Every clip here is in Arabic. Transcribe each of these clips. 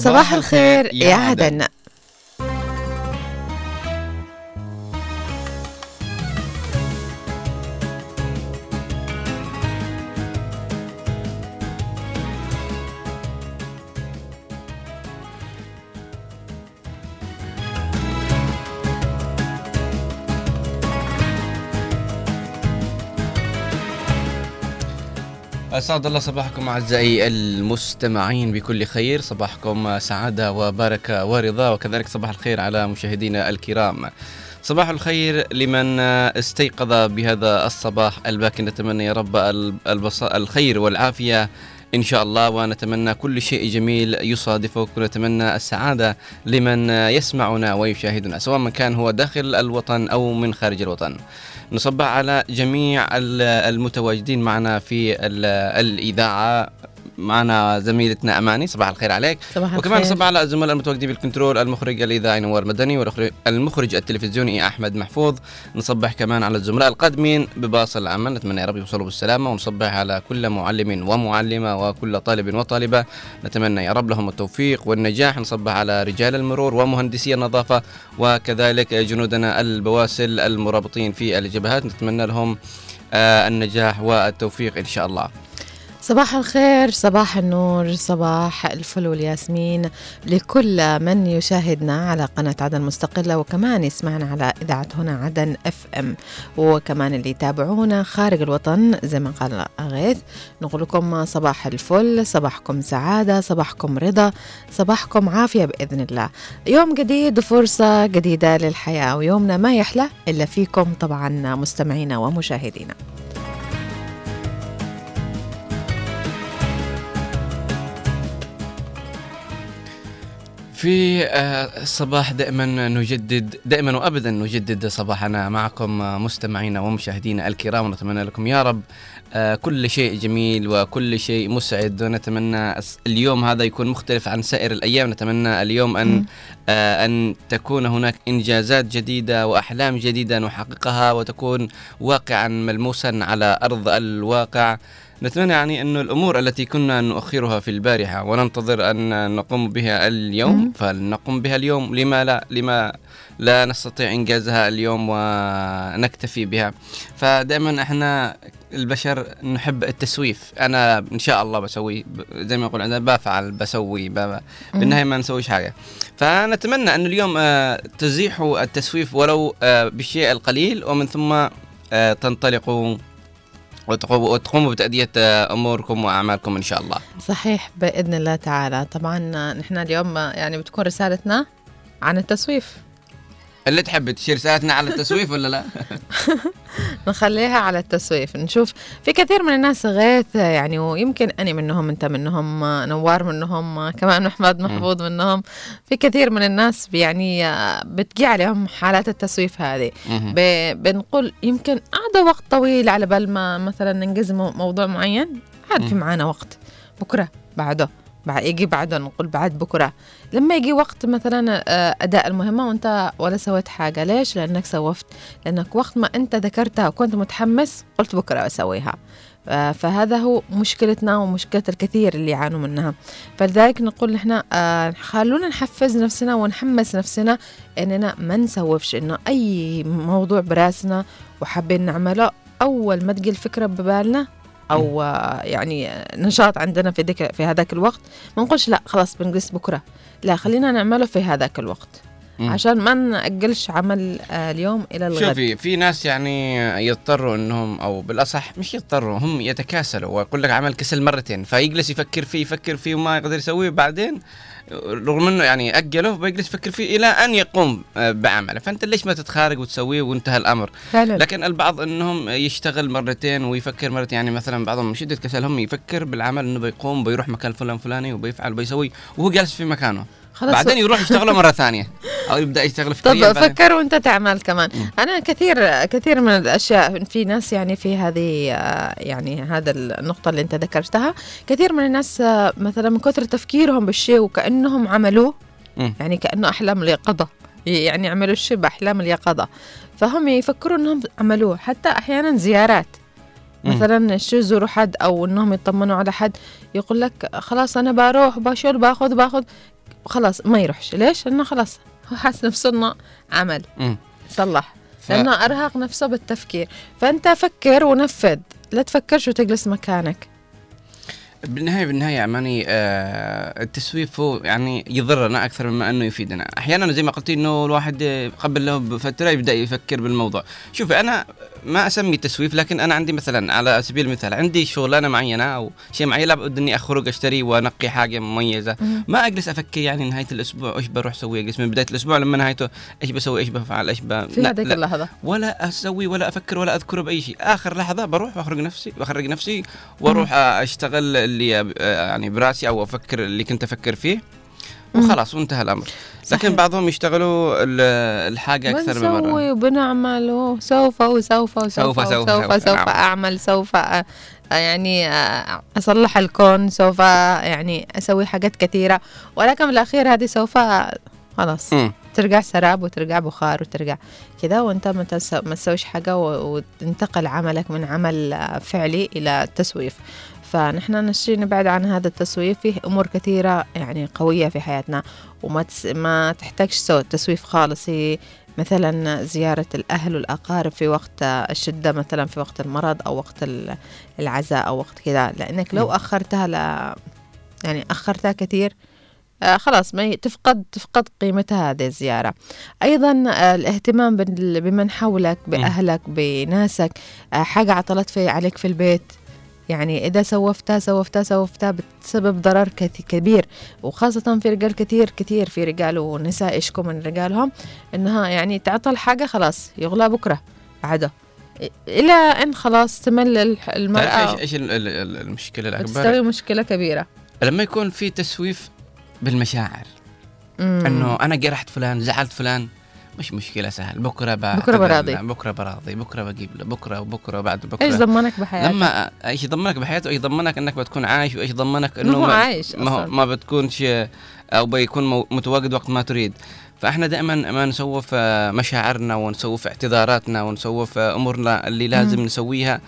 صباح الخير. يا عدن أسعد الله صباحكم أعزائي المستمعين بكل خير. صباحكم سعادة وبركة ورضا وكذلك صباح الخير على مشاهدينا الكرام. صباح الخير لمن استيقظ بهذا الصباح الباكر نتمنى يا رب. الخير والعافية إن شاء الله ونتمنى كل شيء جميل يصادفك ونتمنى السعادة لمن يسمعنا ويشاهدنا سواء من كان هو داخل الوطن أو من خارج الوطن. نصبح على جميع المتواجدين معنا في الإذاعة. معنا زميلتنا أماني صباح الخير عليك. صباح وكمان الخير. صباح على الزملاء المتواجدين بالكنترول المخرج الاذاعي نوار مدني والمخرج التلفزيوني أحمد محفوظ. نصبح كمان على الزملاء القادمين بباص العمل. نتمنى يا رب يوصلوا بالسلامة ونصبح على كل معلم ومعلمة وكل طالب وطالبة. نتمنى يا رب لهم التوفيق والنجاح. نصبح على رجال المرور ومهندسي النظافة وكذلك جنودنا البواسل المرابطين في الجبهات. نتمنى لهم آه النجاح والتوفيق إن شاء الله. صباح الخير صباح النور صباح الفل والياسمين. لكل من يشاهدنا على قناة عدن مستقلة وكمان يسمعنا على إذاعة هنا عدن FM وكمان اللي يتابعونا خارج الوطن زي ما قال غيث نقول لكم صباح الفل صباحكم سعادة صباحكم رضا صباحكم عافية بإذن الله. يوم جديد وفرصة جديدة للحياة ويومنا ما يحلى إلا فيكم طبعا مستمعينا ومشاهدينا. في الصباح دائما نجدد دائما وابدا نجدد صباحنا معكم مستمعينا ومشاهدينا الكرام. ونتمنى لكم يا رب كل شيء جميل وكل شيء مسعد. ونتمنى اليوم هذا يكون مختلف عن سائر الأيام. نتمنى اليوم أن أن تكون هناك إنجازات جديدة وأحلام جديدة نحققها وتكون واقعا ملموسا على أرض الواقع. نتمنى يعني أن الأمور التي كنا نؤخرها في البارحة وننتظر أن نقوم بها اليوم فلنقوم بها اليوم. لما لا لما لا نستطيع إنجازها اليوم ونكتفي بها. فدائما إحنا البشر نحب التسويف. أنا إن شاء الله بسوي زي ما يقول عندنا بفعل بسوي بالنهاية ما نسويش حاجة. فنتمنى أن اليوم تزيحوا التسويف ولو بالشيء القليل ومن ثم تنطلقوا وتقوموا بتأدية أموركم وأعمالكم إن شاء الله. صحيح بإذن الله تعالى. طبعا نحن اليوم يعني بتكون رسالتنا عن التسويف. اللي تحب تشير رسالتنا على التسويف ولا لا؟ نخليها على التسويف. نشوف. في كثير من الناس غيث يعني ويمكن أنا منهم أنت منهم نوار منهم كمان محمد محفوظ منهم. في كثير من الناس يعني بتجي عليهم حالات التسويف هذه. بنقول يمكن قعدة وقت طويل على بال ما مثلا ننجز موضوع معين. عاد في معانا وقت. بكرة بعده. بعد يجي بعده نقول بعد بكرة. لما يجي وقت مثلا أداء المهمة وأنت ولا سويت حاجة ليش؟ لأنك سوفت. لأنك وقت ما أنت ذكرتها وكنت متحمس قلت بكرة أسويها. فهذا هو مشكلتنا ومشكلة الكثير اللي يعانوا منها. فلذلك نقول نحن خلونا نحفز نفسنا ونحمس نفسنا إننا ما نسوفش إنه أي موضوع براسنا وحابين نعمله أول ما تجي الفكرة ببالنا أو يعني نشاط عندنا في ذيك في هذاك الوقت ما نقولش لا خلاص بنجلس بكرة. لا خلينا نعمله في هذاك الوقت. عشان ما نأجلش عمل اليوم إلى الغد. شوفي في ناس يعني يضطروا إنهم أو بالأصح مش يضطروا هم يتكاسلوا. ويقول لك عمل كسل مرتين فيجلس يفكر فيه يفكر فيه وما يقدر يسويه. بعدين رغم إنه يعني أجله بيجلس يفكر فيه إلى أن يقوم بعمله. فأنت ليش ما تتخارج وتسويه وانتهى الأمر؟ فعلا. لكن البعض إنهم يشتغل مرتين ويفكر مرتين يعني مثلا بعضهم من شده كسلهم يفكر بالعمل إنه بيقوم بيروح مكان فلان فلاني وبيفعل وبيسوي وهو جالس في مكانه. خلاص. بعدين يروح يشتغله مرة ثانية. أو يبدأ يشتغل في طب فكر وأنت تعمل كمان. م. أنا كثير كثير من الأشياء في ناس يعني في هذه يعني هذا النقطة اللي أنت ذكرتها. كثير من الناس مثلا من كثر تفكيرهم بالشيء وكأنهم عملوه. يعني كأنه أحلام اليقظة. يعني عملوا الشيء بأحلام اليقظة. فهم يفكروا إنهم عملوه. حتى أحيانا زيارات. مثلا يزوروا حد أو إنهم يطمنوا على حد. يقول لك خلاص أنا بروح بشر باخذ باخذ. خلاص ما يروحش. ليش؟ لأنه خلاص هو حاس نفسه إنه عمل. مم. صلح. ف... لأنه ارهق نفسه بالتفكير. فأنت فكر ونفذ. لا تفكرش وتجلس مكانك. بالنهايه بالنهاية عماني آه التسويف هو يعني يضرنا أكثر مما أنه يفيدنا، أحيانا زي ما قلتي إنه الواحد قبل له بفترة يبدأ يفكر بالموضوع، شوفي أنا ما أسمي تسويف لكن أنا عندي مثلا على سبيل المثال عندي شغلانة معينة أو شيء معين لابد إني أخرج أشتري وأنقي حاجة مميزة، مم. ما أجلس أفكر يعني نهاية الأسبوع إيش بروح أسوي؟ أجلس من بداية الأسبوع لما نهايته إيش بسوي؟ إيش بفعل؟ إيش ب... في لا- هذيك لا. اللحظة. ولا أسوي ولا أفكر ولا أذكر بأي شيء. آخر لحظة بروح وأخرج نفسي وأخرج نفسي وأروح أشتغل اللي يعني براسي أو أفكر اللي كنت أفكر فيه. وخلاص وانتهى الأمر. لكن صحيح. بعضهم يشتغلوا ال- الحاجة أكثر من مرة. بنسوي وبنعمل وسوف وسوف وسوف سوف- سوف سوف- سوف, سوف، سوف. نعم. أعمل سوف أ- يعني أصلح الكون سوف يعني أسوي حاجات كثيرة. ولكن بالأخير هذه سوف خلاص. ترجع سراب وترجع بخار وترجع كذا وأنت ما ما تسويش حاجة و- وتنتقل عملك من عمل فعلي إلى تسويف. فنحن نشتري نبعد عن هذا التسويف. فيه أمور كثيرة يعني قوية في حياتنا وما تس... ما تحتاجش تسويف خالص. هي مثلا زيارة الأهل والأقارب في وقت الشدة مثلا في وقت المرض أو وقت ال- العزاء أو وقت كذا. لأنك لو. أخرتها ل... يعني أخرتها كثير آه، خلاص ما تفقد تفقد قيمتها هذه الزيارة. أيضا آه، الاهتمام بمن حولك بأهلك بناسك. آه، حاجة عطلت في عليك في البيت. يعني إذا سوفتها سوفتها سوفتها بتسبب ضرر كبير. وخاصة في رجال كثير كثير في رجال ونساء يشكوا من رجالهم إنها يعني تعطل حاجة خلاص يغلى بكرة بعده إ- إلى أن خلاص تمل المرأة إيش إيش ال- ال- ال- المشكلة الأكبر؟ وتستوي مشكلة كبيرة. لما يكون في تسويف بالمشاعر. مم. إنه أنا جرحت فلان زعلت فلان مش مشكلة سهل. بكرة بكرة براضي. بكرة براضي. بكرة بجيب له بكرة وبكرة بعد بكرة. إيش ضمنك بحياتك؟ لما إيش يضمنك بحياته؟ إيش يضمنك إنك بتكون عايش وإيش يضمنك إنه إنه ما, عايش ما, أصلاً. ما بتكونش أو بيكون متواجد وقت ما تريد. فإحنا دائما ما نسوف مشاعرنا ونسوف اعتذاراتنا ونسوف أمورنا اللي لازم مم. نسويها.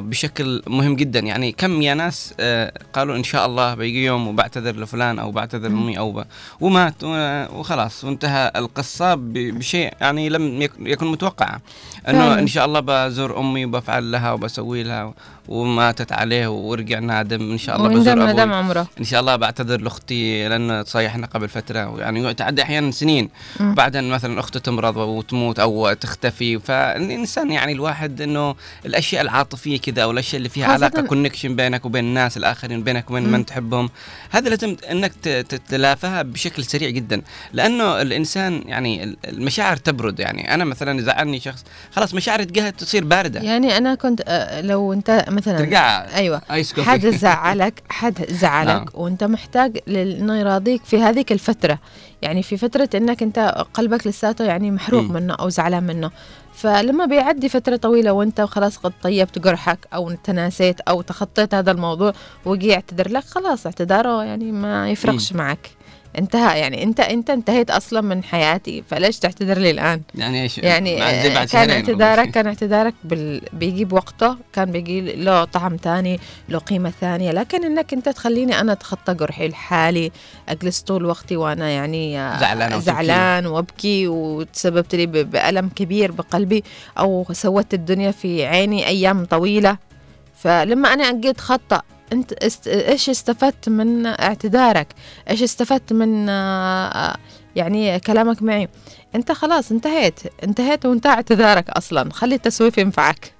بشكل مهم جدا يعني كم يا ناس آه، قالوا إن شاء الله بيجي يوم وبعتذر لفلان أو بعتذر. لأمي أو. ومات و- وخلاص وانتهى القصة بشيء يعني لم يك- يكن متوقعه إنه. إن شاء الله بزور أمي وبفعل لها وبسوي لها وماتت عليه ورجع نادم. إن شاء الله بزور ويندم ندم أبوي. عمره. إن شاء الله بعتذر لأختي لأن تصيحنا قبل فترة. يعني تعدي أحيانا سنين. مم. بعدين مثلا أخته تمرض وتموت أو تختفي. فالإنسان يعني الواحد إنه الأشياء العاطفية كذا أو الأشياء اللي فيها علاقة connection بينك وبين الناس الآخرين بينك وبين. من تحبهم. هذا لازم إنك ت- تتلافاها بشكل سريع جدا. لأنه الإنسان يعني ال- المشاعر تبرد. يعني أنا مثلا زعلني شخص خلاص مشاعري تجاهه تصير باردة. يعني أنا كنت آه، لو أنت مثلا ترجع أيوة. ice coffee. حد زعلك حد زعلك نعم. وأنت محتاج إنه يراضيك في هذيك الفترة. يعني في فترة إنك أنت قلبك لساته يعني محروق مم. منه أو زعلان منه. فلما بيعدي فترة طويلة وأنت خلاص قد طيبت جرحك أو تناسيت أو تخطيت هذا الموضوع وجي يعتذر لك خلاص اعتذاره يعني ما يفرقش معك. انتهى يعني انت انت انتهيت أصلا من حياتي فليش تعتذر لي الآن يعني إيش يعني كان اعتذارك. كان اعتذارك بال... بيجي بوقته كان بيجي له طعم تاني له قيمة ثانية لكن إنك أنت تخليني أنا أتخطى جرحي لحالي أجلس طول وقتي وأنا يعني آه، زعلان. زعلان وأبكي وتسببت لي ب... بألم كبير بقلبي أو سودت الدنيا في عيني أيام طويلة فلما أنا أجيت خطأ أنت است... إيش استفدت من اعتذارك؟ إيش استفدت من آه، يعني كلامك معي؟ أنت خلاص انتهيت انتهيت وانتهى اعتذارك أصلا. خلي التسويف ينفعك.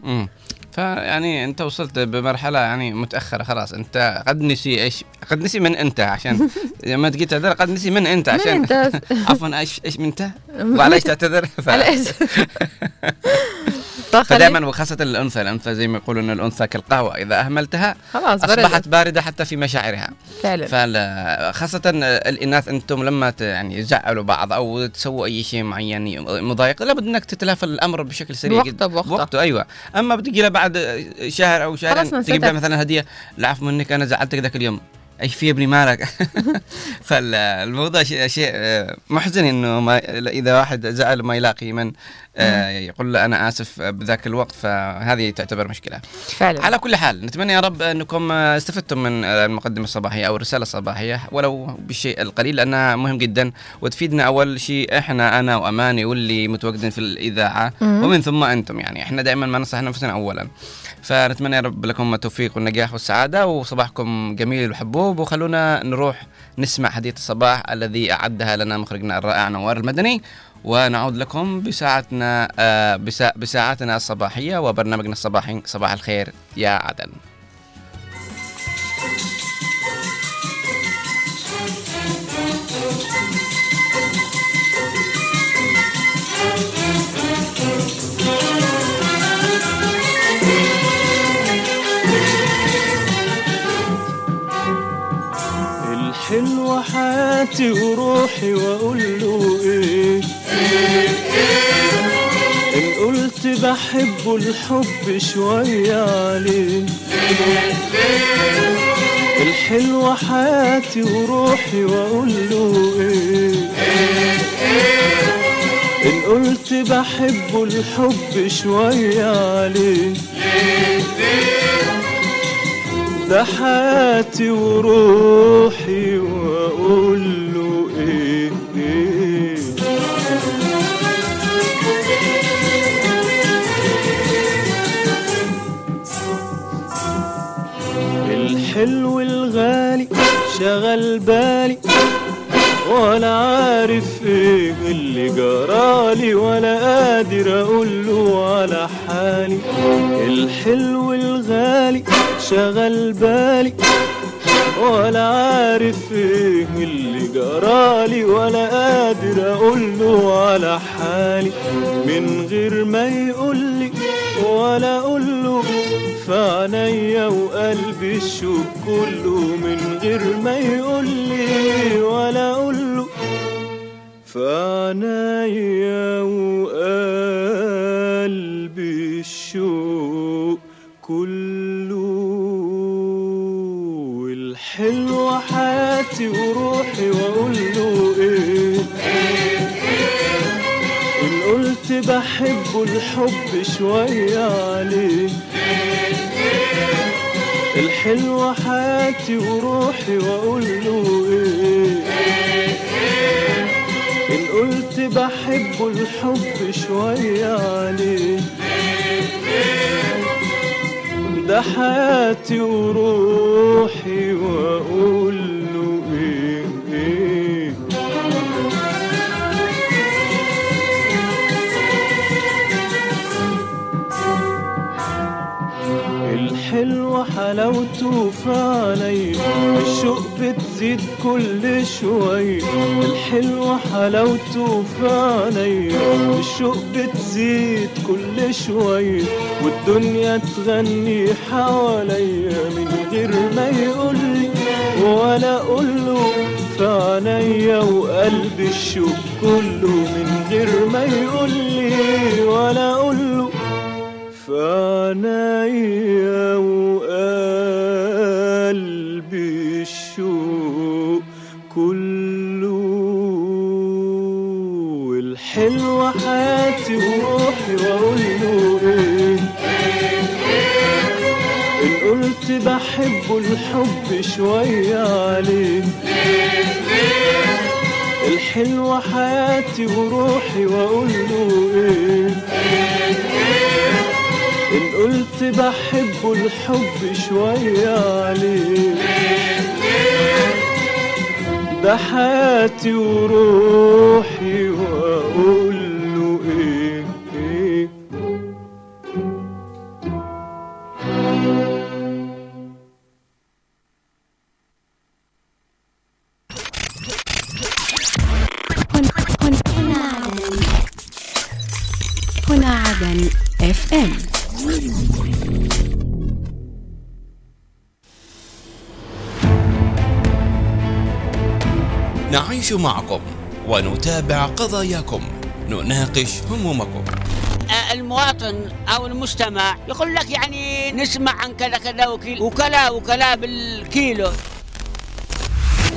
فيعني انت وصلت بمرحلة يعني متأخرة خلاص انت قد نسي إيش قد نسي من انت عشان لما تجي تعتذر قد نسي من انت من عشان انت. عفوا إيش إيش من انت؟ وعلى إيش تعتذر. ف... على إيش؟ فدائما وخاصة الأنثى الأنثى زي ما يقولوا ان الأنثى كالقهوة إذا أهملتها خلاص أصبحت بردت باردة حتى في مشاعرها. فعلا. فخاصة الإناث أنتم لما ت- يعني تزعلوا بعض أو تسووا أي شيء معين مضايق لابد أنك تتلافى الأمر بشكل سريع جدا. بوقته. بوقته أيوة. أما بتجي له بعد شهر أو خلاص شهرين. تجيب له مثلا هدية العفو منك أنا زعلتك ذاك اليوم إيش في ابني مالك. فالموضوع شيء شيء آه، محزن إنه ما إذا واحد زعل ما يلاقي من آه يقول له أنا آسف بذاك الوقت فهذه تعتبر مشكلة. فعلا. على كل حال نتمنى يا رب أنكم استفدتم من المقدمة الصباحية أو الرسالة الصباحية ولو بالشيء القليل لأنها مهم جدا وتفيدنا أول شيء إحنا أنا وأماني واللي متواجدين في الإذاعة. ومن ثم أنتم يعني إحنا دائما ما ننصح نفسنا اولا. فنتمنى يا رب لكم التوفيق والنجاح والسعادة وصباحكم جميل وحبوب. وخلونا نروح نسمع حديث الصباح الذي أعدها لنا مخرجنا الرائع نوار المدني. ونعود لكم بساعتنا آه بسا بساعتنا الصباحية وبرنامجنا الصباحي صباح الخير يا عدن. حياتي وروحي وأقول له إيه؟ إن قلت بحبه الحب شوية عليه الحلوة حياتي وروحي وأقول له إيه؟ إن قلت بحبه الحب شوية عليه ده حياتي وروحي وأقول شغل بالي ولا عارف إيه اللي جرالي ولا قادر أقول له على حالي. الحلو الغالي شغل بالي ولا عارف إيه اللي جرالي ولا قادر أقول له على حالي. من غير ما يقولي ولا أقول له في عينيا وقلبي الشوق كله من غير ما يقولي ولا أقول له في وقلبي الشوق كله. الحلوة حياتي وروحي واقول له إيه. إن قلت بحبه الحب شوية عليه. الحلوة حياتي وروحي وأقول له إيه؟ إن قلت بحبه الحب شوية عليه. ده حياتي وروحي وأقول حلاوته عينيا الشوق بتزيد كل شوية الحلوة حلاوته عينيا الشوق بتزيد كل شوية والدنيا تغني حواليا من غير ما يقولي ولا أقوله في عينيا وقلبي الشوق كله. من غير ما يقولي ولا أقوله في عينيا وقلبي الشوق كله. الحلوة حياتي وروحي وأقول له إيه؟ إن قلت بحبه الحب شوية عليه. الحلوة حياتي وروحي وأقول له إيه؟ إن قلت بحبه الحب شوية عليه ده حياتي وروحي وأقول نعيش معكم ونتابع قضاياكم. نناقش همومكم. المواطن أو المستمع يقول لك يعني نسمع عن كذا كذا وكيل وكلا وكلا بالكيلو.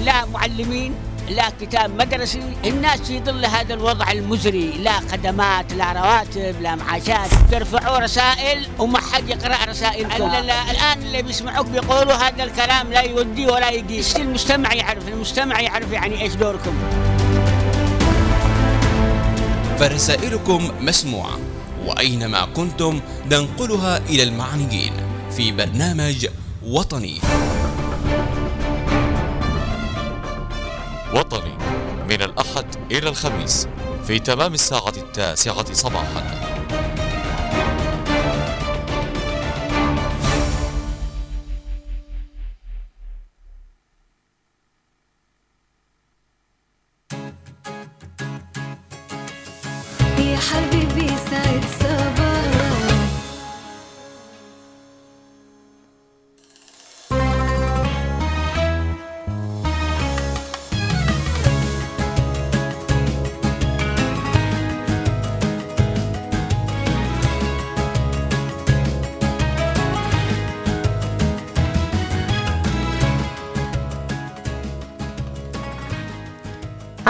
لا معلمين. لا كتاب مدرسي الناس في ظل هذا الوضع المزري. لا خدمات لا رواتب لا معاشات. ترفعوا رسائل وما حد يقرأ رسائلكم. ال- ال- الآن اللي بيسمعوك بيقولوا هذا الكلام لا يودي ولا يقيس المجتمع يعرف المجتمع يعرف يعني إيش دوركم. فرسائلكم مسموعة وأينما كنتم ننقلها إلى المعنيين في برنامج وطني. وطني من الأحد إلى الخميس في تمام الساعة التاسعة صباحا.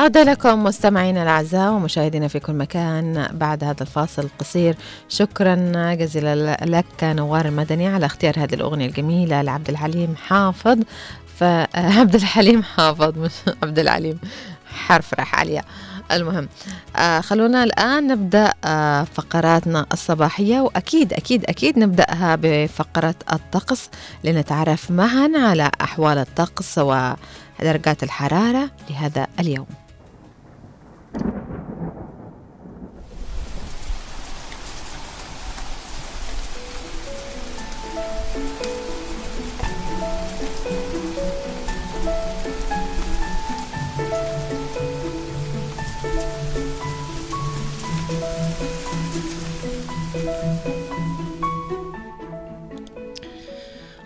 عودة لكم مستمعينا الأعزاء ومشاهدينا في كل مكان بعد هذا الفاصل القصير. شكرا جزيلا لك نوار المدني على اختيار هذه الأغنية الجميلة لعبد الحليم حافظ. فعبد الحليم حافظ مش عبد الحليم حرف راح عليها المهم آه خلونا الآن نبدأ آه فقراتنا الصباحية وأكيد أكيد أكيد نبدأها بفقرة الطقس لنتعرف معا على أحوال الطقس ودرجات الحرارة لهذا اليوم.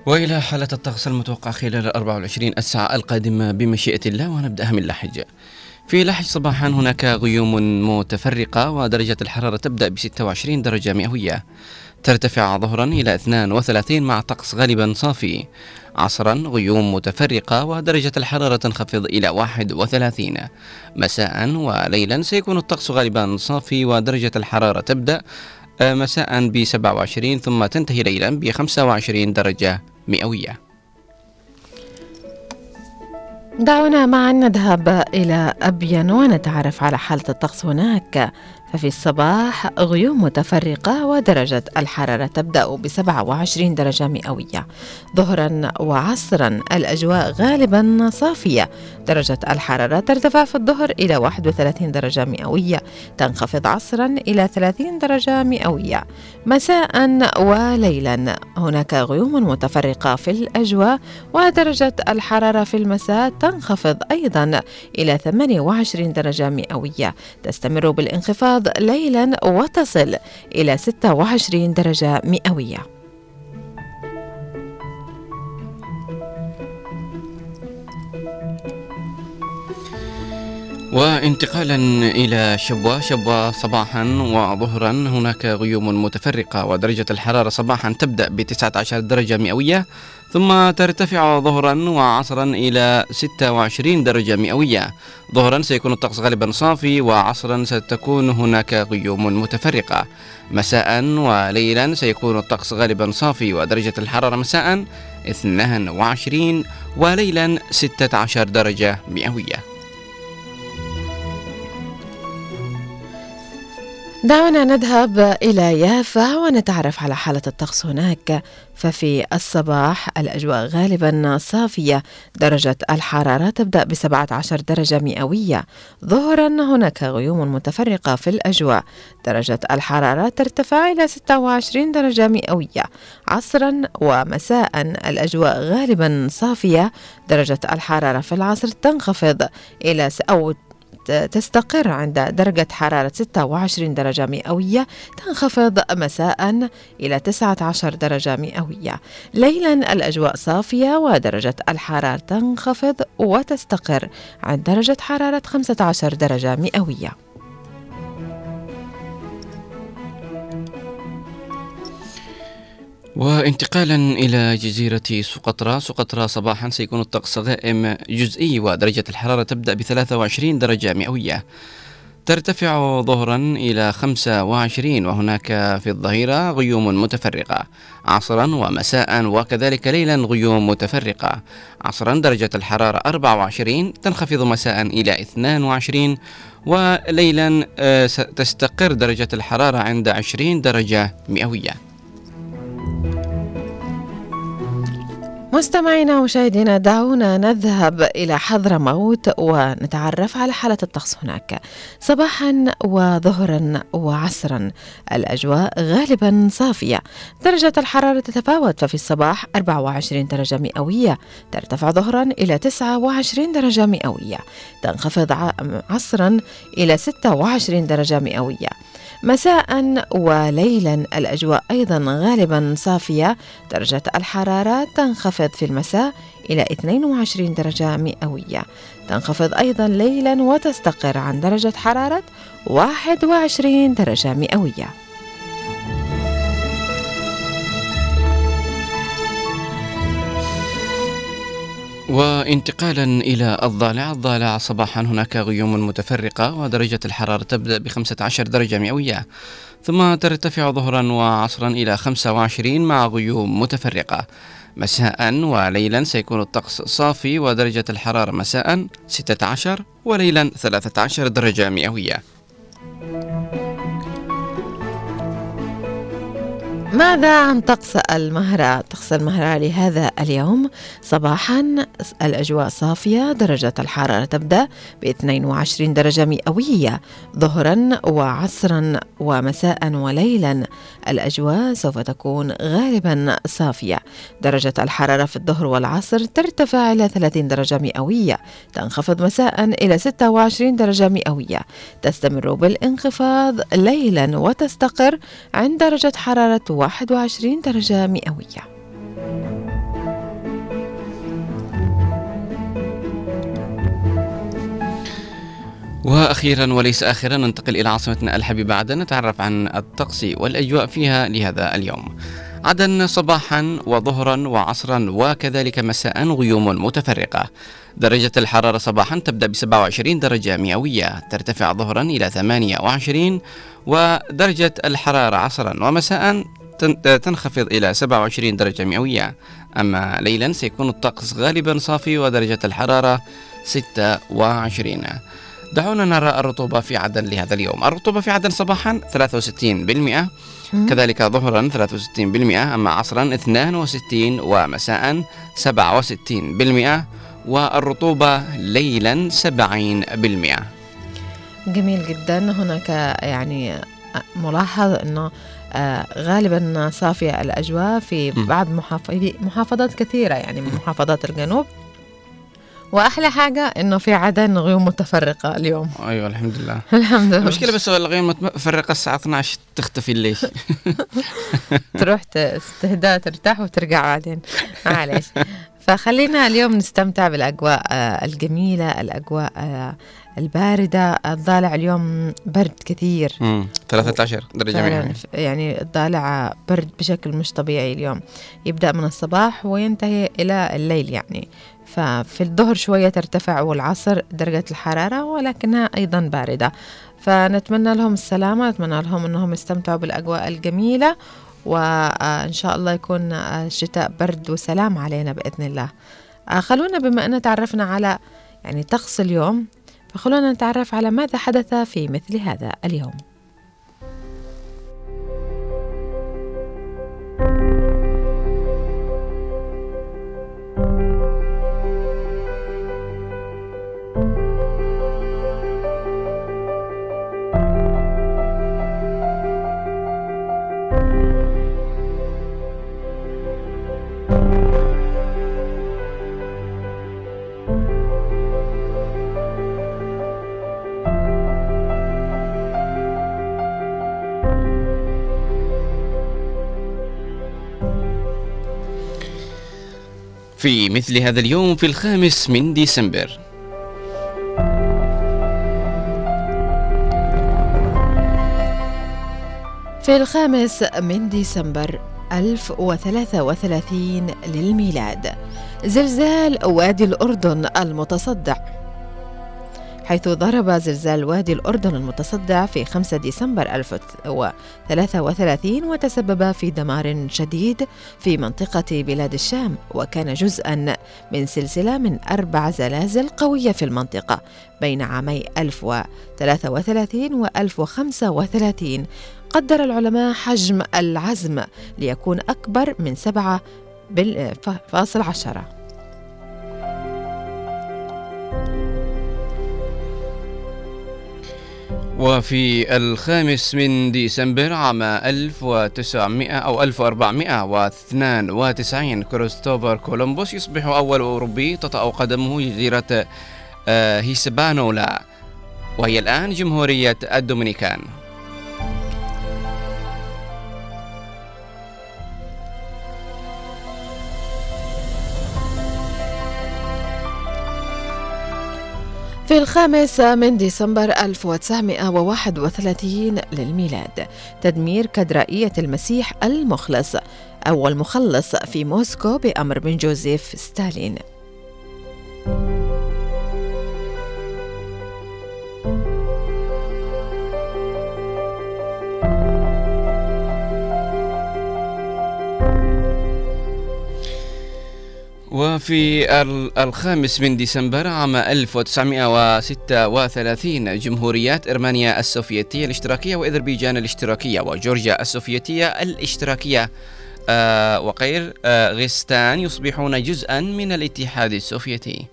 وإلى حالة الطقس المتوقع خلال ال 24 الساعة القادمة بمشيئة الله ونبدأها من لحج. في لحج صباحا هناك غيوم متفرقة ودرجة الحرارة تبدأ ب 26 درجة مئوية. ترتفع ظهرا إلى 32 مع طقس غالبا صافي. عصرا غيوم متفرقة ودرجة الحرارة تنخفض إلى 31 مساء وليلا سيكون الطقس غالبا صافي ودرجة الحرارة تبدأ آه، مساء ب 27 ثم تنتهي ليلا ب 25 درجة مئوية دعونا معا نذهب إلى أبين ونتعرف على حالة الطقس هناك. ففي الصباح غيوم متفرقة ودرجة الحرارة تبدأ ب 27 درجة مئوية. ظهرا وعصرا الأجواء غالبا صافية. درجة الحرارة ترتفع في الظهر إلى 31 درجة مئوية. تنخفض عصرا إلى 30 درجة مئوية. مساء وليلا. هناك غيوم متفرقة في الأجواء ودرجة الحرارة في المساء تنخفض أيضا إلى 28 درجة مئوية. تستمر بالانخفاض ليلا وتصل إلى 26 درجة مئوية. وانتقالا إلى شبوة شبوة صباحا وظهرا. هناك غيوم متفرقة ودرجة الحرارة صباحا تبدأ ب 19 درجة مئوية. ثم ترتفع ظهرا وعصرا إلى 26 درجة مئوية. ظهرا سيكون الطقس غالبا صافي وعصرا ستكون هناك غيوم متفرقة. مساء وليلا سيكون الطقس غالبا صافي ودرجة الحرارة مساء 22 وليلا 16 درجة مئوية. دعونا نذهب إلى يافا ونتعرف على حالة الطقس هناك. ففي الصباح الأجواء غالبا صافية درجة الحرارة تبدأ ب 17 درجة مئوية. ظهرا هناك غيوم متفرقة في الأجواء درجة الحرارة ترتفع إلى 26 درجة مئوية. عصرا ومساء الأجواء غالبا صافية درجة الحرارة في العصر تنخفض إلى أو تستقر عند درجة حرارة 26 درجة مئوية تنخفض مساء إلى 19 درجة مئوية. ليلا الأجواء صافية ودرجة الحرارة تنخفض وتستقر عند درجة حرارة 15 درجة مئوية. وانتقالا إلى جزيرة سقطرى سقطرى صباحا سيكون الطقس غائم جزئي ودرجة الحرارة تبدأ ب 23 درجة مئوية. ترتفع ظهرا إلى 25 وهناك في الظهيرة غيوم متفرقة. عصرا ومساء وكذلك ليلا غيوم متفرقة. عصرا درجة الحرارة 24 تنخفض مساء إلى 22 وليلا آه، تستقر درجة الحرارة عند 20 درجة مئوية. مستمعينا ومشاهدينا دعونا نذهب إلى حضرموت ونتعرف على حالة الطقس هناك صباحا وظهرا وعصرا. الأجواء غالبا صافية. درجة الحرارة تتفاوت ففي الصباح 24 درجة مئوية. ترتفع ظهرا إلى 29 درجة مئوية. تنخفض عصرا إلى 26 درجة مئوية. مساء وليلا. الأجواء أيضا غالبا صافية. درجة الحرارة تنخفض في المساء إلى 22 درجة مئوية. تنخفض أيضا ليلا وتستقر عن درجة حرارة 21 درجة مئوية. وانتقالا إلى الضالع. الضالع صباحا هناك غيوم متفرقة ودرجة الحرارة تبدأ ب 15 درجة مئوية ثم ترتفع ظهرا وعصرا إلى 25 مع غيوم متفرقة. مساء وليلا سيكون الطقس صافي ودرجة الحرارة مساء 16 وليلا 13 درجة مئوية. ماذا عن طقس المهرة؟ طقس المهرة لهذا اليوم. صباحا الأجواء صافية درجة الحرارة تبدأ ب 22 درجة مئوية. ظهرا وعصرا ومساء وليلا الأجواء سوف تكون غالبا صافية. درجة الحرارة في الظهر والعصر ترتفع إلى 30 درجة مئوية. تنخفض مساء إلى 26 درجة مئوية. تستمر بالانخفاض ليلا وتستقر عند درجة حرارة 21 درجة مئوية. وأخيرا وليس آخرا ننتقل إلى عاصمتنا الحبيبة عدن نتعرف عن الطقس والأجواء فيها لهذا اليوم. عدن صباحا وظهرا وعصرا وكذلك مساء غيوم متفرقة. درجة الحرارة صباحا تبدأ ب 27 درجة مئوية ترتفع ظهرا إلى 28 ودرجة الحرارة عصرا ومساء تنخفض إلى 27 درجة مئوية. أما ليلا سيكون الطقس غالبا صافي ودرجة الحرارة 26 دعونا نرى الرطوبة في عدن لهذا اليوم. الرطوبة في عدن صباحا 63% كذلك ظهرا 63% أما عصرا 62 ومساء 67% والرطوبة ليلا 70% جميل جدا. هناك يعني ملاحظ آه، غالبا صافية الأجواء في. بعض محافظ- محافظات كثيرة يعني من محافظات الجنوب. وأحلى حاجة إنه في عدن غيوم متفرقة اليوم. أيوة الحمد لله. الحمد لله. المشكلة بس الغيوم متفرقة الساعة 12 تختفي الليش تروح تستهدى ترتاح وترجع بعدين. معلش فخلينا اليوم نستمتع بالأجواء آه، الجميلة الأجواء آه، الباردة الضالع اليوم برد كثير. مم، 13 درجة مئوية. يعني الضالع برد بشكل مش طبيعي اليوم. يبدأ من الصباح وينتهي إلى الليل يعني. ففي الظهر شوية ترتفع والعصر درجة الحرارة ولكنها أيضا باردة. فنتمنى لهم السلامة نتمنى لهم أنهم يستمتعوا بالأجواء الجميلة وإن شاء الله يكون الشتاء برد وسلام علينا بإذن الله. آه، خلونا بما أن تعرفنا على يعني طقس اليوم. فخلونا نتعرف على ماذا حدث في مثل هذا اليوم. في مثل هذا اليوم في الخامس من ديسمبر. في الخامس من ديسمبر 1033 للميلاد زلزال وادي الأردن المتصدع. حيث ضرب زلزال وادي الأردن المتصدع في 5 ديسمبر 1033 وتسبب في دمار شديد في منطقة بلاد الشام وكان جزءا من سلسلة من أربع زلازل قوية في المنطقة بين عامي 1033 و 1035 قدر العلماء حجم العزم ليكون أكبر من 7 فاصل عشرة. وفي الخامس من ديسمبر عام 1900 أو 1492 كريستوفر كولومبوس يصبح أول أوروبي تطأ قدمه جزيرة آه، هيسبانولا وهي الآن جمهورية الدومينيكان. في الخامس من ديسمبر 1931 للميلاد. تدمير كاتدرائية المسيح المخلص أو المخلص في موسكو بأمر من جوزيف ستالين. وفي الخامس من ديسمبر عام 1936 جمهوريات إرمانيا السوفيتية الاشتراكية وإذربيجان الاشتراكية وجورجيا السوفيتية الاشتراكية. آه وغير آه غستان يصبحون جزءا من الاتحاد السوفيتي.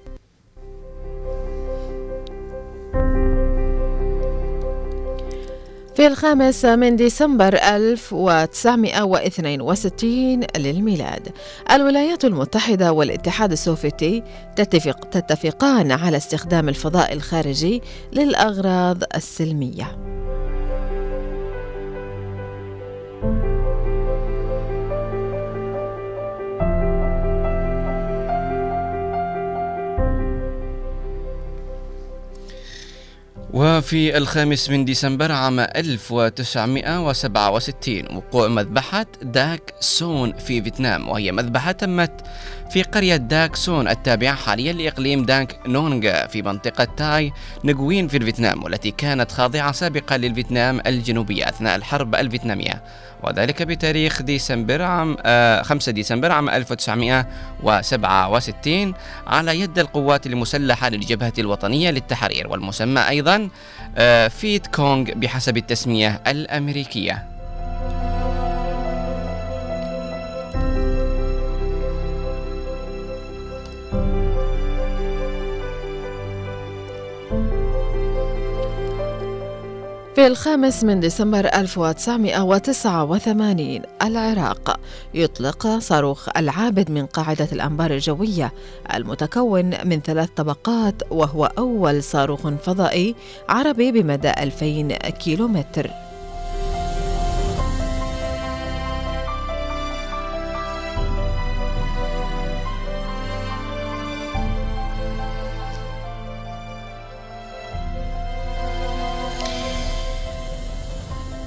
في الخامس من ديسمبر 1962 للميلاد الولايات المتحدة والاتحاد السوفيتي تتفق تتفقان على استخدام الفضاء الخارجي للأغراض السلمية. وفي الخامس من ديسمبر عام 1967 وقوع مذبحة داك سون في فيتنام وهي مذبحة تمت في قرية داك سون التابعة حاليا لإقليم دانك نونغ في منطقة تاي نغوين في الفيتنام والتي كانت خاضعة سابقا للفيتنام الجنوبية أثناء الحرب الفيتنامية. وذلك بتاريخ ديسمبر عام آه 5 ديسمبر عام 1967 على يد القوات المسلحة للجبهة الوطنية للتحرير والمسمى أيضا آه فيت كونغ بحسب التسمية الأمريكية. في الخامس من ديسمبر 1989 العراق يطلق صاروخ العابد من قاعدة الأنبار الجوية المتكون من ثلاث طبقات وهو أول صاروخ فضائي عربي بمدى 2000 كيلومتر.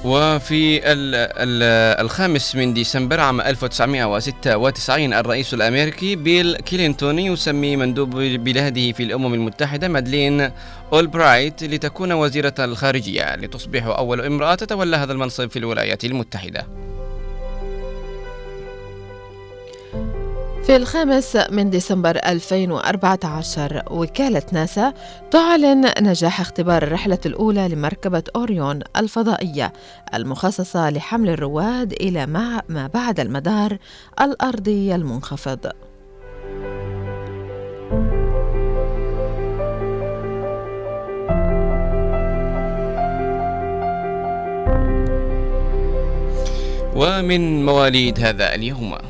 وفي ال ال الخامس من ديسمبر عام 1996 الرئيس الأمريكي بيل كلينتون يسمي مندوب بلاده في الأمم المتحدة مادلين أولبرايت لتكون وزيرة الخارجية لتصبح أول امرأة تتولى هذا المنصب في الولايات المتحدة. في الخامس من ديسمبر 2014 وكالة ناسا تعلن نجاح اختبار الرحلة الأولى لمركبة أوريون الفضائية المخصصة لحمل الرواد إلى ما بعد المدار الأرضي المنخفض. ومن مواليد هذا اليوم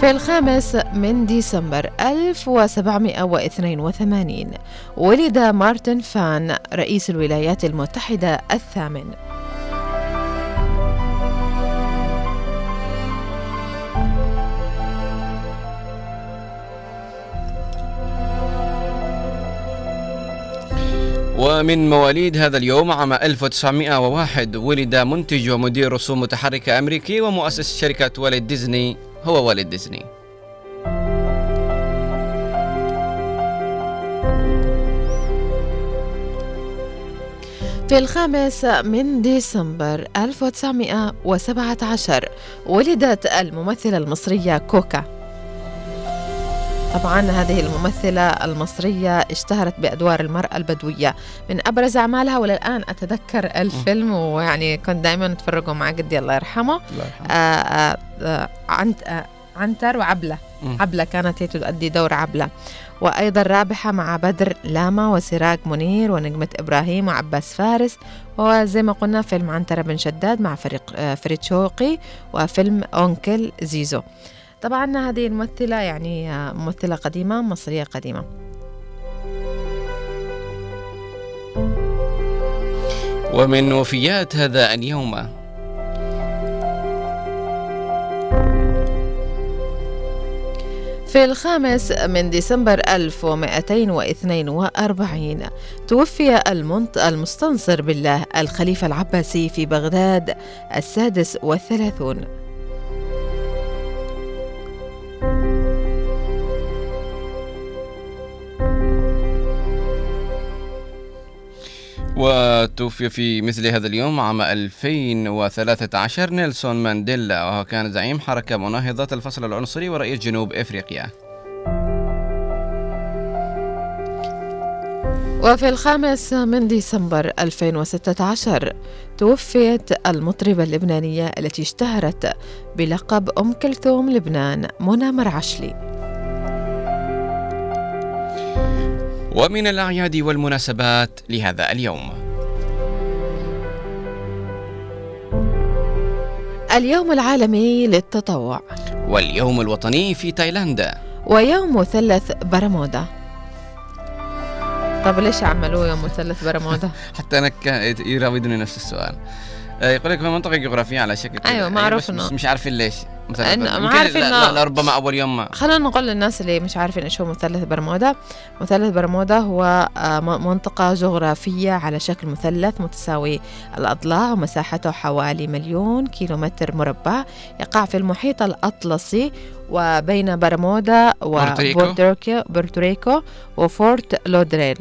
في الخامس من ديسمبر 1782 ولد مارتن فان رئيس الولايات المتحدة الثامن. ومن مواليد هذا اليوم عام 1901 ولد منتج ومدير رسوم متحركة أمريكي ومؤسس شركة والد ديزني. هو والت ديزني. في الخامس من ديسمبر 1917 ولدت الممثلة المصرية كوكا. طبعا هذه الممثلة المصرية اشتهرت بأدوار المرأة البدوية. من أبرز أعمالها وللآن أتذكر الفيلم ويعني كنت دائما أتفرجه مع جدي الله يرحمه. الله يرحمه. آه، آه، آه، عنت عنتر وعبلة. عبلة كانت هي تؤدي دور عبلة. وأيضا رابحة مع بدر لاما وسراج منير ونجمة إبراهيم وعباس فارس. وزي ما قلنا فيلم عنترة بن شداد مع فريق فريد شوقي وفيلم أونكل زيزو. طبعا هذه الممثلة يعني آه، ممثلة قديمة مصرية قديمة. ومن وفيات هذا اليوم. في الخامس من ديسمبر 1242 توفي المنط المستنصر بالله الخليفة العباسي في بغداد السادس والثلاثون. وتوفي في مثل هذا اليوم عام 2013 نيلسون مانديلا وهو كان زعيم حركة مناهضة الفصل العنصري ورئيس جنوب إفريقيا. وفي الخامس من ديسمبر 2016 توفيت المطربة اللبنانية التي اشتهرت بلقب أم كلثوم لبنان منى مرعشلي. ومن الأعياد والمناسبات لهذا اليوم. اليوم العالمي للتطوع. واليوم الوطني في تايلاند. ويوم مثلث برمودا. طب ليش عملوه يوم مثلث برمودا؟ حتى كان يراودني نفس السؤال. آه، يقول لك في منطقة جغرافية على شكل. أيوة، معروف بس مش, مش عارفين ليش. مثلا إنه- يمكن ما عارفين لا- إنه- لا- لربما أول يوم ما خلينا نقول للناس اللي مش عارفين إيش هو مثلث برمودا. مثلث برمودا هو آه، م- منطقة جغرافية على شكل مثلث متساوي الأضلاع ومساحته حوالي مليون كيلومتر مربع. يقع في المحيط الأطلسي وبين برمودا بورتوريكو. وبورتوريكو بورتوريكو وفورت لودرديل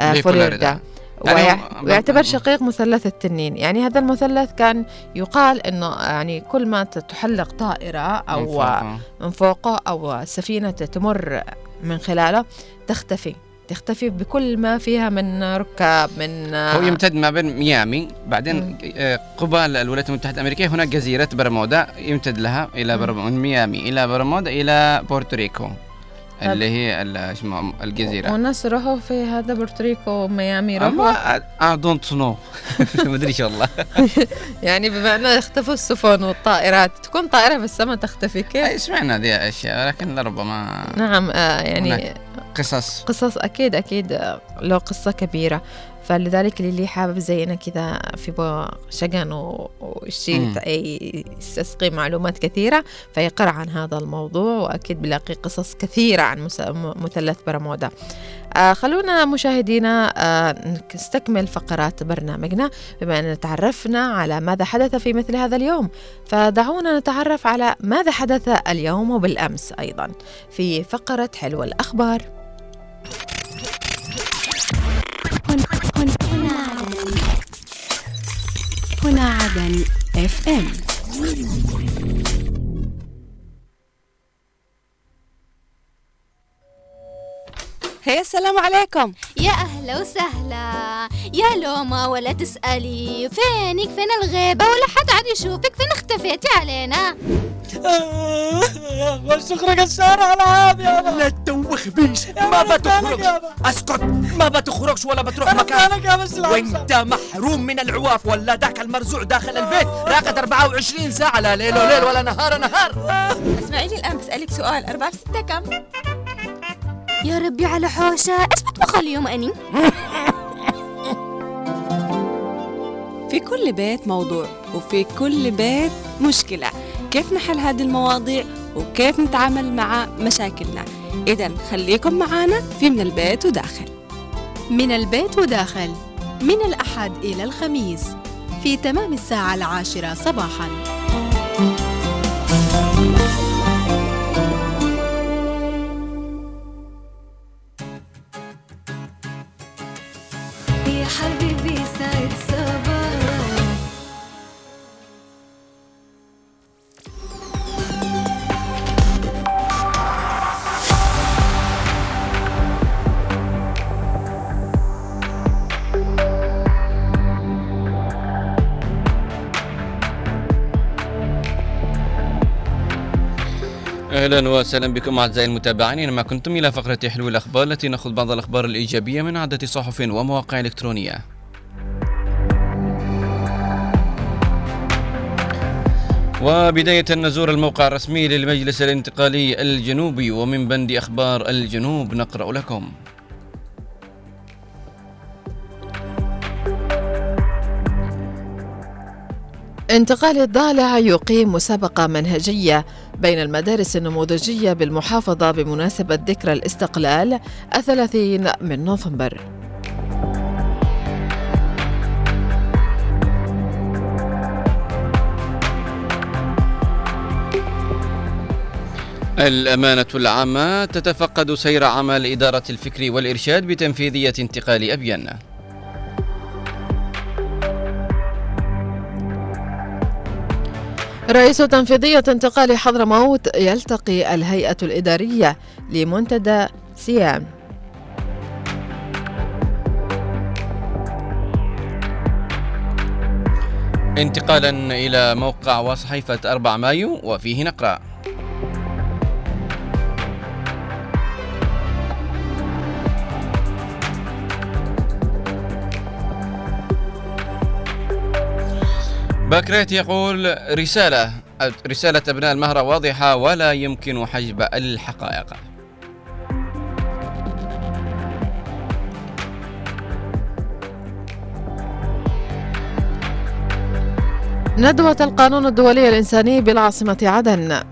آه، فلوريدا. يعني ويعتبر شقيق مثلث التنين يعني هذا المثلث كان يقال إنه يعني كل ما تحلق طائرة من أو فوق، آه. من فوقه أو سفينة تمر من خلاله تختفي تختفي بكل ما فيها من ركاب من هو يمتد ما بين ميامي بعدين آه، قبال الولايات المتحدة الأمريكية هناك جزيرة برمودا يمتد لها مم. برمودا من ميامي إلى برمودا إلى بورتوريكو. اللي هي ال- اسمه الجزيرة. والناس راحوا في هذا بورتوريكو وميامي راحوا. I don't know. ما أدري شو والله يعني بما اختفوا السفن والطائرات تكون طائرة في السماء تختفي كيف؟ سمعنا ذي أشياء لكن لربما نعم آه يعني. قصص. قصص أكيد آه، له قصة كبيرة. فلذلك اللي حابب زينا كذا في شقن و- وشي مم. ي- يستسقي معلومات كثيرة فيقرأ عن هذا الموضوع وأكيد بلاقي قصص كثيرة عن مثلث برمودا. آه خلونا مشاهدينا آه نستكمل فقرات برنامجنا بما أننا تعرفنا على ماذا حدث في مثل هذا اليوم. فدعونا نتعرف على ماذا حدث اليوم وبالأمس أيضا في فقرة حلو الأخبار. هنا هنا هنا عدن عدن اف ام هي السلام عليكم. يا أهلا وسهلا. يا لوما ولا تسألي. فينك؟ فين الغيبة ولا حد عاد يشوفك. فين اختفيتي علينا؟ بس تخرج الشارع العاب يابا لا تدوخ بيش ما بتخرج اسكت. ما بتخرجش ولا بتروح مكان. يا وانت محروم من العواف ولا ذاك المرزوع داخل البيت. راقد 24 ساعة لا ليل وليل ولا نهار نهار. اسمعيني الآن بسألك سؤال. أربعة في ستة كم؟ يا ربي على حوشة. إيش بطبخ اليوم أني. في كل بيت موضوع وفي كل بيت مشكلة. كيف نحل هذه المواضيع وكيف نتعامل مع مشاكلنا. إذا خليكم معانا في من البيت وداخل. من البيت وداخل. من الأحد إلى الخميس. في تمام الساعة العاشرة صباحاً. أهلا وسهلا بكم أعزائي المتابعين اينما كنتم إلى فقرة حلو الأخبار التي ناخذ بعض الأخبار الإيجابية من عدة صحف ومواقع إلكترونية. وبداية نزور الموقع الرسمي للمجلس الانتقالي الجنوبي ومن بند أخبار الجنوب نقرأ لكم انتقال الضالع يقيم مسابقة منهجية بين المدارس النموذجية بالمحافظة بمناسبة ذكرى الاستقلال الثلاثين من نوفمبر. الأمانة العامة تتفقد سير عمل إدارة الفكر والإرشاد بتنفيذية انتقال أبين. رئيس تنفيذية انتقال حضرموت يلتقي الهيئة الإدارية لمنتدى سيام. انتقالا إلى موقع وصحيفة 4 مايو وفيه نقرأ. باكريت يقول رسالة رسالة أبناء المهرة واضحة ولا يمكن حجب الحقائق. ندوة القانون الدولي الإنساني بالعاصمة عدن.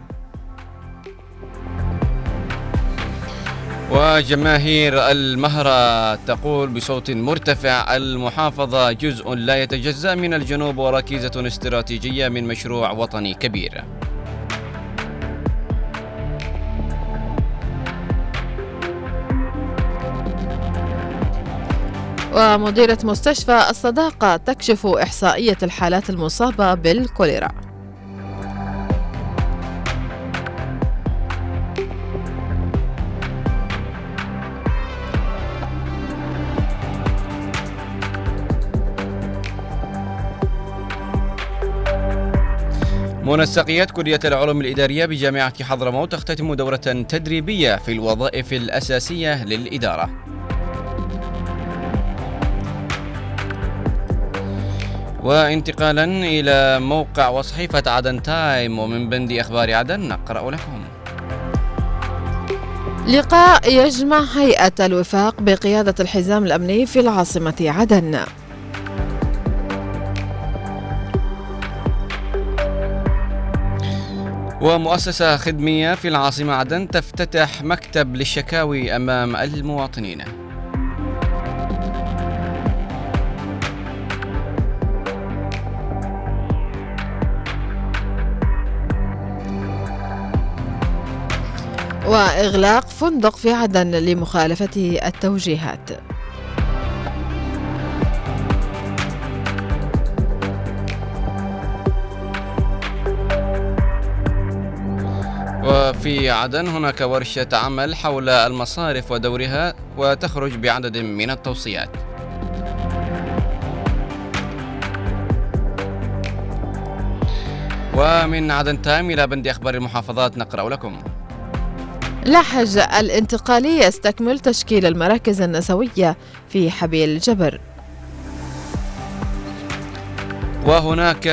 وجماهير المهرة تقول بصوت مرتفع المحافظة جزء لا يتجزأ من الجنوب وركيزة استراتيجية من مشروع وطني كبير. ومديرة مستشفى الصداقة تكشف إحصائية الحالات المصابة بالكوليرا. منسقيات كلية العلوم الإدارية بجامعة حضرموت تختتم دورة تدريبية في الوظائف الأساسية للإدارة. وانتقالا إلى موقع وصحيفة عدن تايم ومن بند أخبار عدن نقرأ لكم. لقاء يجمع هيئة الوفاق بقيادة الحزام الأمني في العاصمة عدن. ومؤسسة خدمية في العاصمة عدن تفتتح مكتب للشكاوي أمام المواطنين. وإغلاق فندق في عدن لمخالفة التوجيهات. وفي عدن هناك ورشة عمل حول المصارف ودورها وتخرج بعدد من التوصيات. ومن عدن تايم إلى بند أخبار المحافظات نقرأ لكم. لحج الانتقالي يستكمل تشكيل المراكز النسوية في حبيل جبر. وهناك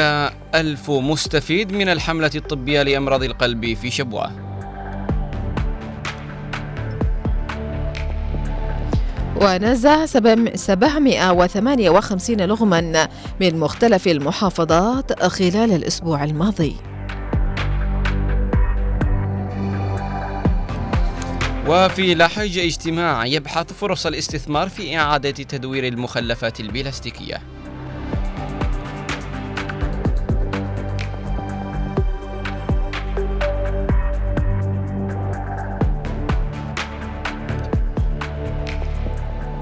ألف مستفيد من الحملة الطبية لأمراض القلب في شبوة. ونزع 758 لغما من مختلف المحافظات خلال الأسبوع الماضي. وفي لحج اجتماع يبحث فرص الاستثمار في إعادة تدوير المخلفات البلاستيكية.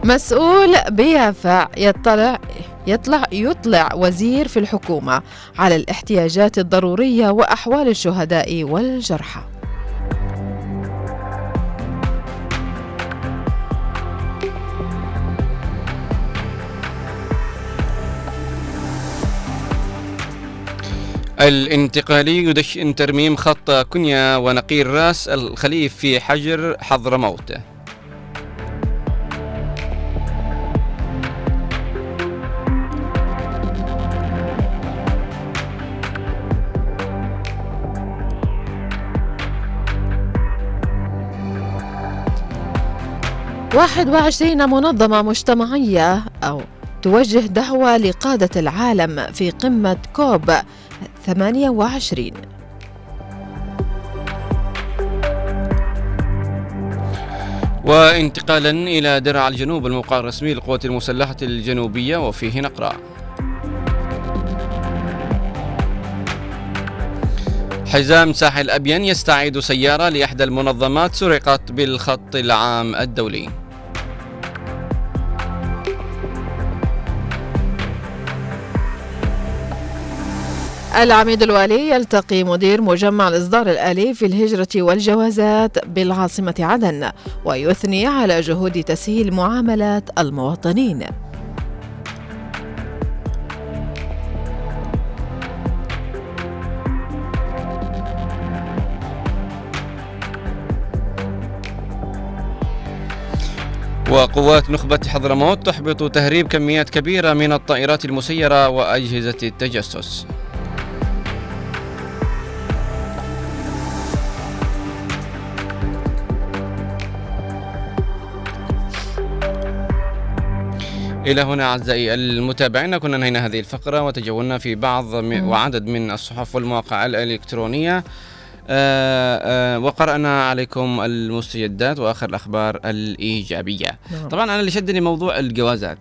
مسؤول بيافع يطلع يطلع يطلع وزير في الحكومة على الاحتياجات الضرورية وأحوال الشهداء والجرحى. الانتقالي يدشن ترميم خط كنيا ونقير راس الخليف في حجر حضرموت. واحد وعشرين منظمة مجتمعية أو توجه دعوة لقادة العالم في قمة كوب 28 وانتقالا إلى درع الجنوب الموقع الرسمي للقوات المسلحة الجنوبية وفيه نقرأ. حزام ساحل أبين يستعيد سيارة لإحدى المنظمات سرقت بالخط العام الدولي. العميد الوالي يلتقي مدير مجمع الإصدار الآلي في الهجرة والجوازات بالعاصمة عدن ويثني على جهود تسهيل معاملات المواطنين. وقوات نخبة حضرموت تحبط تهريب كميات كبيرة من الطائرات المسيرة وأجهزة التجسس. إلى هنا أعزائي المتابعين كنا نهينا هذه الفقرة وتجولنا في بعض وعدد من الصحف والمواقع الإلكترونية آه، آه، وقرأنا عليكم المستجدات وآخر الأخبار الإيجابية نعم. طبعا أنا اللي شدني موضوع الجوازات.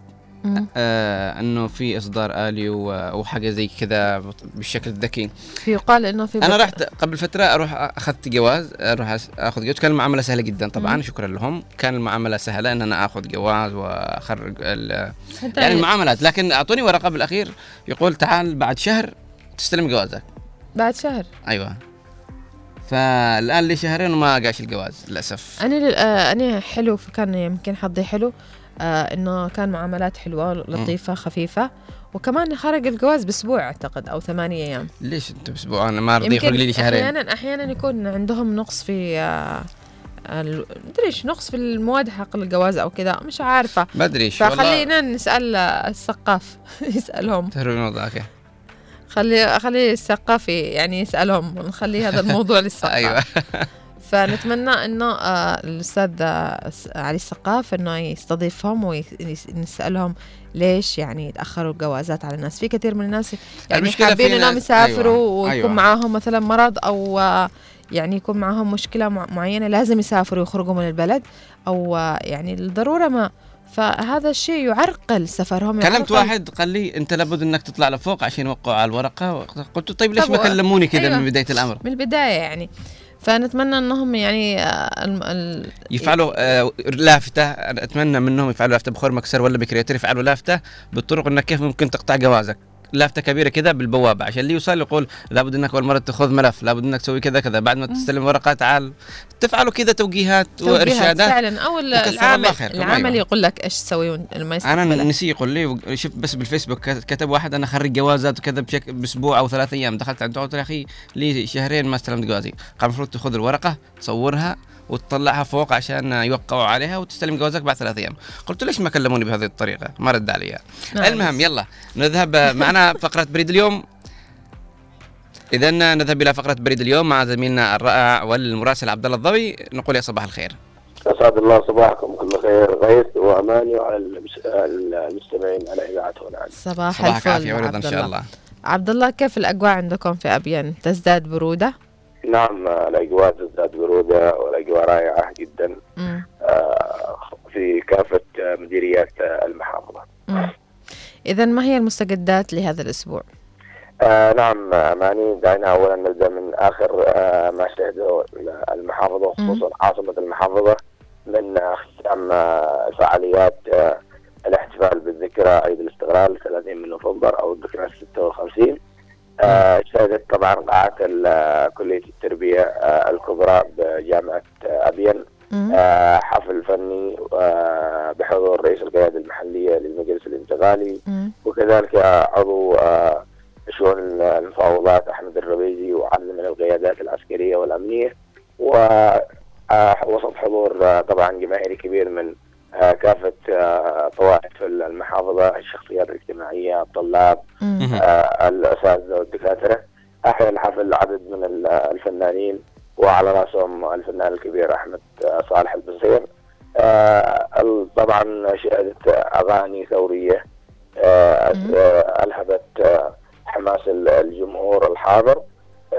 آه إنه في إصدار آلي وحاجة زي كذا بالشكل الذكي. يقال إنه في أنا رحت قبل فترة أروح أخذت جواز أروح أخذ جواز. كان المعاملة سهلة جدا طبعا مم. شكرا لهم. كان المعاملة سهلة إن أنا أخذ جواز وأخرج يعني المعاملات. لكن أعطوني ورقة بالأخير يقول تعال بعد شهر تستلم جوازك. بعد شهر؟ أيوه. فالآن لي شهرين وما قاش الجواز للأسف. أنا آه، أنا حلو كان يمكن حظي حلو. إنه كان معاملات حلوة لطيفة خفيفة. وكمان خرج الجواز بأسبوع أعتقد أو ثمانية أيام. ليش أنت أسبوع أنا ما رضي يخرج لي شهرين. أحيانا أحيانا يكون عندهم نقص في آه مدري إيش نقص في المواد حق الجواز أو كذا مش عارفة. ما أدري إيش فخلينا نسأل آه، السقاف يسألهم. تهرب الموضوع أوكي خلي خلي السقاف يعني يسألهم نخلي هذا الموضوع للسقاف أيوه. فنتمنى إنه آه، الأستاذ آه، علي السقاف إنه يستضيفهم ويسألهم ليش يعني تأخروا الجوازات على الناس. في كثير من الناس يعني حابين إنهم يسافروا أيوة، ويكون أيوة. معاهم مثلا مرض أو آه، يعني يكون معاهم مشكلة مع- معينة لازم يسافروا يخرجوا من البلد أو يعني الضروره ما. فهذا الشيء يعرقل سفرهم كلمت يعرقل- واحد قال لي أنت لابد إنك تطلع لفوق عشان يوقعوا على الورقة. قلت طيب ليش ما كلموني كذا أيوة. من بداية الأمر؟ من البداية يعني. فنتمنى إنهم يعني آه، الم- ال- يفعلوا آه لافته. أتمنى منهم يفعلوا لافته بخور مكسر ولا بكرياتير يفعلوا لافته بالطرق إنك كيف ممكن تقطع جوازك. لافتة كبيرة كذا بالبوابة. عشان اللي يوصل يقول لابد إنك أول مرة تأخذ ملف لابد إنك تسوي كذا كذا. بعد ما تستلم ورقة تعال. تفعلوا كذا توجيهات توجيهات وإرشادات. فعلا. أو العامل العامل أيوة. يقول لك إيش تسوي لما أنا. نسي يقول لي شفت بس بالفيسبوك كت- كتب واحد أنا خرج جوازات وكذا بشكل بأسبوع أو ثلاث أيام. دخلت عنده قلت له يا أخي لي شهرين ما استلمت جوازي. قال المفروض تأخذ الورقة تصورها وتطلعها فوق عشان يوقعوا عليها وتستلم جوازك بعد ثلاث أيام. قلت ليش ما كلموني بهذه الطريقة؟ ما رد علي. نعم. المهم يلا نذهب معنا فقرة بريد اليوم. اذا نذهب إلى فقرة بريد اليوم مع زميلنا الرائع والمراسل عبد الله الضوي. نقول يا صباح الخير. أسعد الله صباحكم. كل خير غيث واماني وعلى المس- المستمعين على اذاعه هنا صباح صباحك الفل عافية ورضا إن عبد شاء الله. عبد الله كيف الأجواء عندكم في أبين؟ تزداد برودة؟ نعم الأجواء تزداد مفروضة والأجواء رائعة جدا آه، في كافة مديريات آه، المحافظة. إذا ما هي المستجدات لهذا الأسبوع؟ آه نعم أماني دعنا أولا نبدأ من آخر آه ما شهده المحافظة خصوصا عاصمة المحافظة من آه، ختام آه فعاليات آه الاحتفال بالذكرى عيد الاستقلال 30 من نوفمبر أو الذكرى 56 شهدت طبعا آه، كلية التربية آه الكبرى بجامعة آه ابين آه حفل فني آه بحضور رئيس القيادة المحلية للمجلس الانتقالي. وكذلك عضو آه، شؤون المفاوضات أحمد الربيزي وعدد من القيادات العسكرية والأمنية. ووسط حضور آه، طبعا جماهيري كبير من آه، كافة آه، طوائف المحافظة الشخصيات الاجتماعية الطلاب آه، الاساتذه والدكاترة. احيا الحفل عدد من ال- الفنانين وعلى رأسهم الفنان الكبير أحمد آه، صالح البصير. آه، ال- طبعا شهدت أغاني ثورية آه، آه، الهبت آه، حماس ال- الجمهور الحاضر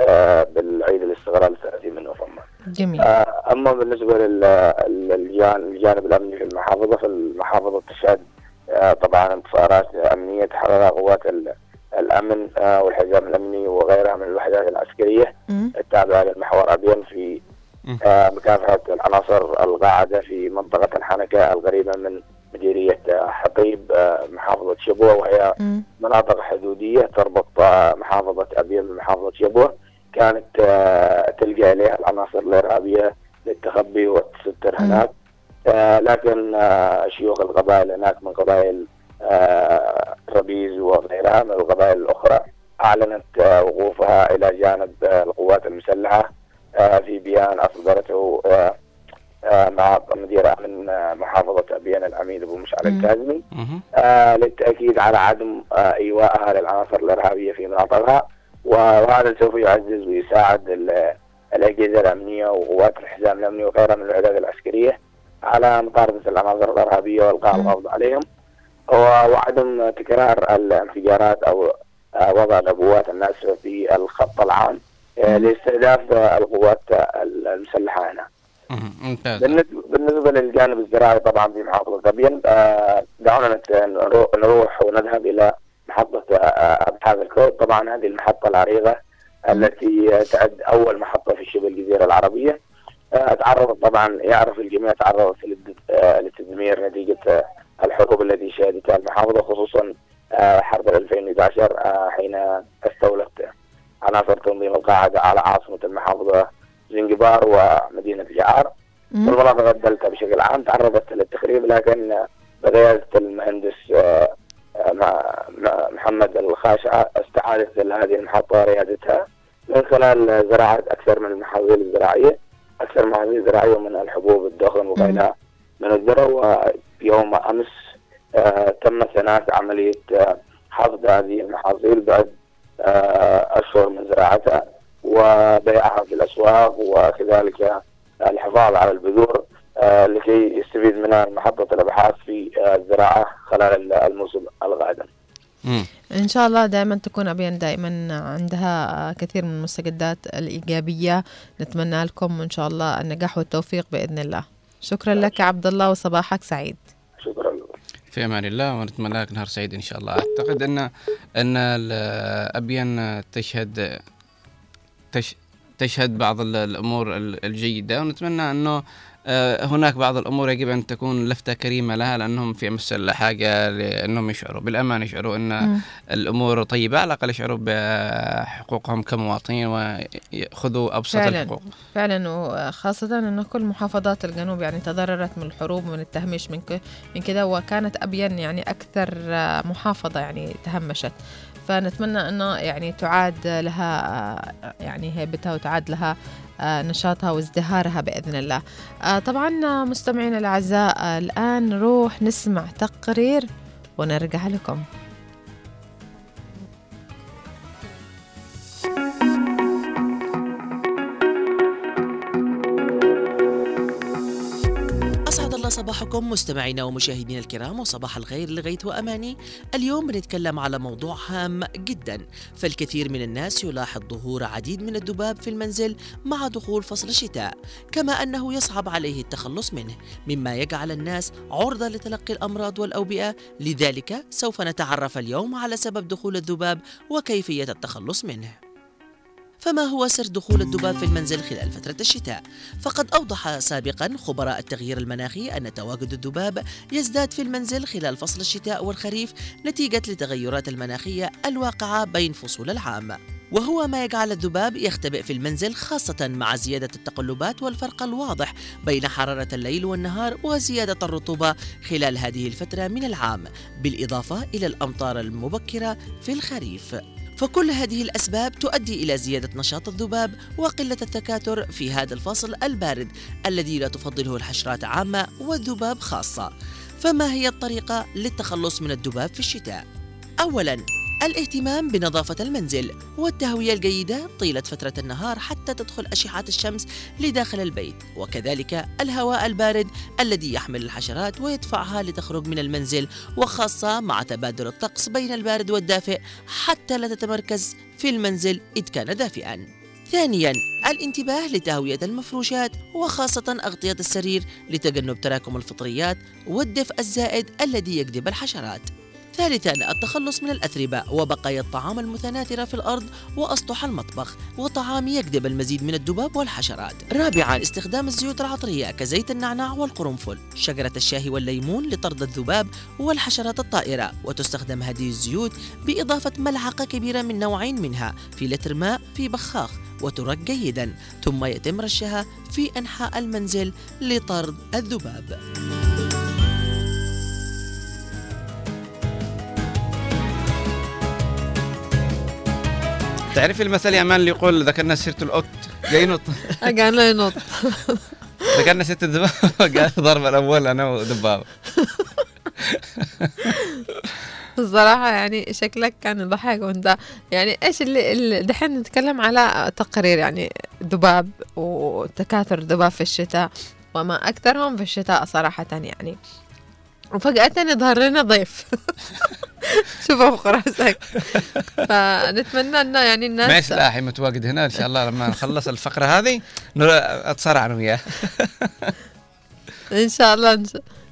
آه، بالعيد الاستقلال 30 من نوفمبر. جميل. آه، أما بالنسبة للجانب الأمني في المحافظة فالمحافظة تشهد آه، طبعا انتصارات أمنية تحررها قوات ال- الأمن آه، والحزام الأمني وغيرها من الوحدات العسكرية. التابعه للمحور أبين في مكافحة العناصر القاعدة في منطقة الحنكه القريبة من مديرية حطيب محافظة شبوة وهي مناطق حدودية تربط محافظة أبين بمحافظة شبوة. كانت آه، تلجا اليها العناصر الإرهابية للتخبي والتستر هناك. آه، لكن آه، شيوخ القبائل هناك من قبائل ربيز وغيرها من القبائل الأخرى أعلنت وقوفها إلى جانب القوات المسلحة في بيان أصدرته مع مدير امن محافظة أبيان العميد أبو مشعل الكاظمي آه، للتأكيد على عدم إيوائها للعناصر الإرهابية في مناطقها. وهذا سوف يعزز ويساعد ال- الأجهزة الأمنية وقوات الحزام الأمني وغيرها من الوحدات العسكرية على مطارده العناصر الارهابيه والقاء القبض عليهم. وعدم تكرار الانفجارات أو آه، وضع العبوات الناسفه في الخط العام آه، لاستهداف القوات المسلحة هنا. ممتاز. بالنسبة بالنسبة للجانب الزراعي طبعا في محافظة ابين آه، دعونا نروح ونذهب إلى محطة آه، ابحاث الكود طبعا هذه المحطة العريقه التي تعد أول محطة في شبه الجزيرة العربية. آه، تعرضت طبعا يعرف الجميع تعرضت آه، للتدمير نتيجة آه، الحروب التي شهدتها المحافظة خصوصا آه، حرب 2011 آه، حين استولت عناصر تنظيم القاعدة على عاصمة المحافظة زنجبار ومدينة جعار. والمناطق الدلتا بشكل عام تعرضت للتخريب لكن بقيادة المهندس آه، آه، مع- محمد الخاشعة استعادت هذه المحطة ريادتها. من خلال زراعة أكثر من المحاصيل الزراعية أكثر من المحاصيل الزراعية من الحبوب الدخن وغيرها من الذرة. ويوم أمس آه، تمت هناك عملية آه، حصد هذه المحاصيل بعد آه، أشهر من زراعتها وبيعها في الأسواق وكذلك الحفاظ على البذور. لكي يستفيد منها محطة الأبحاث في آه، الزراعة خلال الموسم القادم إن شاء الله دائما تكون أبين دائما عندها كثير من المستجدات الإيجابية. نتمنى لكم إن شاء الله النجاح والتوفيق بإذن الله. شكرا لك عبد الله وصباحك سعيد. شكرا في أمان الله ونتمنى لك نهار سعيد إن شاء الله. أعتقد أن أن ابين تشهد تش تشهد بعض ال- الأمور ال- الجيدة ونتمنى أنه آه، هناك بعض الأمور يجب أن تكون لفتة كريمة لها لأنهم في أمس الحاجة لأنهم يشعروا بالامان يشعروا إن مم. الأمور طيبة على الأقل يشعروا بحقوقهم كمواطنين ويأخذوا أبسط فعلا الحقوق فعلا وخاصة أنه كل محافظات الجنوب يعني تضررت من الحروب ومن التهميش من من كده وكانت أبين يعني أكثر آه، محافظة يعني تهمشت فنتمنى أنه يعني تعاد لها آه، يعني هيبتها وتعاد لها آه، نشاطها وازدهارها بإذن الله. آه، طبعا آه، مستمعينا الأعزاء آه، الآن نروح نسمع تقرير ونرجع لكم. صباحكم مستمعينا ومشاهدينا الكرام وصباح الخير لغيث وأماني. اليوم بنتكلم على موضوع هام جدا. فالكثير من الناس يلاحظ ظهور عديد من الذباب في المنزل مع دخول فصل الشتاء كما أنه يصعب عليه التخلص منه مما يجعل الناس عرضة لتلقي الأمراض والأوبئة. لذلك سوف نتعرف اليوم على سبب دخول الذباب وكيفية التخلص منه. فما هو سر دخول الذباب في المنزل خلال فترة الشتاء؟ فقد أوضح سابقا خبراء التغيير المناخي أن تواجد الذباب يزداد في المنزل خلال فصل الشتاء والخريف نتيجة للتغيرات المناخية الواقعة بين فصول العام وهو ما يجعل الذباب يختبئ في المنزل خاصة مع زيادة التقلبات والفرق الواضح بين حرارة الليل والنهار وزيادة الرطوبة خلال هذه الفترة من العام بالإضافة إلى الأمطار المبكرة في الخريف فكل هذه الأسباب تؤدي إلى زيادة نشاط الذباب وقلة التكاثر في هذا الفصل البارد الذي لا تفضله الحشرات عامة والذباب خاصة فما هي الطريقة للتخلص من الذباب في الشتاء؟ أولاً الاهتمام بنظافة المنزل والتهوية الجيدة طيلة فترة النهار حتى تدخل أشعة الشمس لداخل البيت وكذلك الهواء البارد الذي يحمل الحشرات ويدفعها لتخرج من المنزل وخاصة مع تبادل الطقس بين البارد والدافئ حتى لا تتمركز في المنزل إذ كان دافئا. ثانيا الانتباه لتهوية المفروشات وخاصة أغطية السرير لتجنب تراكم الفطريات والدفء الزائد الذي يجذب الحشرات. ثالثا التخلص من الأتربة وبقايا الطعام المتناثرة في الأرض وأسطح المطبخ وطعام يجذب المزيد من الذباب والحشرات. رابعا استخدام الزيوت العطرية كزيت النعناع والقرنفل. شجرة الشاي والليمون لطرد الذباب والحشرات الطائرة. وتستخدم هذه الزيوت بإضافة ملعقة كبيرة من نوعين منها في لتر ماء في بخاخ. وترك جيدا ثم يتم رشها في أنحاء المنزل لطرد الذباب. تعرفي المثل يا مان اللي يقول ذكرنا سيرة القط جاي ينط قال له ينط. ذكرنا سيرة الذباب. قال ضرب الأول أنا ودبابه الصراحة يعني شكلك كان يضحك وانت يعني إيش اللي, دحين نتكلم على تقرير يعني ذباب وتكاثر الذباب في الشتاء وما أكثرهم في الشتاء صراحة يعني. وفجأة يظهر لنا ضيف. شوفوا فوق راسك فنتمنى إنه يعني الناس ما سلاحي متواجد هنا إن شاء الله لما نخلص الفقرة هذه أتصارع أنا وياه. إن شاء الله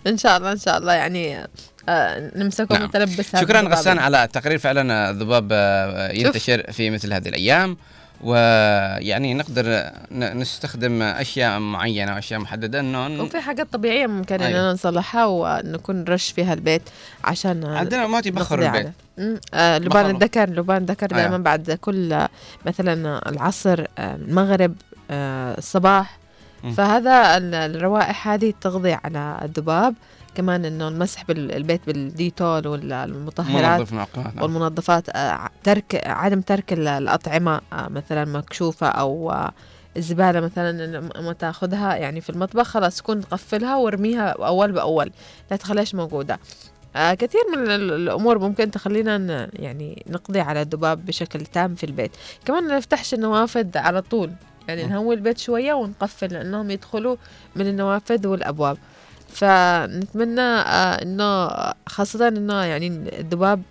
إن شاء الله إن شاء الله. يعني آه نمسكه نعم. متلبس شكرا غسان على التقرير فعلا الذباب آه، ينتشر في مثل هذه الأيام. ويعني نقدر نستخدم أشياء معينة واشياء محددة إنه وفي حاجات طبيعية ممكن أيوة. اننا نصلحها ونكون نرش فيها البيت عشان عندنا ما نقضي البيت. آه لبان. الذكر لبان الذكر أيوة. دائما بعد كل مثلا العصر آه، المغرب آه، الصباح مم. فهذا ال- الروائح هذه تقضي على الذباب كمان إنه المسح بالبيت بالديتول والمطهرات نعم. والمنظفات آه، ترك عدم ترك ال- الأطعمة آه، مثلا مكشوفة أو آه، الزبالة مثلا لما تأخذها يعني في المطبخ خلاص تكون تقفلها وارميها أول بأول لا تخليهاش موجودة. آه كثير من ال- الأمور ممكن تخلينا يعني نقضي على الذباب بشكل تام في البيت. كمان ما نفتحش النوافذ على طول يعني نهوي البيت شوية ونقفل لأنهم يدخلوا من النوافذ والأبواب. فنتمنى آه إنه خاصة إنه يعني الذباب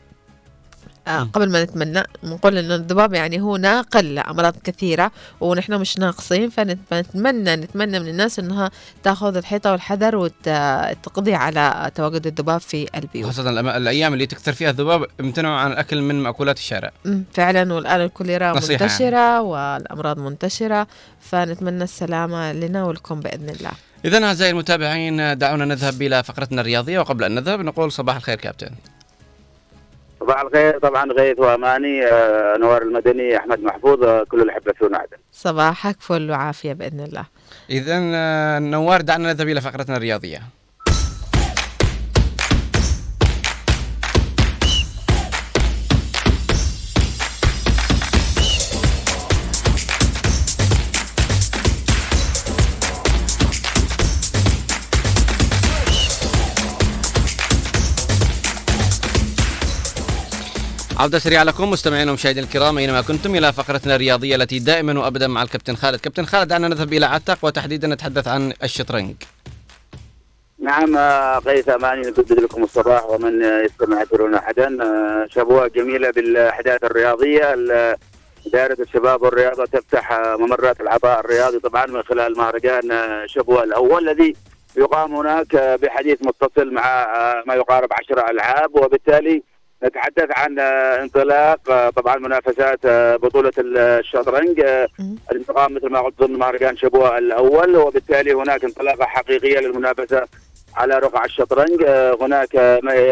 آه قبل ما نتمنى نقول إنه الذباب يعني هو ناقل لأمراض كثيرة ونحن مش ناقصين فنتمنى نتمنى من الناس إنها تأخذ الحيطة والحذر وتقضي على تواجد الذباب في البيوت. خاصة الأما- الأيام اللي تكثر فيها الذباب امتنعوا عن الأكل من مأكولات الشارع. فعلا والآن الكوليرا نصيحة منتشرة والأمراض منتشرة فنتمنى السلامة لنا ولكم بإذن الله. إذا أعزائي المتابعين دعونا نذهب إلى فقرتنا الرياضية وقبل أن نذهب نقول صباح الخير كابتن. صباح الخير. طبعا غيث وأماني آه، أنوار المدني أحمد محفوظ آه، كل الاحبه في عدن. صباحك فل وعافية بإذن الله. إذا آه، نوار دعنا نذهب إلى فقرتنا الرياضية. عودة سريعة لكم مستمعينا ومشاهدينا الكرام أينما كنتم إلى فقرتنا الرياضية التي دائما وأبدا مع الكابتن خالد. كابتن خالد دعنا نذهب إلى عتق وتحديدا نتحدث عن الشطرنج. نعم قيس اماني نجدد لكم الصباح ومن يستمع يعتبرون احدا. آه، شبوة جميلة بالأحداث الرياضية. ال- دائرة الشباب والرياضة تفتح ممرات العطاء الرياضي طبعا من خلال مهرجان شبوة الأول الذي يقام هناك بحديث متصل مع ما يقارب عشرة ألعاب وبالتالي نتحدث عن انطلاق آه، طبعا منافسات آه، بطولة الشطرنج آه، الانتقام مثل ما قلت ضمن مهرجان شبوه الأول وبالتالي هناك انطلاقة حقيقية للمنافسة على رقع الشطرنج. هناك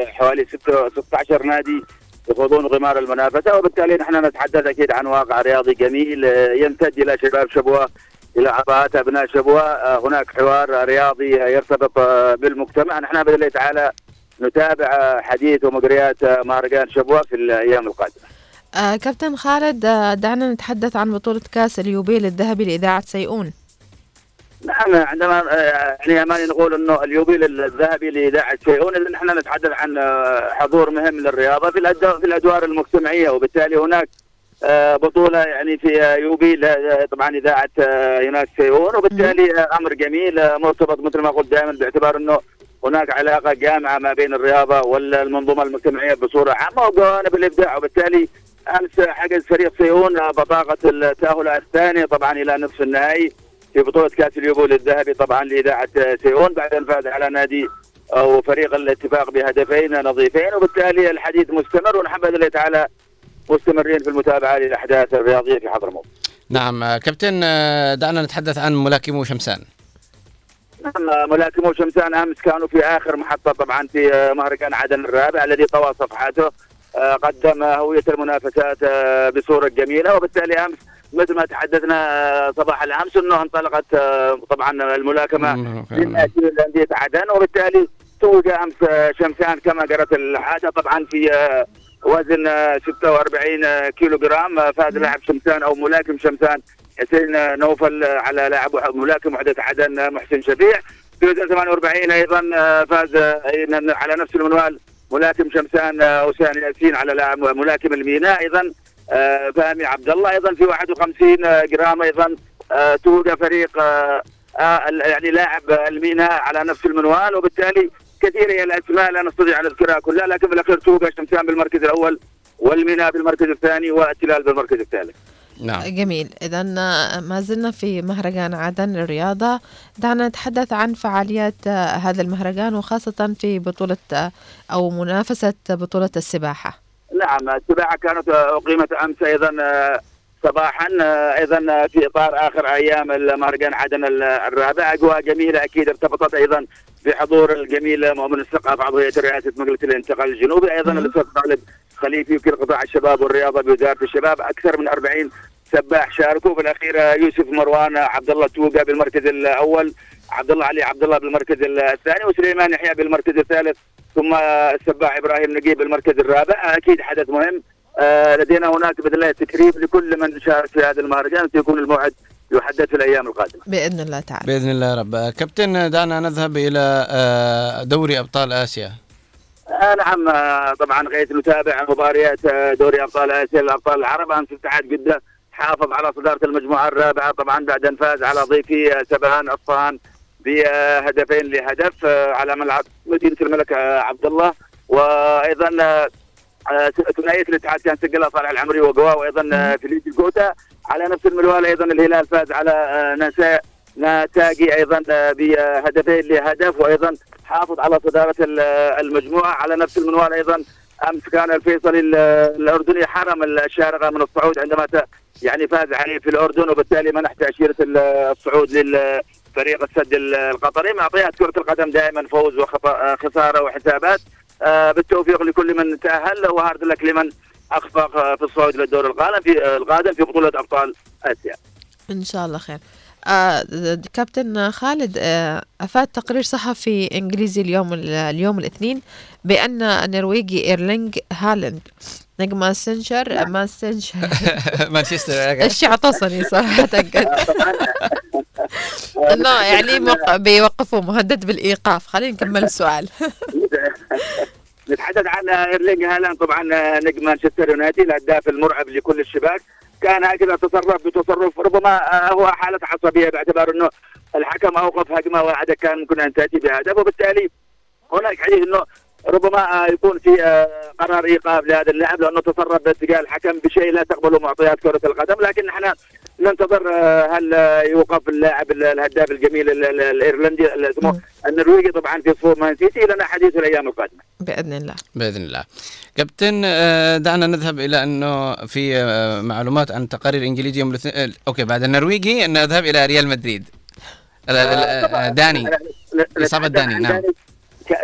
حوالي ستة- 16 نادي يخوضون غمار المنافسة وبالتالي نحن نتحدث أكيد عن واقع رياضي جميل يمتد إلى شباب شبوه إلى عطاءات أبناء شبوه آه، هناك حوار رياضي يرتبط بالمجتمع. نحن بإذن الله تعالى نتابع حديث ومجريات آه، مهرجان شبوة في الأيام القادمة. آه كابتن خالد آه دعنا نتحدث عن بطولة كأس اليوبيل الذهبي لإذاعة سيئون. نعم عندما آه، يعني أماني نقول إنه اليوبيل الذهبي لإذاعة شيئون اذا نحن نتحدث عن آه، حضور مهم للرياضة في في الأدوار المجتمعية. وبالتالي هناك آه، بطولة يعني في يوبيل طبعا إذاعة هناك شيئون وبالتالي أمر جميل مرتبط مثل ما قلت دائما باعتبار إنه هناك علاقة جامعة ما بين الرياضة والمنظومة المجتمعية بصورة عامة وجوانب الإبداع. وبالتالي أمس حجز فريق سيئون آه، بطاقة التأهل الثاني طبعا إلى نصف النهائي في بطولة كأس اليوبول الذهبي طبعا لإذاعة سيئون بعد فاز على نادي أو فريق الاتفاق بهدفين نظيفين. وبالتالي الحديث مستمر بإذن الله تعالى مستمرين في المتابعة للأحداث الرياضية في حضرموت. نعم كابتن دعنا نتحدث عن ملاكمو شمسان. نعم ملاكمو شمسان أمس كانوا في آخر محطة. طبعا في آه، مهرجان عدن الرابع الذي طوى صفحاته. آه، قدم هوية المنافسات آه، بصورة جميلة. وبالتالي أمس مثل ما تحدثنا صباح الأمس أنه انطلقت طبعا الملاكمة من أندية عدن. وبالتالي توج آه، شمسان كما جرت العادة طبعا في وزن آه، 46 كيلو جرام فاز لاعب شمسان أو ملاكم شمسان حسين نوفل على لاعب ملاكم وحدة عدن محسن شفيع في وزن 48 أيضا آه، فاز آه، على نفس المنوال ملاكم شمسان آه، أسان ياسين على لاعب ملاكم الميناء أيضا آه، فهمي عبد الله أيضا في 51 آه، جرام آه، توج فريق يعني لاعب الميناء على نفس المنوال وبالتالي كثير هي الأسماء لا نستطيع أن نذكرها كلها لكن في الأخير توقع شمسان بالمركز الأول والميناء بالمركز الثاني والتلال بالمركز الثالث. نعم. جميل. إذا ما زلنا في مهرجان عدن للرياضة دعنا نتحدث عن فعاليات آه، هذا المهرجان وخاصة في بطولة آه، أو منافسة بطولة السباحة. نعم السباحة كانت آه، أقيمت أمس أيضا آه، صباحا آه، أيضا آه، في إطار آخر أيام المهرجان عدن ال- الرابع. أجواء جميلة أكيد ارتبطت أيضا بحضور الجميل مؤمن الثقافه عضو هيئة رئاسة مجلس الانتقال الجنوبي. أيضا الأستاذ خالد خليفي وكيل قطاع الشباب والرياضة بوزارة الشباب. أكثر من 40 سباح شاركوا. في الاخير آه، يوسف مروان آه، عبد الله توقع بالمركز الأول عبد الله علي عبد الله بالمركز الثاني وسليمان يحيى بالمركز الثالث ثم آه، السباح إبراهيم نقيب بالمركز الرابع. آه، أكيد حدث مهم آه، لدينا هناك باذن الله تكريم لكل من شارك في هذا المهرجان سيكون الموعد يحدد في الأيام القادمة. بإذن الله تعالى. بإذن الله يا رب. آه، كابتن دعنا نذهب إلى آه، دوري أبطال آسيا. آه نعم آه طبعا غاية نتابع مباريات آه، دوري أبطال آسيا الابطال العرب. أمس اتحاد جدة حافظ على صدارة المجموعة الرابعة. طبعا بعد أن فاز على ضيفه آه، سبهان اصفهان بهدفين لهدف آه، على ملعب مدينة الملك آه، عبد الله. وأيضا آه، آه، ثنائية الاتحاد كان سجلها صالح العمري وقوا وأيضا آه، فيليب جوتا. على نفس المنوال أيضا الهلال فاز على آه، نساء نتاجي أيضا آه، بهدفين لهدف وأيضا حافظ على صدارة ال- المجموعة. على نفس المنوال أيضا أمس كان الفيصلي ال- الأردني حرم الشارقة من الصعود عندما يعني فاز عليه في الأردن وبالتالي منح تأشيرة ال- الصعود للفريق السد ال- القطري. معطيات كرة القدم دائما فوز وخساره وحسابات. بالتوفيق لكل من تأهل وهارد لك لمن اخفق آه، في الصعود للدور القادم في آه، القادم في بطولة أبطال آسيا. إن شاء الله خير. آه كابتن خالد آه أفاد تقرير صحفي إنجليزي اليوم ال- اليوم الاثنين بأن النرويجي إيرلينج هالاند نجم ماسنشر ماسنشر مانشستر الشيء عطسني صراحة. انه يعني بيوقفوا مهدد بالإيقاف. خلينا نكمل السؤال. نتحدث عن ايرلينج هالاند. طبعا نجم مانشستر يونايتد الهداف المرعب لكل الشباك كان هكذا تصرف بتصرف ربما هو حالة عصبية باعتبار إنه الحكم أوقف هجمة واحدة كان ممكن أن تأتي بهدف وبالتالي هناك حديث إنه ربما يكون في آه، قرار إيقاف لهذا اللاعب لأنه تصرف باتجاه الحكم بشيء لا تقبله معطيات كرة القدم لكن نحن ننتظر آه، هل يوقف اللاعب ال- الهداف الجميل ال- ال- الإيرلندي النرويجي طبعا في صفوف مان سيتي لنا حديث الأيام القادمة. بإذن الله. بإذن الله. كابتن آه، دعنا نذهب إلى أنه في معلومات عن تقارير انجليزيه يوم الاثنين okay بعد النرويجي نذهب إلى ريال مدريد. داني. إصابة داني نعم.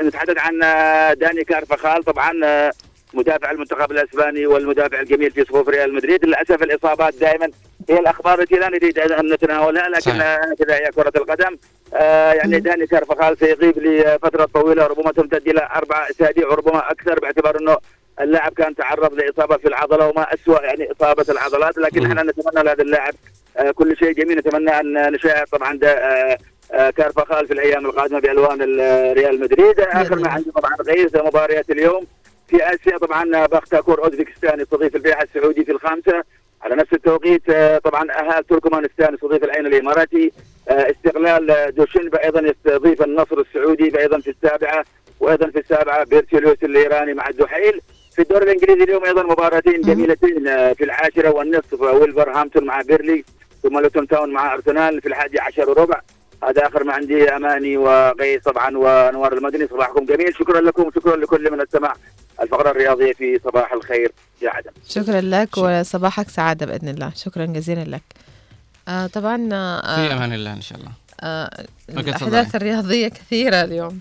نتحدث عن آه، داني كارفخال. طبعا آه، مدافع المنتخب الأسباني والمدافع الجميل في صفوف ريال مدريد. للأسف الإصابات دائما هي الأخبار التي لا نريد أن نتناولها لكن صحيح. آه، هكذا هي كرة القدم. آه، يعني داني كارفخال سيغيب لفترة طويلة ربما تمتد إلى أربع أسابيع وربما أكثر باعتبار إنه اللاعب كان تعرض لإصابة في العضلة وما اسوء يعني إصابة العضلات. لكن. إحنا نتمنى لهذا اللاعب آه، كل شيء جميل. نتمنى أن نشاهد طبعا ده آه، آه، كارفخال في الأيام القادمة بألوان ال- ريال مدريد. آخر ما عندي طبعا غير مباريات اليوم في آسيا. طبعا بختاكور اوزبكستان يستضيف البيع السعودي في الخامسة. على نفس التوقيت آه، طبعا أهال تركمانستان يستضيف العين الإماراتي. آه، استقلال دوشنبه أيضا يستضيف النصر السعودي أيضا في السابعة وأيضا في السابعة بيرسبوليس الإيراني مع الدحيل. في الدوري الإنجليزي اليوم أيضا مباراتين جميلتين في العاشرة والنصف وولفرهامبتون مع بيرنلي ثم لوتون تاون مع أرسنال في الحادي عشر وربع هذا آخر ما عندي أماني وغيث طبعا وانوار المدني صباحكم جميل. شكرا لكم وشكرا لكل من استمع الفقرة الرياضية في صباح الخير يا عدن شكرا لك وصباحك سعادة بإذن الله. شكرا جزيلا لك. آه طبعا آه في أمان الله إن شاء الله. آه. الأحداث الرياضية كثيرة اليوم.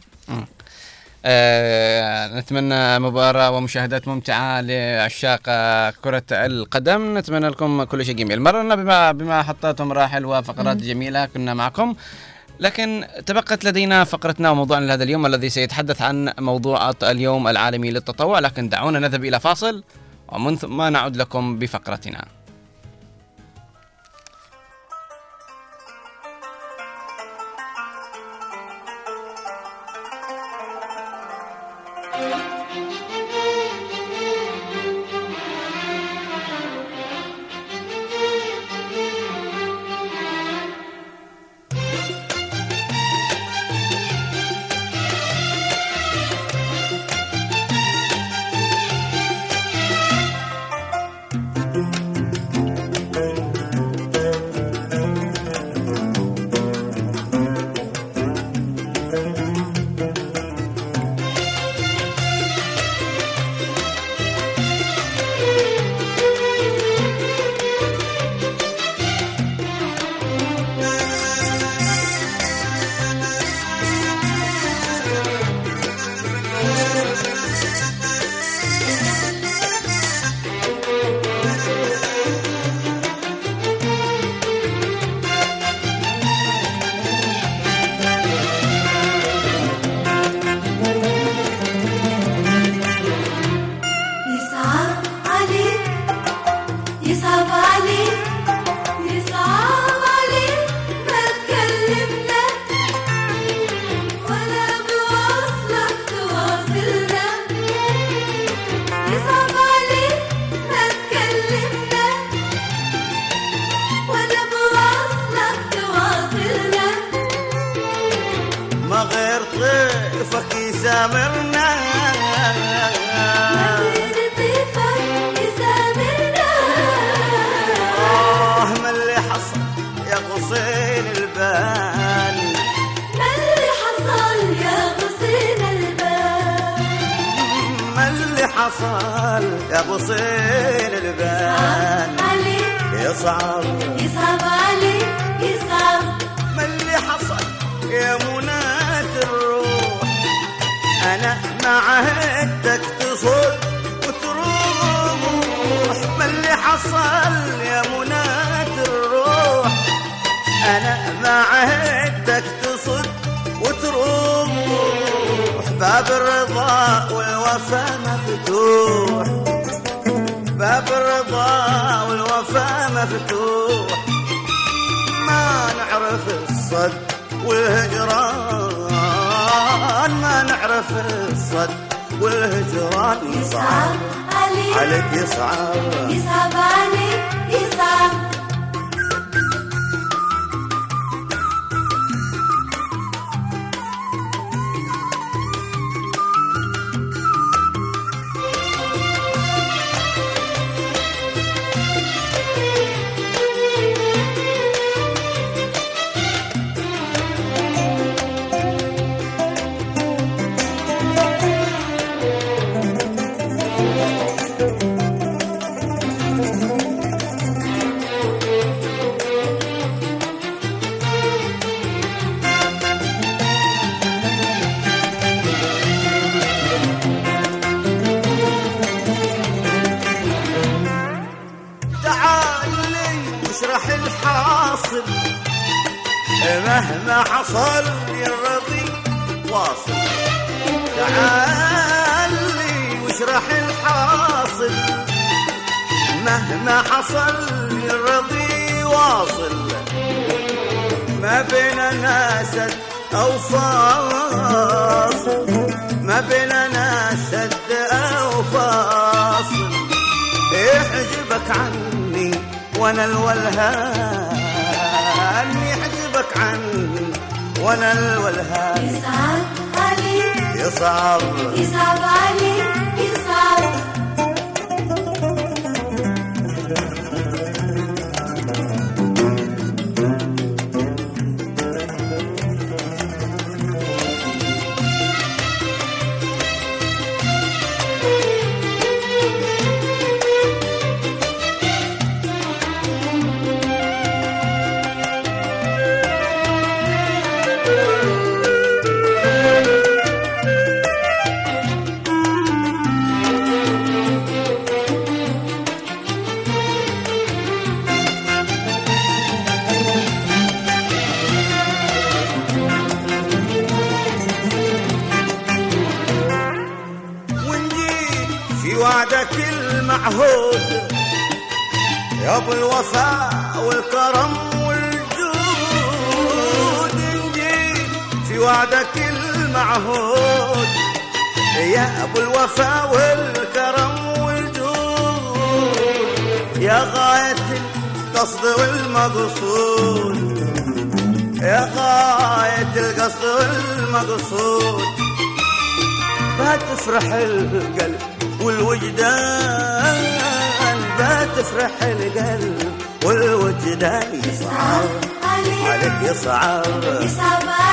آه، نتمنى مباراة ومشاهدات ممتعة لعشاق كرة القدم. نتمنى لكم كل شيء جميل. مررنا بما بما حطيتم مراحل وفقرات. جميلة كنا معكم. لكن تبقت لدينا فقرتنا وموضوعنا لهذا اليوم الذي سيتحدث عن موضوع اليوم العالمي للتطوع. لكن دعونا نذهب إلى فاصل ومن ثم نعود لكم بفقرتنا. مفتوح. باب الرضا والوفا مفتوح. ما نعرف الصد والهجران. ما نعرف الصد والهجران. صعب عليك عليك عليك يصعب يصعب عليك يصعب حصل الرضي واصل. تعال لي واشرح الحاصل. مهما حصل الرضي واصل. ما بيننا سد أو فاصل ما بيننا سد أو فاصل يحجبك عني وأنا الولهان يحجبك عني وأنا الولهان يصعب عليك. يصعب. يصعب عليك. ابو الوفاء والكرم والجود. نجيت في وعدك المعهود. يا أبو الوفاء والكرم والجود. يا غاية القصد والمقصود. يا غاية القصد والمقصود. ما تفرح القلب والوجدان. ما تفرح القلب والوجدان يصعب عليك عليك يصعب. يصعب.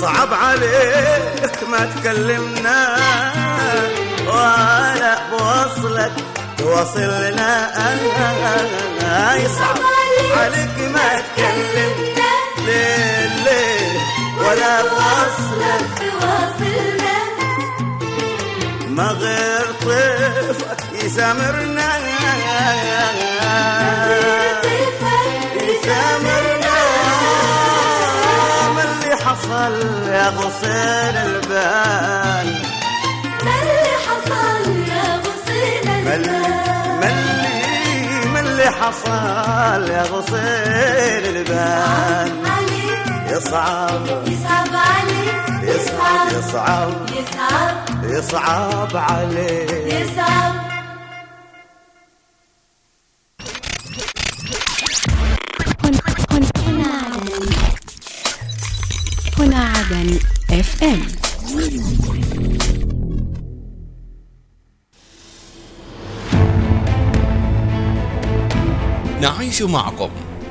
يصعب عليك ما تكلمنا. ولا بوصلك توصلنا يصعب عليك ما تكلمنا. ليه ليه ولا بوصلك. تواصلنا ما غير طيفك يسامرنا. يسامرنا. حصل يا غصين البال. ما اللي حصل يا غصين البال. ما اللي حصل يا غصين البال. يصعب يصعب. عليك يصعب. يصعب. يصعب. يصعب. عليك يصعب.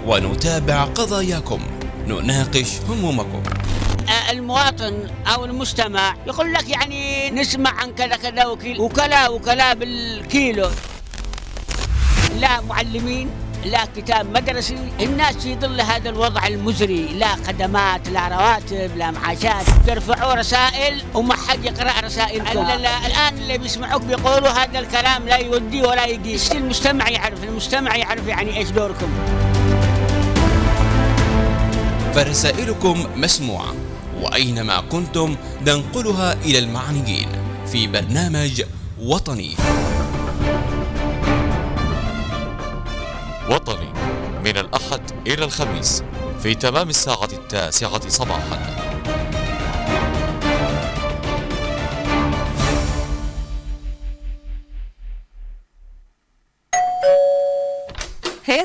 ونتابع قضاياكم. نناقش همومكم. المواطن أو المستمع يقول لك يعني نسمع عن كذا كذا وكيل وكلا وكلا بالكيلو. لا معلمين لا كتاب مدرسي الناس في ظل هذا الوضع المزري. لا خدمات لا رواتب لا معاشات. ترفعوا رسائل وما حد يقرأ رسائلكم. لا لا الآن اللي بيسمعوك بيقولوا هذا الكلام لا يودي ولا يقيس المجتمع يعرف المجتمع يعرف يعني إيش دوركم. فرسائلكم مسموعة وأينما كنتم ننقلها إلى المعنيين في برنامج وطني. وطني من الأحد إلى الخميس في تمام الساعة التاسعة صباحا.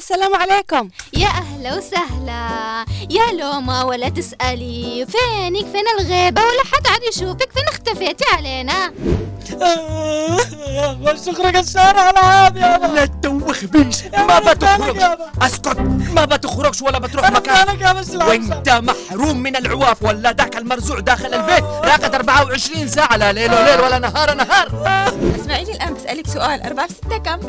السلام عليكم. يا أهلا وسهلا. يا لوما ولا تسألي. فينك؟ فين الغيبة؟ ولا حد عاد يشوفك. فين اختفيتي علينا؟ شكرا الشارع على عاب يابا لا تدوخ بيش ما بتخرج أسكت. ما بتخرجش ولا بتروح مكان. وانت محروم من العواف. ولا ذاك المرزوع داخل البيت. راقد 24 ساعة. لا ليل وليل ولا نهار نهار. اسمعيني الآن بسألك سؤال. أربعة في ستة كم؟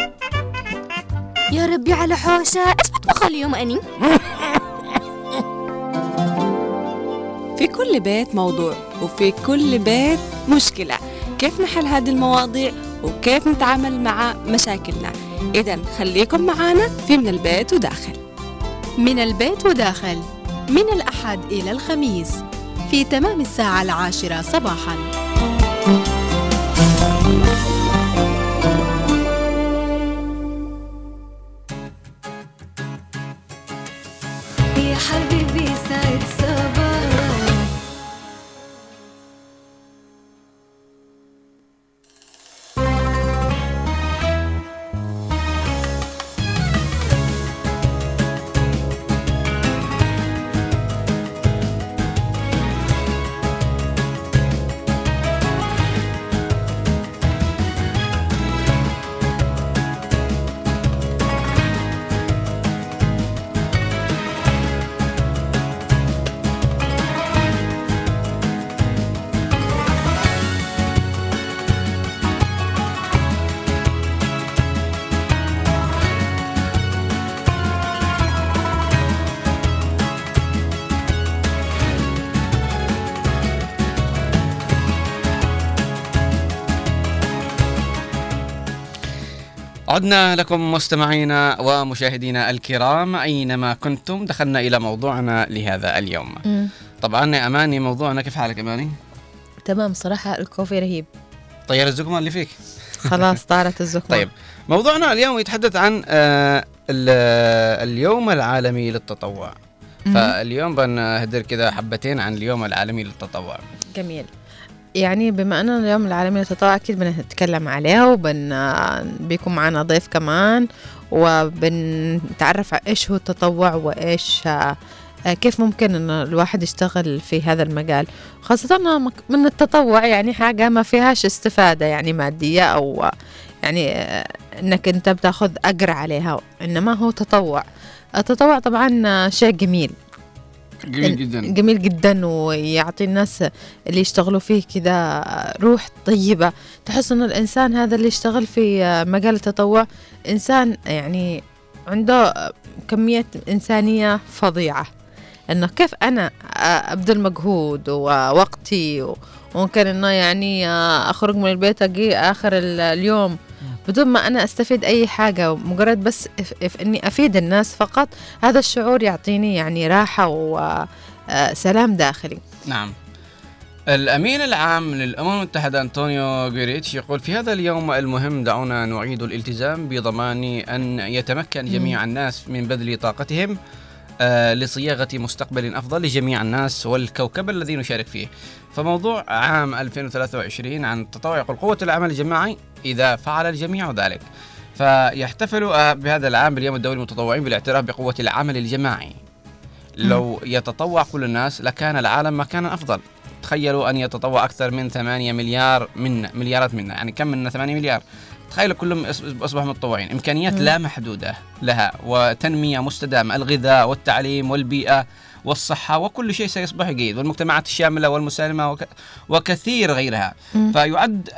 يا ربي على حوشة إيش بطبخ اليوم أني. في كل بيت موضوع وفي كل بيت مشكلة. كيف نحل هذه المواضيع؟ وكيف نتعامل مع مشاكلنا؟ إذا خليكم معنا في من البيت وداخل. من البيت وداخل. من الأحد إلى الخميس. في تمام الساعة العاشرة صباحاً. عدنا لكم مستمعينا ومشاهدينا الكرام أينما كنتم. دخلنا إلى موضوعنا لهذا اليوم. مم. طبعا يا أماني موضوعنا كيف حالك أماني؟ تمام صراحة الكوفي رهيب. طير الزقمة اللي فيك. خلاص طارت الزكمة طيب موضوعنا اليوم يتحدث عن آه ال- اليوم العالمي للتطوع. مم. فاليوم بنهدر كذا حبتين عن اليوم العالمي للتطوع. جميل. يعني بما أننا اليوم العالمي للتطوع أكيد بنتكلم عليه وبن بيكون معنا ضيف كمان وبنتعرف على إيش هو التطوع وإيش آه، كيف ممكن أن الواحد يشتغل في هذا المجال. خاصة من التطوع يعني حاجة ما فيهاش استفادة يعني مادية أو يعني آه، أنك أنت بتاخذ أجر عليها إنما هو تطوع. التطوع طبعا شيء جميل. جميل جدا. جميل جدا ويعطي الناس اللي يشتغلوا فيه كذا روح طيبة. تحس إنه الإنسان هذا اللي يشتغل في مجال التطوع إنسان يعني عنده كمية إنسانية فظيعة. إنه كيف أنا أبذل مجهود ووقتي وممكن إنه يعني أخرج من البيت أجي آخر ال- اليوم بدون ما أنا أستفيد أي حاجة مجرد بس إف إف إني أفيد الناس فقط هذا الشعور يعطيني يعني راحة وسلام داخلي. نعم. الأمين العام للأمم المتحدة أنطونيو غوريتش يقول في هذا اليوم المهم دعونا نعيد الالتزام بضمان أن يتمكن جميع الناس من بذل طاقتهم آه، لصياغة مستقبل أفضل لجميع الناس والكوكب الذي نشارك فيه. فموضوع عام 2023 عن التطوع يقول قوة العمل الجماعي إذا فعل الجميع ذلك. فيحتفل آه، بهذا العام باليوم الدولي للمتطوعين بالاعتراف بقوة العمل الجماعي. لو يتطوع كل الناس لكان العالم مكانا أفضل. تخيلوا أن يتطوع أكثر من 8 مليار من مليارات منا يعني كم منا؟ 8 مليار. تخيلوا كلهم أصبحوا متطوعين. إمكانيات مم. لا محدودة لها وتنمية مستدامة. الغذاء والتعليم والبيئة. والصحة وكل شيء سيصبح جيد والمجتمعات الشاملة والمسالمة وك... وكثير غيرها مم. فيعد.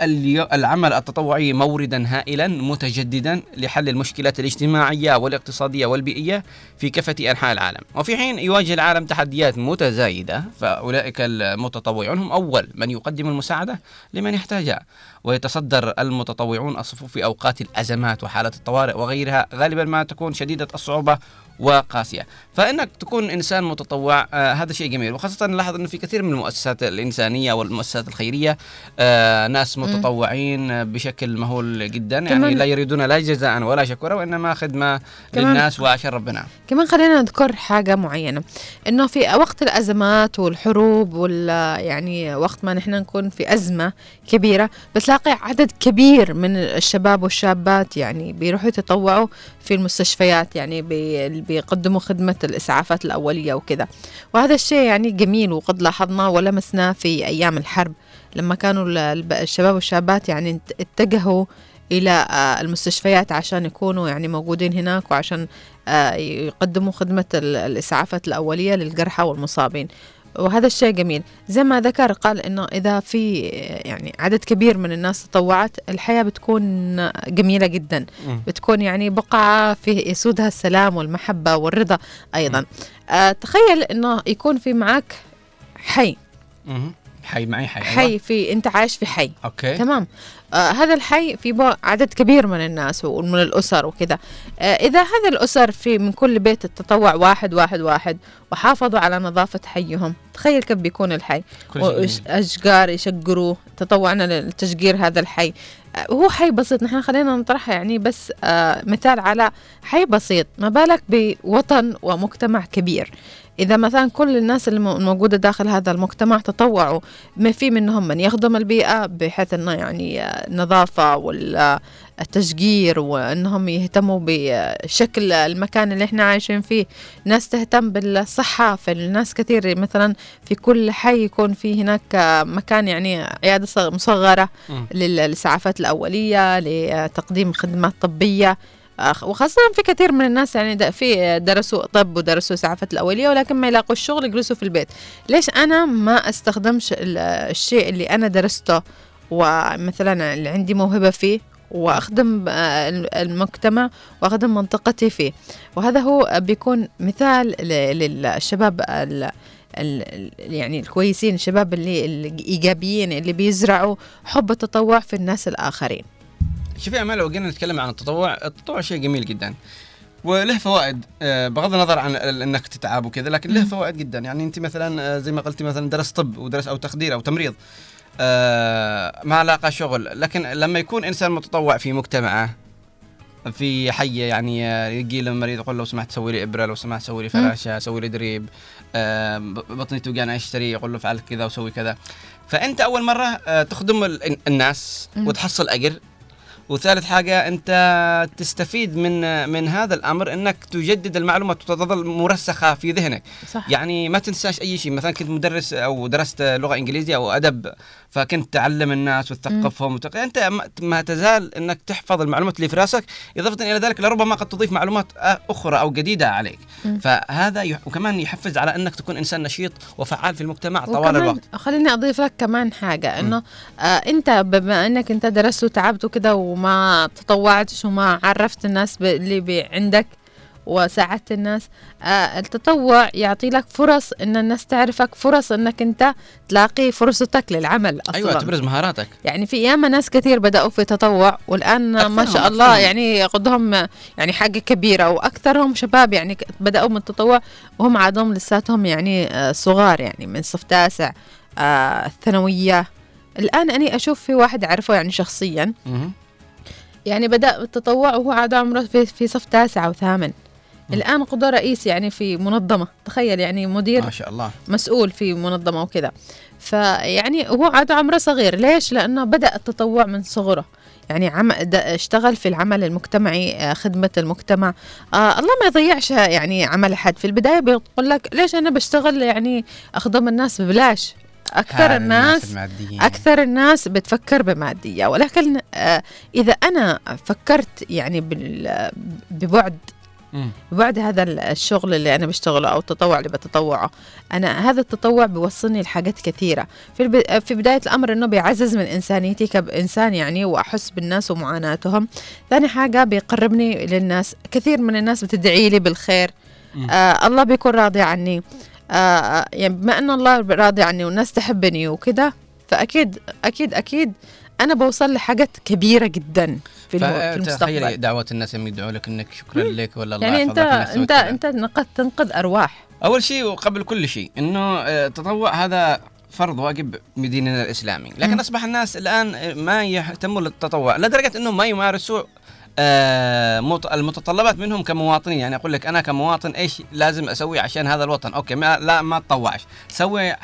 العمل التطوعي موردا هائلا متجددا لحل المشكلات الاجتماعية والاقتصادية والبيئية في كافة أنحاء العالم وفي حين يواجه العالم تحديات متزايدة فأولئك المتطوعون هم أول من يقدم المساعدة لمن يحتاجها ويتصدر المتطوعون الصفوف في أوقات الأزمات وحالات الطوارئ وغيرها غالبا ما تكون شديدة الصعوبة وقاسية. فإنك تكون إنسان متطوع آه هذا شيء جميل وخاصة نلاحظ أنه في كثير من المؤسسات الإنسانية والمؤسسات الخيرية آه ناس متطوعين بشكل مهول جدا يعني لا يريدون لا جزاء ولا شكورا وإنما خدمة كمان- للناس وعشان ربنا. كمان خلينا نذكر حاجة معينة إنه في وقت الأزمات والحروب وال يعني وقت ما نحن نكون في أزمة كبيرة بتلاقي عدد كبير من الشباب والشابات يعني بيروحوا يتطوعوا في المستشفيات يعني بي- بيقدموا خدمة الإسعافات الأولية وكذا. وهذا الشيء يعني جميل وقد لاحظناه ولمسناه في أيام الحرب. لما كانوا الشباب والشابات يعني ات- اتجهوا إلى آه، المستشفيات عشان يكونوا يعني موجودين هناك وعشان آه، يقدموا خدمة ال- الإسعافات الأولية للجرحى والمصابين. وهذا الشيء جميل. زي ما ذكر قال إنه إذا في يعني عدد كبير من الناس تطوعت الحياة بتكون جميلة جدا. مم. بتكون يعني بقعة في يسودها السلام والمحبة والرضا أيضا. آه تخيل إنه يكون في معك حي. مهم. حي معي حي. أيوة. حي في أنت عايش في حي. أوكي. تمام. آه هذا الحي في عدد كبير من الناس ومن الأسر وكذا. آه إذا هذه الأسر في من كل بيت التطوع واحد واحد واحد وحافظوا على نظافة حيهم. تخيل كيف بيكون الحي. وأشجار يشجروه. تطوعنا لتشجير هذا الحي. آه هو حي بسيط. نحن خلينا نطرحها يعني بس آه مثال على حي بسيط. ما بالك بوطن ومجتمع كبير. إذا مثلا كل الناس اللي مو- موجودة داخل هذا المجتمع تطوعوا ما في منهم من يخدم البيئة بحيث أنه يعني النظافة والتشجير وأنهم يهتموا بشكل المكان اللي إحنا عايشين فيه ناس تهتم بالصحة في الناس كثير مثلا في كل حي يكون في هناك مكان يعني عيادة صغ- مصغرة. للإسعافات الأولية لتقديم خدمات طبية وخاصة في كثير من الناس يعني في درسوا طب ودرسوا إسعافات الأولية ولكن ما يلاقوا الشغل يجلسوا في البيت. ليش أنا ما أستخدمش ال- الشيء اللي أنا درسته ومثلا اللي عندي موهبة فيه وأخدم آه، الم- المجتمع وأخدم منطقتي فيه؟ وهذا هو بيكون مثال للشباب يعني الكويسين الشباب اللي الإيجابيين اللي بيزرعوا حب التطوع في الناس الآخرين. شوفي امال لو جينا نتكلم عن التطوع. التطوع شيء جميل جدا. وله فوائد. آه، بغض النظر عن انك تتعب وكذا لكن له فوائد جدا. يعني انت مثلا آه، زي ما قلتي مثلا درس طب ودرس أو تخدير أو تمريض آه، ما لاقى شغل. لكن لما يكون إنسان متطوع في مجتمعه في حي يعني يجي للمريض يقول لو سمحت سوي لي إبرة لو سمحت سوي لي فراشة سوي لي drip بطني توجعني أشتري يقول له فعل كذا وسوي كذا. فأنت أول مرة تخدم ال- الناس. وتحصل أجر وثالث حاجة أنت تستفيد من من هذا الأمر أنك تجدد المعلومات وتظل مرسخة في ذهنك. صح. يعني ما تنساش أي شيء مثلا كنت مدرس أو درست لغة إنجليزية أو أدب فكنت تعلم الناس وتثقفهم وتق... أنت ما- تزال أنك تحفظ المعلومات اللي في راسك إضافة إلى ذلك لربما قد تضيف معلومات أخرى أو جديدة عليك. مم. فهذا يح... وكمان يحفز على أنك تكون إنسان نشيط وفعال في المجتمع طوال الوقت. خليني أضيف لك كمان حاجة إنه آه أنت بما إنك أنت درست وتعبت وكده وما تطوعتش وما عرفت الناس اللي عندك وساعدت الناس. آه التطوع يعطي لك فرص إن الناس تعرفك فرص إنك أنت تلاقي فرصتك للعمل أصلا. أيوة تبرز مهاراتك. يعني في ياما ناس كثير بدأوا في تطوع والآن ما شاء الله أكثرهم. يعني قدهم يعني حاجة كبيرة. وأكثرهم شباب يعني بدأوا من التطوع وهم عادهم لساتهم يعني آه، صغار يعني من صف تاسع آه الثانوية. الآن أنا أشوف في واحد أعرفه يعني شخصيا. يعني بدأ بالتطوع وهو عاد عمره في, في صف تاسع أو ثامن. الآن قضى رئيس يعني في منظمة. تخيل يعني مدير ما شاء الله. مسؤول في منظمة وكذا. فيعني هو عاد عمره صغير. ليش؟ لأنه بدأ التطوع من صغره. يعني عم اشتغل في العمل المجتمعي آه، خدمة المجتمع. آه الله ما يضيعش يعني عمل حد في البداية بيقول لك ليش أنا بشتغل يعني أخدم الناس؟ ببلاش. أكثر هذا الناس الماديين. أكثر الناس بتفكر بمادية ولكن آه إذا أنا فكرت يعني ببعد. بعد هذا الشغل اللي أنا بشتغله أو التطوع اللي بتطوعه أنا هذا التطوع بيوصلني لحاجات كثيرة في. في بداية الأمر إنه بيعزز من إنسانيتي كإنسان يعني وأحس بالناس ومعاناتهم ثاني حاجة بيقربني للناس كثير من الناس بتدعي لي بالخير. آه الله بيكون راضي عني آه يعني بما أن الله راضي عني والناس تحبني وكده فأكيد أكيد أكيد أنا بوصل لحاجات كبيرة جدا في. في المستقبل دعوة الناس يوم يدعوا لك إنك شكرا لك ولا الله يعني كذا. أنت نقد تنقذ أرواح أول شيء وقبل كل شيء إنه آه، التطوع هذا فرض واجب بديننا الإسلامي لكن. أصبح الناس الآن آه، ما يهتموا للتطوع لدرجة انهم ما يمارسوا آه، المتطلبات منهم كمواطنين. يعني أقول لك أنا كمواطن إيش لازم أسوي عشان هذا الوطن؟ أوكي ما لا ما تطوعش. سوي آه،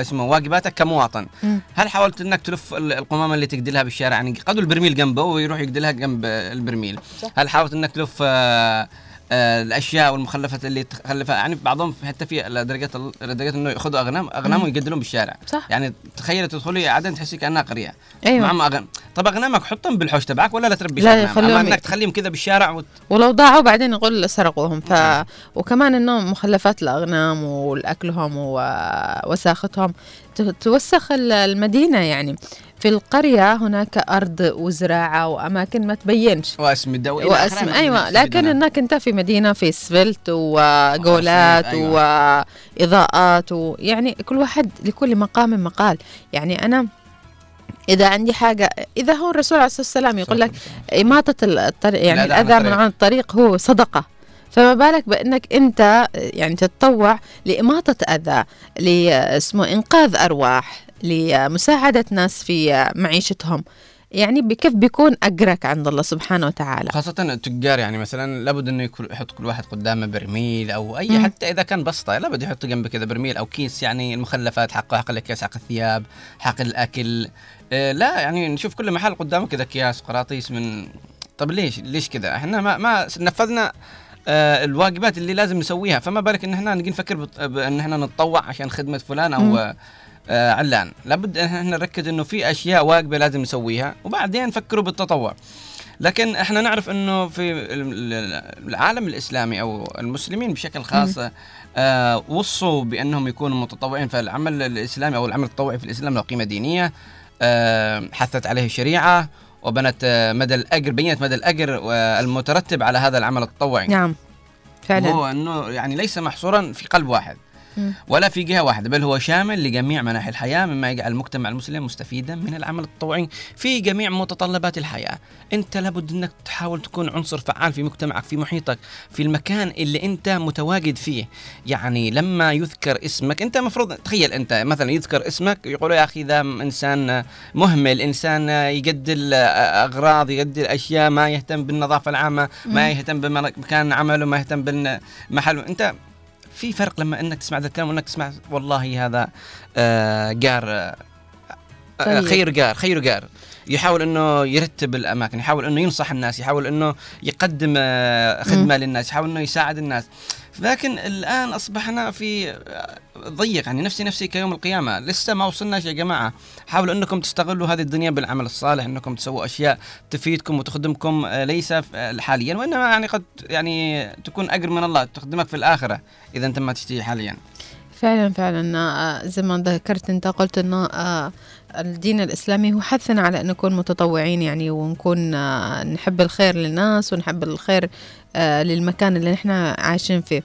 اسمه واجباتك كمواطن. مم. هل حاولت إنك تلف ال- القمامة اللي تقدلها بالشارع؟ يعني قدوا البرميل جنبه ويروح يقدلها جنب البرميل. صح. هل حاولت إنك تلف آه، آه، الأشياء والمخلفات اللي تخلفها يعني بعضهم حتى في لدرجة لدرجة إنه يأخذوا اغنام أغنام. ويقدلون بالشارع. صح. يعني تخيل تدخلي عدن تحسي كأنها قرية. أيوة. معهم أغنام طب أغنامك حطهم بالحوش تبعك ولا لا تربي لا، يخليهم أما إنك تخليهم كذا بالشارع وت... ولو ضاعوا بعدين يقول سرقوهم. ف وكمان إنه مخلفات الأغنام والأكلهم ووساختهم توسخ ال- المدينة يعني. في القرية هناك أرض وزراعة وأماكن ما تبينش واسم آخره. أيوه نستفيد لكن منها. انك أنت في مدينة في إسفلت وجولات أيوة. وإضاءات ويعني كل واحد لكل مقام مقال يعني أنا إذا عندي حاجة إذا هو الرسول عليه الصلاة والسلام يقول لك إماطة الطريق يعني الأذى من. عن الطريق هو صدقة فما بالك بأنك أنت يعني تتطوع لإماطة أذى لإسمه إنقاذ أرواح لمساعدة ناس في معيشتهم. يعني بكيف بيكون أجرك عند الله سبحانه وتعالى؟ خاصة التجار يعني مثلا لابد إنه يحط كل واحد قدامه برميل أو أي مم. حتى إذا كان بسطة لابد يحط جنبه كذا برميل أو كيس يعني المخلفات حقه حق الأكياس حق الثياب حق الأكل. آه لا يعني نشوف كل محل قدامه كذا أكياس قراطيس من طب ليش ليش كذا؟ إحنا ما ما نفذنا آه الواجبات اللي لازم نسويها. فما بالك إن إحنا نجي نفكر بط- بإن إحنا نتطوع عشان خدمة فلان أو مم. آه علان. لابد إن إحنا نركز إنه في أشياء واجبة لازم نسويها وبعدين نفكروا بالتطوع لكن إحنا نعرف إنه في ال- ال- العالم الإسلامي أو المسلمين بشكل خاص آه وصوا بأنهم يكونوا متطوعين. فالعمل الإسلامي أو العمل التطوعي في الإسلام له قيمة دينية آه حثت عليه الشريعه وبنت آه مدى الأجر بينت مدى الأجر آه، المترتب على هذا العمل التطوعي. نعم فعلا. هو إنه يعني ليس محصورا في قلب واحد. ولا في جهة واحدة بل هو شامل لجميع مناحي الحياة مما يجعل المجتمع المسلم مستفيدا من العمل التطوعي في جميع متطلبات الحياة. أنت لابد أنك تحاول تكون عنصر فعال في مجتمعك في محيطك في المكان اللي أنت متواجد فيه. يعني لما يذكر اسمك أنت مفروض تخيل أنت مثلا يذكر اسمك يقولوا يا أخي ذا إنسان مهمل إنسان يقدل أغراض يقدل أشياء ما يهتم بالنظافة العامة ما. يهتم بمكان عمله ما يهتم بالمحل. أنت في فرق لما إنك تسمع ذا الكلام وإنك تسمع والله هذا آه جار آه آه، طيب. خير جار خير جار يحاول إنه يرتب الأماكن يحاول إنه ينصح الناس يحاول إنه يقدم خدمة للناس يحاول إنه يساعد الناس. لكن الآن اصبحنا في ضيق يعني نفسي نفسي كيوم القيامة. لسه ما وصلناش يا جماعة. حاولوا أنكم تستغلوا هذه الدنيا بالعمل الصالح أنكم تسووا أشياء تفيدكم وتخدمكم آه، ليس آه، حاليا وإنما يعني قد يعني تكون أجر من الله تخدمك في الآخرة إذا أنت ما تشتهي حاليا. فعلا فعلا. آه، زي ما ذكرت أنت قلت آه، الدين الإسلامي هو حثنا على أن نكون متطوعين يعني ونكون نحب الخير للناس ونحب الخير للمكان اللي نحن عايشين فيه.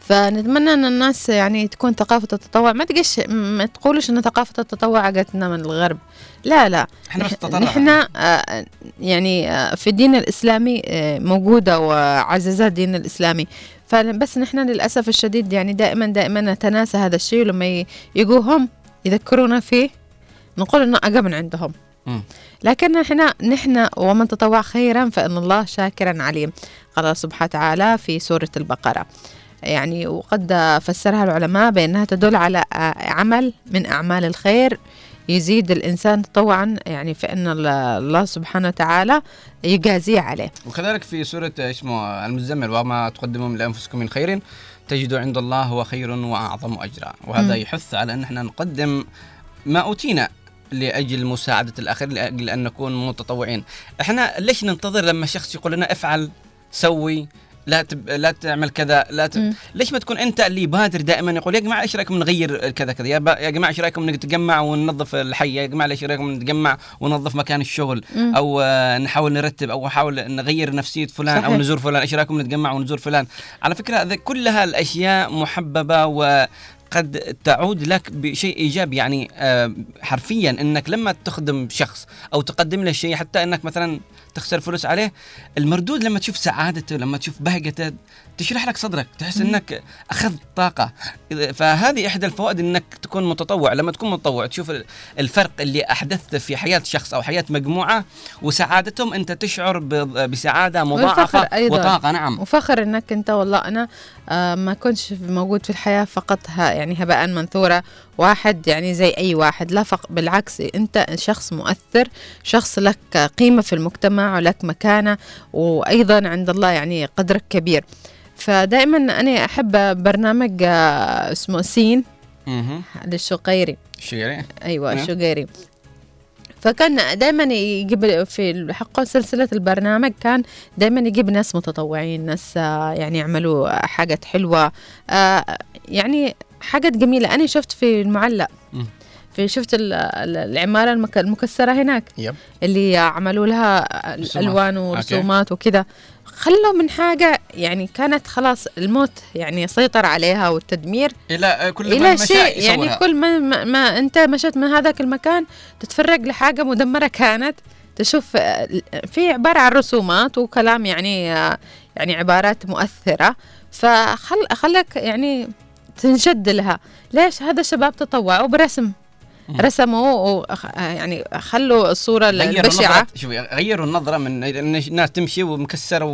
فنتمنى إن الناس يعني تكون ثقافة التطوع ما تقش ما تقولش إن ثقافة التطوع اجتنا من الغرب لا لا إحنا. نحن آه، يعني آه، في الدين الإسلامي آه، موجودة وعززها الدين الإسلامي فبس نحن للأسف الشديد يعني دائما دائما نتناسى هذا الشيء ولما يجوا هم يذكرونا فيه نقول إنه اقى من عندهم. لكن إحنا نحن ومن تطوع خيرا فإن الله شاكرا عليم. قال الله سبحانه وتعالى في سورة البقرة. يعني وقد فسرها العلماء بأنها تدل على عمل من أعمال الخير يزيد الإنسان تطوعا يعني فإن ال- الله سبحانه وتعالى يجازيه عليه. وكذلك في سورة اسمه المزمل وما تقدموا من لأنفسكم من خير تجدوا عند الله هو خير وأعظم أجرا. وهذا مم. يحث على أن إحنا نقدم ما أوتينا لأجل مساعدة الآخر لأجل أن نكون متطوعين إحنا ليش ننتظر لما شخص يقول لنا افعل سوي لا تب... لا تعمل كذا لا ت... مم. ليش ما تكون أنت اللي يبادر دائما يقول يا جماعة إيش رأيكم نغير كذا كذا يا, ب... يا جماعة إيش رأيكم نتجمع وننظف الحي يا جماعة إيش رأيكم نتجمع وننظف مكان الشغل مم. أو نحاول نرتب أو نحاول نغير نفسية فلان أو صحيح. نزور فلان إيش رأيكم نتجمع ونزور فلان على فكرة هذه كلها الأشياء محببة و قد تعود لك بشيء إيجابي. يعني آه، حرفيا إنك لما تخدم شخص أو تقدم له شيء حتى إنك مثلا تخسر فلوس عليه المردود لما تشوف سعادته لما تشوف بهجته تشرح لك صدرك تحس. إنك أخذت طاقة. فهذه إحدى الفوائد إنك تكون متطوع. لما تكون متطوع تشوف ال- الفرق اللي احدثته في حياة شخص أو حياة مجموعة وسعادتهم أنت تشعر بسعادة مضاعفة أيضاً. وطاقة. نعم. وفخر إنك أنت والله أنا آه ما كنتش موجود في الحياة فقط ها يعني هباء منثورة. واحد يعني زي أي واحد لا فق بالعكس أنت شخص مؤثر شخص لك قيمة في المجتمع ولك مكانة وأيضا عند الله يعني قدرك كبير. فدائما أنا أحب برنامج آه اسمه سين. أها للشقيري. شيري أيوه نعم. شقيري فكان دائما يجيب في حق سلسلة البرنامج كان دائما يجيب ناس متطوعين ناس آه، يعني يعملوا حاجات حلوة. آه، يعني حاجات جميلة. أنا شفت في المعلا. في شفت ال- ال- العمارة المك- المكسرة هناك. yep. اللي عملوا لها أوكي. ورسومات وكده خلوا من حاجة يعني كانت خلاص الموت يعني سيطر عليها والتدمير إلى كل ما إلى مشى شيء يعني. كل ما, ما, ما أنت مشيت من هذاك المكان تتفرج لحاجة مدمرة كانت تشوف آه، في عبارة عن رسومات وكلام يعني آه، يعني عبارات مؤثرة فخل خلك يعني تنشد لها ليش هذا الشباب تطوعوا برسم. رسموا وخ- يعني خلوا الصورة البشعة. شوفي غيروا النظرة من الناس تمشي ومكسرة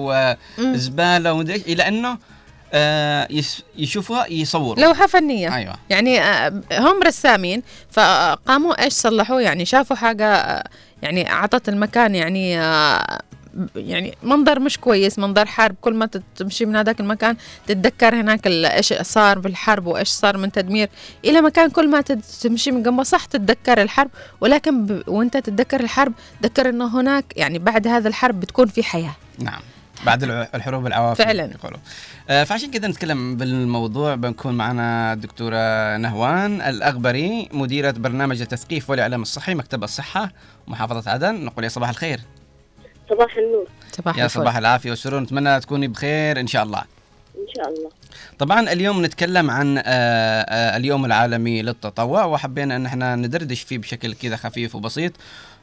مم. وزبالة ومدري إلى إنه آه يشوفوها يصوروا. لوحة فنية. أيوة. يعني آه، هم رسامين فقاموا إيش صلحوا؟ يعني شافوا حاجة آه، يعني أعطت المكان يعني آه، يعني منظر مش كويس منظر حرب كل ما تمشي من هذاك المكان تتذكر هناك إيش صار بالحرب وإيش صار من تدمير. إلى مكان كل ما تمشي من جنبه صح تتذكر الحرب ولكن ب... وإنت تتذكر الحرب تذكر إنه هناك يعني بعد هذا الحرب بتكون في حياة. نعم. بعد الحروب العوافي فعلاً. يقولوا. آه فعشان كذا نتكلم بالموضوع. بنكون معنا الدكتورة نهوان الأغبري مديرة برنامج التثقيف والإعلام الصحي مكتب الصحة محافظة عدن. نقول يا صباح الخير. صباح النور. صباح يا الفل. صباح العافية والسرور نتمنى تكوني بخير إن شاء الله. إن شاء الله. طبعا اليوم نتكلم عن آه، آه، اليوم العالمي للتطوع وحبينا إن إحنا ندردش فيه بشكل كذا خفيف وبسيط.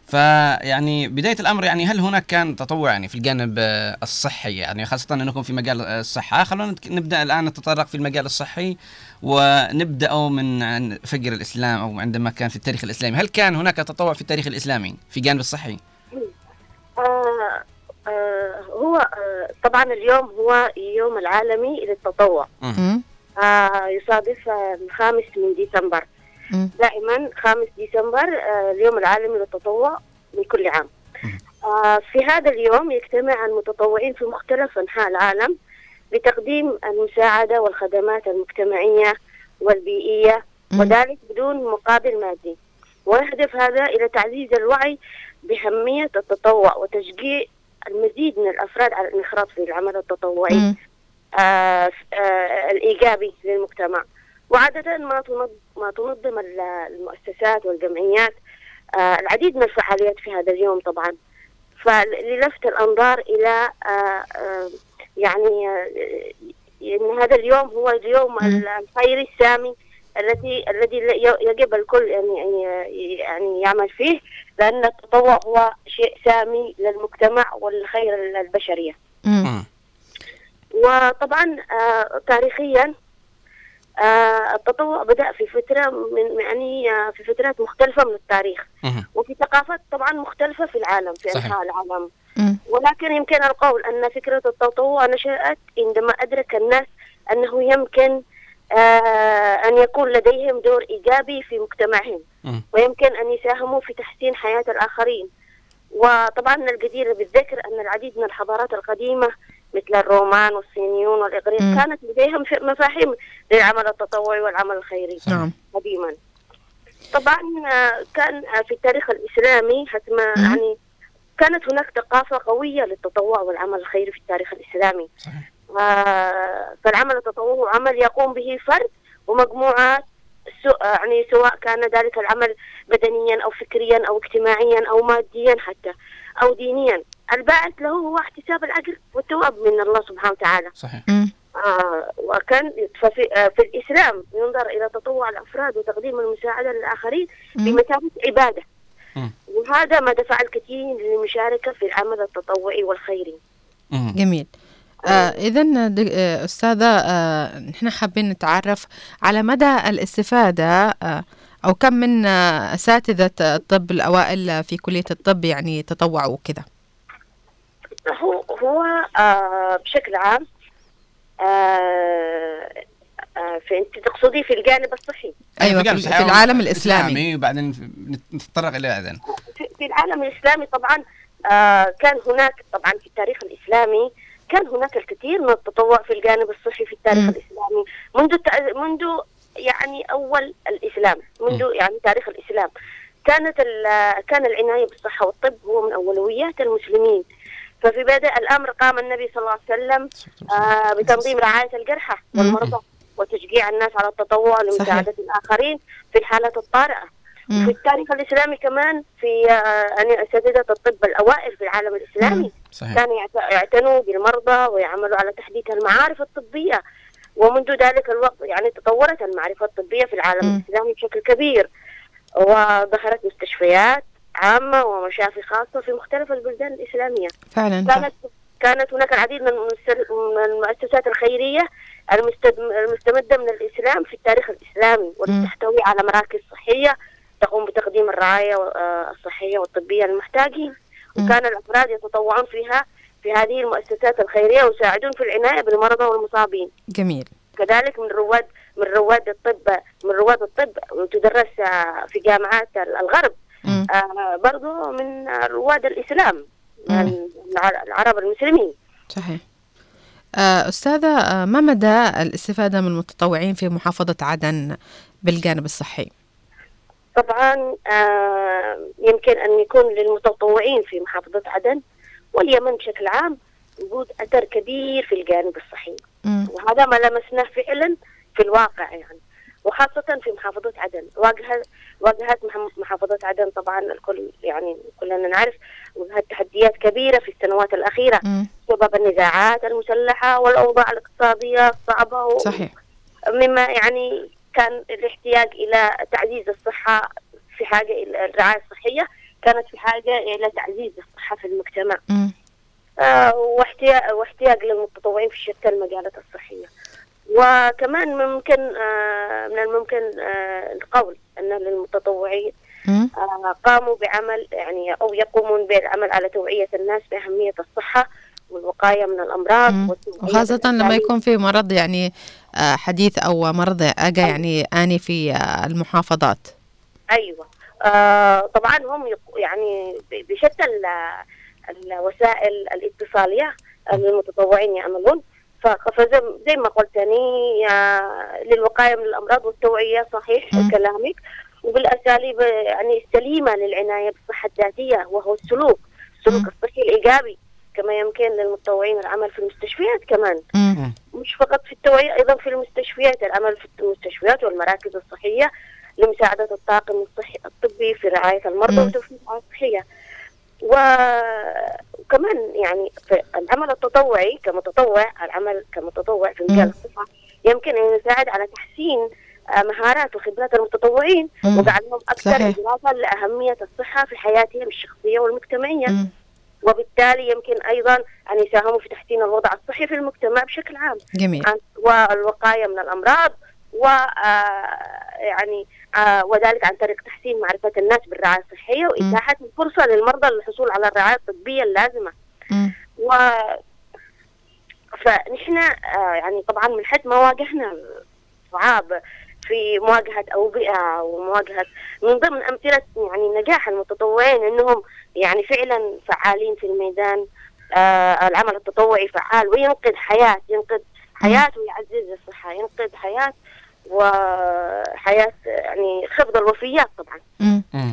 فيعني بداية الأمر يعني هل هناك كان تطوع يعني في الجانب آه، الصحي؟ يعني خاصة إنكم في مجال الصحة. خلونا نبدأ الآن نتطرق في المجال الصحي ونبدأ من عن فجر الإسلام أو عندما كان في التاريخ الإسلامي. هل كان هناك تطوع في التاريخ الإسلامي في جانب الصحي؟ آه آه هو آه طبعا اليوم هو يوم العالمي للتطوع. آه يصادف آه، الخامس من ديسمبر مم. دائما خامس ديسمبر آه اليوم العالمي للتطوع من كل عام آه في هذا اليوم يجتمع المتطوعين في مختلف أنحاء العالم لتقديم المساعدة والخدمات المجتمعية والبيئية. وذلك بدون مقابل مادي ويهدف هذا إلى تعزيز الوعي بأهمية التطوع وتشجيع المزيد من الأفراد على الانخراط في العمل التطوعي. آه آه الإيجابي للمجتمع وعادة ما تنظم ما تنظم ال- المؤسسات والجمعيات آه العديد من الفعاليات في هذا اليوم طبعا فللفت الأنظار إلى آه آه يعني آه إن هذا اليوم هو اليوم. الخيري السامي التي الذي ي- يجب الكل يعني يعني يعمل فيه لأن التطوع هو شيء سامي للمجتمع والخير البشرية مم. وطبعا آه، تاريخيا آه، التطوع بدأ في فترة من يعني آه، في فترات مختلفة من التاريخ. وفي ثقافات طبعا مختلفة في العالم في. أنحاء العالم. ولكن يمكن القول أن فكرة التطوع نشأت عندما أدرك الناس أنه يمكن أن يكون لديهم دور إيجابي في مجتمعهم. ويمكن أن يساهموا في تحسين حياة الآخرين. وطبعا من الجدير بالذكر أن العديد من الحضارات القديمة مثل الرومان والصينيون والإغريق. كانت لديهم مفاهيم للعمل التطوعي والعمل الخيري نعم. قديما. طبعا آه، كان آه، في التاريخ الإسلامي حسب يعني كانت هناك ثقافة قوية للتطوع والعمل الخيري في التاريخ الإسلامي. آه، فالعمل التطوعي هو عمل يقوم به فرد ومجموعات سو- يعني سواء كان ذلك العمل بدنيا أو فكريا أو اجتماعيا أو ماديا حتى أو دينيا. الباعث له هو احتساب الأجر والثواب من الله سبحانه وتعالى. صحيح. آه وكان ففي آه في الإسلام ينظر إلى تطوع الأفراد وتقديم المساعدة للآخرين بمثابة عبادة. وهذا ما دفع الكثيرين للمشاركة في العمل التطوعي والخيري. جميل. آه إذا آه أستاذة آه نحن حابين نتعرف على مدى الاستفادة آه أو كم من أساتذة الطب الأوائل في كلية الطب يعني تطوعوا كذا هو هو آه بشكل عام آه آه في أنت تقصدي في الجانب الصحي؟ أيوة في, في العالم الإسلامي وبعدين نتطرق إلى أذن. في, في العالم الإسلامي طبعا آه كان هناك طبعا في التاريخ الإسلامي كان هناك الكثير من التطوع في الجانب الصحي في التاريخ مم. الإسلامي. منذ الت- منذ يعني أول الإسلام منذ يعني تاريخ الإسلام كانت ال- كان العناية بالصحة والطب هو من أولويات المسلمين. ففي بدء الأمر قام النبي صلى الله عليه وسلم آه بتنظيم رعاية الجرحى والمرضى وتشجيع الناس على التطوع لمساعدة الآخرين في الحالات الطارئة. في التاريخ الإسلامي كمان في آه، يعني أساتذة الطب الأوائل في العالم الإسلامي صحيح. كانوا يعت- يعتنوا بالمرضى ويعملوا على تحديث المعارف الطبية ومنذ ذلك الوقت يعني تطورت المعرفة الطبية في العالم مم. الإسلامي بشكل كبير وظهرت مستشفيات عامة ومشافي خاصة في مختلف البلدان الإسلامية فعلا. كانت كانت هناك العديد من المؤسس- من المؤسسات الخيرية المستد- المستمدة من الإسلام في التاريخ الإسلامي والتي تحتوي على مراكز صحية تقوم بتقديم الرعاية آه، الصحية والطبية للمحتاجين. وكان الأفراد يتطوعون فيها في هذه المؤسسات الخيرية ويساعدون في العناية بالمرضى والمصابين. جميل. كذلك من رواد من رواد الطب من رواد الطب وتدرس آه، في جامعات الغرب. آه، برضو من رواد الإسلام مم. الع- العرب المسلمين. صحيح. آه أستاذة ما مدى الاستفادة من المتطوعين في محافظة عدن بالجانب الصحي؟ طبعا آه، يمكن أن يكون للمتطوعين في محافظة عدن واليمن بشكل عام وجود أثر كبير في الجانب الصحي. وهذا ما لمسناه فعلا في الواقع يعني. وخاصة في محافظة عدن. واجهت مح- محافظة عدن طبعا الكل يعني كلنا نعرف واجهت تحديات كبيرة في السنوات الأخيرة. بسبب النزاعات المسلحة والأوضاع الاقتصادية الصعبة و... صحيح. مما يعني كان الاحتياج إلى تعزيز الصحة في حاجة إلى الرعاية الصحية كانت في حاجة إلى تعزيز الصحة في المجتمع. آه، واحتياج واحتياج للمتطوعين في شتى المجالات الصحية. وكمان ممكن آه، من الممكن آه، القول أن للمتطوعين آه، قاموا بعمل يعني أو يقومون بالعمل على توعية الناس بأهمية الصحة والوقاية من الأمراض والتوعية وخاصة لما. يكون في مرض يعني آه حديث أو مرض أجا يعني آني في آه المحافظات؟ أيوه. آه طبعا هم يعني بشتى ال- الوسائل الاتصالية المتطوعين يعملون. ف- فزي زي ما قلت يعني آه، للوقاية من الأمراض والتوعية صحيح كلامك. وبالأساليب يعني السليمة للعناية بالصحة الذاتية وهو السلوك. السلوك الصحي الإيجابي. كما يمكن للمتطوعين العمل في المستشفيات كمان. مش فقط في التوعية أيضا في المستشفيات العمل في المستشفيات والمراكز الصحية لمساعدة الطاقم الصحي الطبي في رعاية المرضى مم. وتوفير الصحية وكمان يعني في العمل التطوعي كمتطوع العمل كمتطوع في مجال الصحة يمكن أن يساعد على تحسين آه، مهارات وخبرات المتطوعين مم. وجعلهم أكثر. إدراكا لأهمية الصحة في حياتهم الشخصية والمجتمعية. وبالتالي يمكن أيضا أن يساهموا في تحسين الوضع الصحي في المجتمع بشكل عام. جميل. والوقاية من الأمراض و آه، يعني آه، وذلك عن طريق تحسين معرفة الناس بالرعاية الصحية وإتاحة الفرصة للمرضى للحصول على الرعاية الطبية اللازمة. و فنحن آه، يعني طبعا من حد ما واجهنا صعاب في مواجهة أوبئة ومواجهة من ضمن أمثلة يعني نجاح المتطوعين أنهم يعني فعلا فعالين في الميدان آه العمل التطوعي فعال وينقذ حياة ينقذ حياة ويعزز الصحة ينقذ حياة وحياة يعني خفض الوفيات طبعا.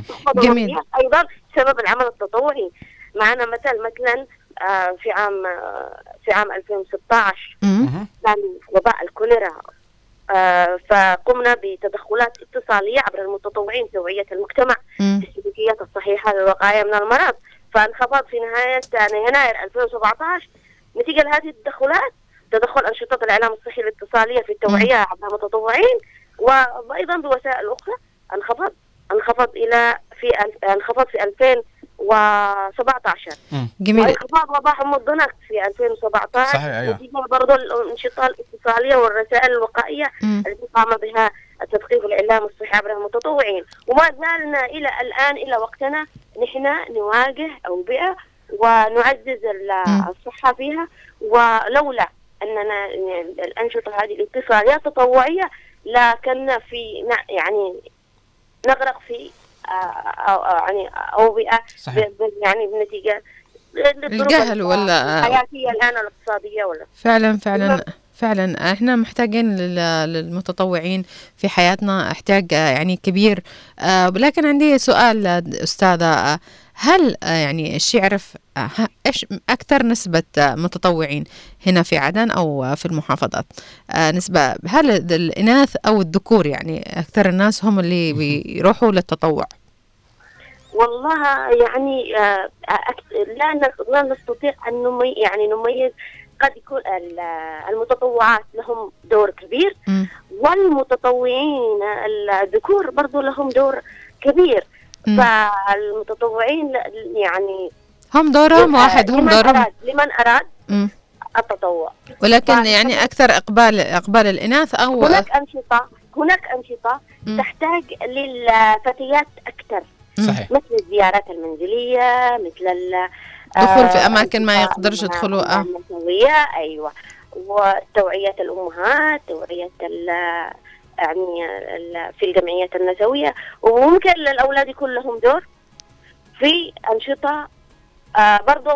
خفض جميل. الوفيات أيضا بسبب العمل التطوعي. معنا مثل مثلا آه في عام آه في عام 2016 كان وباء الكوليرا. فقمنا بتدخلات اتصالية عبر المتطوعين توعية المجتمع بالسلوكيات الصحيحة للوقاية من المرض. فانخفض في نهاية يناير 2017 نتيجة لهذه التدخلات تدخل أنشطة الإعلام الصحي الاتصالية في التوعية عبر المتطوعين وأيضا بوسائل أخرى. انخفض انخفض إلى في انخفض في 2017 جميل. وانخفاض وباء حمى الضنك في 2017 صحيح، أيوة. نتيجة برضو الأنشطة الاتصالية والرسائل الوقائية مم. التي قام بها التثقيف الإعلام الصحي عبر المتطوعين وما زالنا إلى الآن إلى وقتنا نحن نواجه أوبئة ونعزز ال- الصحة فيها ولولا أننا الأنشطة هذه الاتصالية التطوعية لكنا في ن- يعني نغرق في أو- يعني أوبئة صحيح. يعني بنتيجة الجهل ولا- الحياتية الآن الاقتصادية ولا؟ فعلا فعلا فعلا. إحنا محتاجين لل- للمتطوعين في حياتنا إحتياج يعني كبير. آه، لكن عندي سؤال أستاذة. هل آه، يعني إيش يعرف آه، ه- إيش أكثر نسبة آه، متطوعين هنا في عدن أو في المحافظات؟ نسبة هل الإناث أو الذكور يعني أكثر الناس هم اللي بيروحوا للتطوع؟ والله يعني لا لا نستطيع أن نمي يعني نميز قد يكون ال- المتطوعات لهم دور كبير والمتطوعين الذكور برضو لهم دور كبير. فالمتطوعين يعني هم دورهم واحد هم لمن دورهم. أراد لمن أراد مم. التطوع. ولكن يعني أكثر اقبال إقبال الإناث أو هناك أنشطة هناك أنشطة تحتاج للفتيات أكثر. صحيح. مثل الزيارات المنزلية مثل ال- دخول في آه، أماكن ما يقدرش يدخلوا آه النسوية أيوة. وتوعية الأمهات توعية ال يعني في الجمعيات النسوية وممكن للأولاد يكون لهم دور في أنشطة آه برضو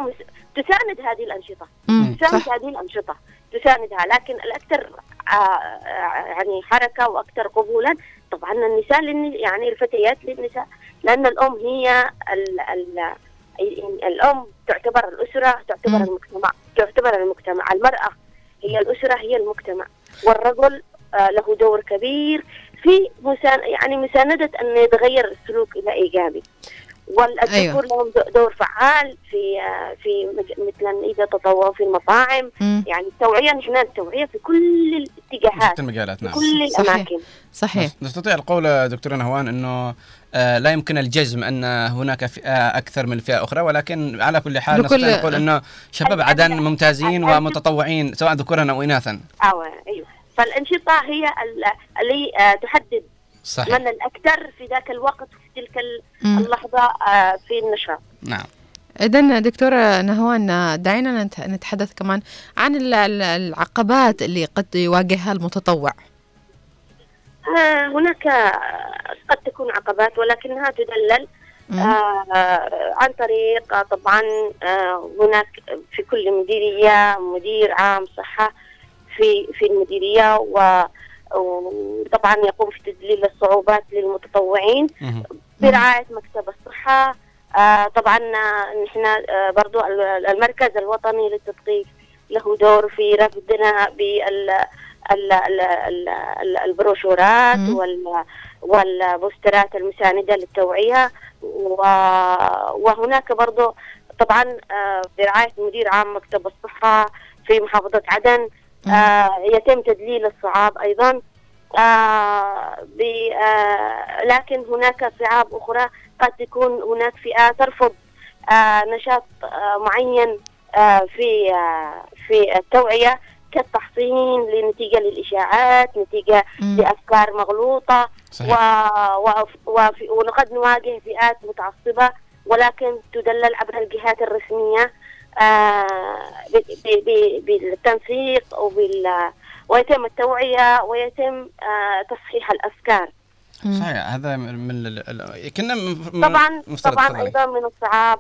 تساند هذه الأنشطة تساند صح. هذه الأنشطة تساندها لكن الأكثر آه آه، يعني حركة وأكثر قبولا طبعا النساء يعني الفتيات للنساء لأن الأم هي ال ال الأم تعتبر الأسرة تعتبر. المجتمع تعتبر المجتمع المرأة هي الأسرة هي المجتمع والرجل له دور كبير في مسان يعني مساندة أن يتغير السلوك إلى إيجابي. والذكور أيوة. لهم دور فعال في آه، في مثلا إذا تطوعوا في المطاعم. مم. يعني التوعية نحن التوعية في كل الاتجاهات في المجالات في نعم. كل الأماكن. صحيح. نس- نستطيع القول دكتورة نهوان إنه آه، لا يمكن الجزم أن هناك فئة أكثر من فئة أخرى ولكن على كل حال نستطيع نقول إنه شباب عدن ممتازين ومتطوعين سواء ذكورا أو اناثا. أيوة. فالأنشطة هي ال- اللي آه، تحدد صحيح. من الأكثر في ذاك الوقت في تلك. اللحظة آه، في النشاط نعم إذن دكتورة نهوان دعينا نت- نتحدث كمان عن ال- ال- العقبات اللي قد يواجهها المتطوع آه، هناك قد تكون عقبات ولكنها تدلل آه، عن طريق طبعا آه، هناك في كل مديرية مدير عام صحة في في المديرية و- وطبعا يقوم في تدليل الصعوبات للمتطوعين. برعاية مكتب الصحة. آه، طبعا نحن آه، برضو ال- المركز الوطني للتثقيف له دور في رفضنا بال ال- ال- ال- ال- البروشورات وال والبوسترات المساندة للتوعية. وهناك برضو طبعا آه، برعاية مدير عام مكتب الصحة في محافظة عدن. آه، يتم تدليل الصعاب أيضا آه، آه، لكن هناك صعاب أخرى قد تكون هناك فئة ترفض آه، نشاط آه، معين آه، في آه، في التوعية كالتحصين لنتيجة للإشاعات نتيجة مم. لأفكار مغلوطة صحيح. و... و... وقد نواجه فئات متعصبة ولكن تدلل عبر الجهات الرسمية آه،. بالتنسيق وبال... ويتم التوعية ويتم آه، تصحيح الأفكار صحيح هذا من ال- ال- كنا طبعا طبعا. أيضا من الصعاب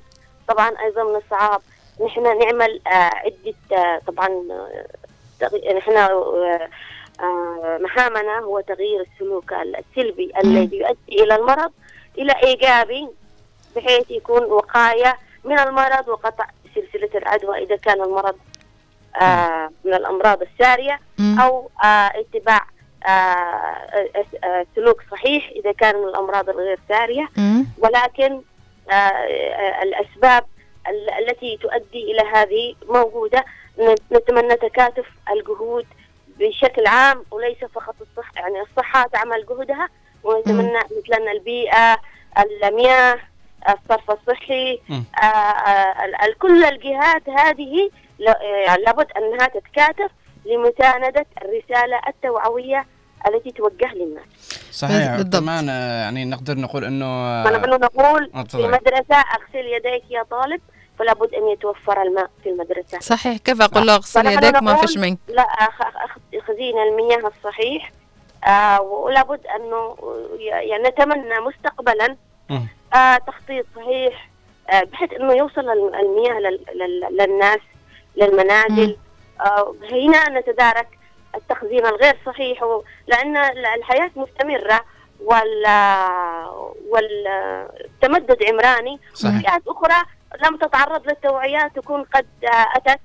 طبعا أيضا من الصعاب. نحن نعمل آه، عدة آه، طبعا آه، تغي- نحن آه، آه، مهامنا هو تغيير السلوك السلبي الذي يؤدي إلى المرض إلى إيجابي بحيث يكون وقاية من المرض وقطع سلسلة العدوى إذا كان المرض آه، من الأمراض السارية مم. أو آه، اتباع آه، آه، سلوك صحيح إذا كان من الأمراض الغير سارية. مم. ولكن آه، آه، الأسباب ال- التي تؤدي إلى هذه موجودة. نتمنى تكاتف الجهود بشكل عام وليس فقط الصحة يعني الصحة تعمل جهدها. ونتمنى مثل البيئة المياه الصرف الصحي. آه، آه، كل الجهات هذه ل- آه، لابد أنها تتكاتف لمساندة الرسالة التوعوية التي توجه للناس صحيح بالضبط. كمان آه، يعني نقدر نقول إنه فنحن نقول آه، في تفضلي. مدرسة أغسل يديك يا طالب فلا بد أن يتوفر الماء في المدرسة صحيح كيف أقول له أغسل فنحن يديك ما فيش مي لا خزين المياه الصحيح آه ولا بد أنه يعني نتمنى مستقبلا تخطيط صحيح آه بحيث أنه يوصل الم- المياه لل- لل- للناس للمنازل. آه هنا نتدارك التخزين الغير صحيح و- لأن ال- الحياة مستمرة وال والتمدد عمراني. صحيح. وفئات أخرى لم تتعرض للتوعيات تكون قد آه، أتت.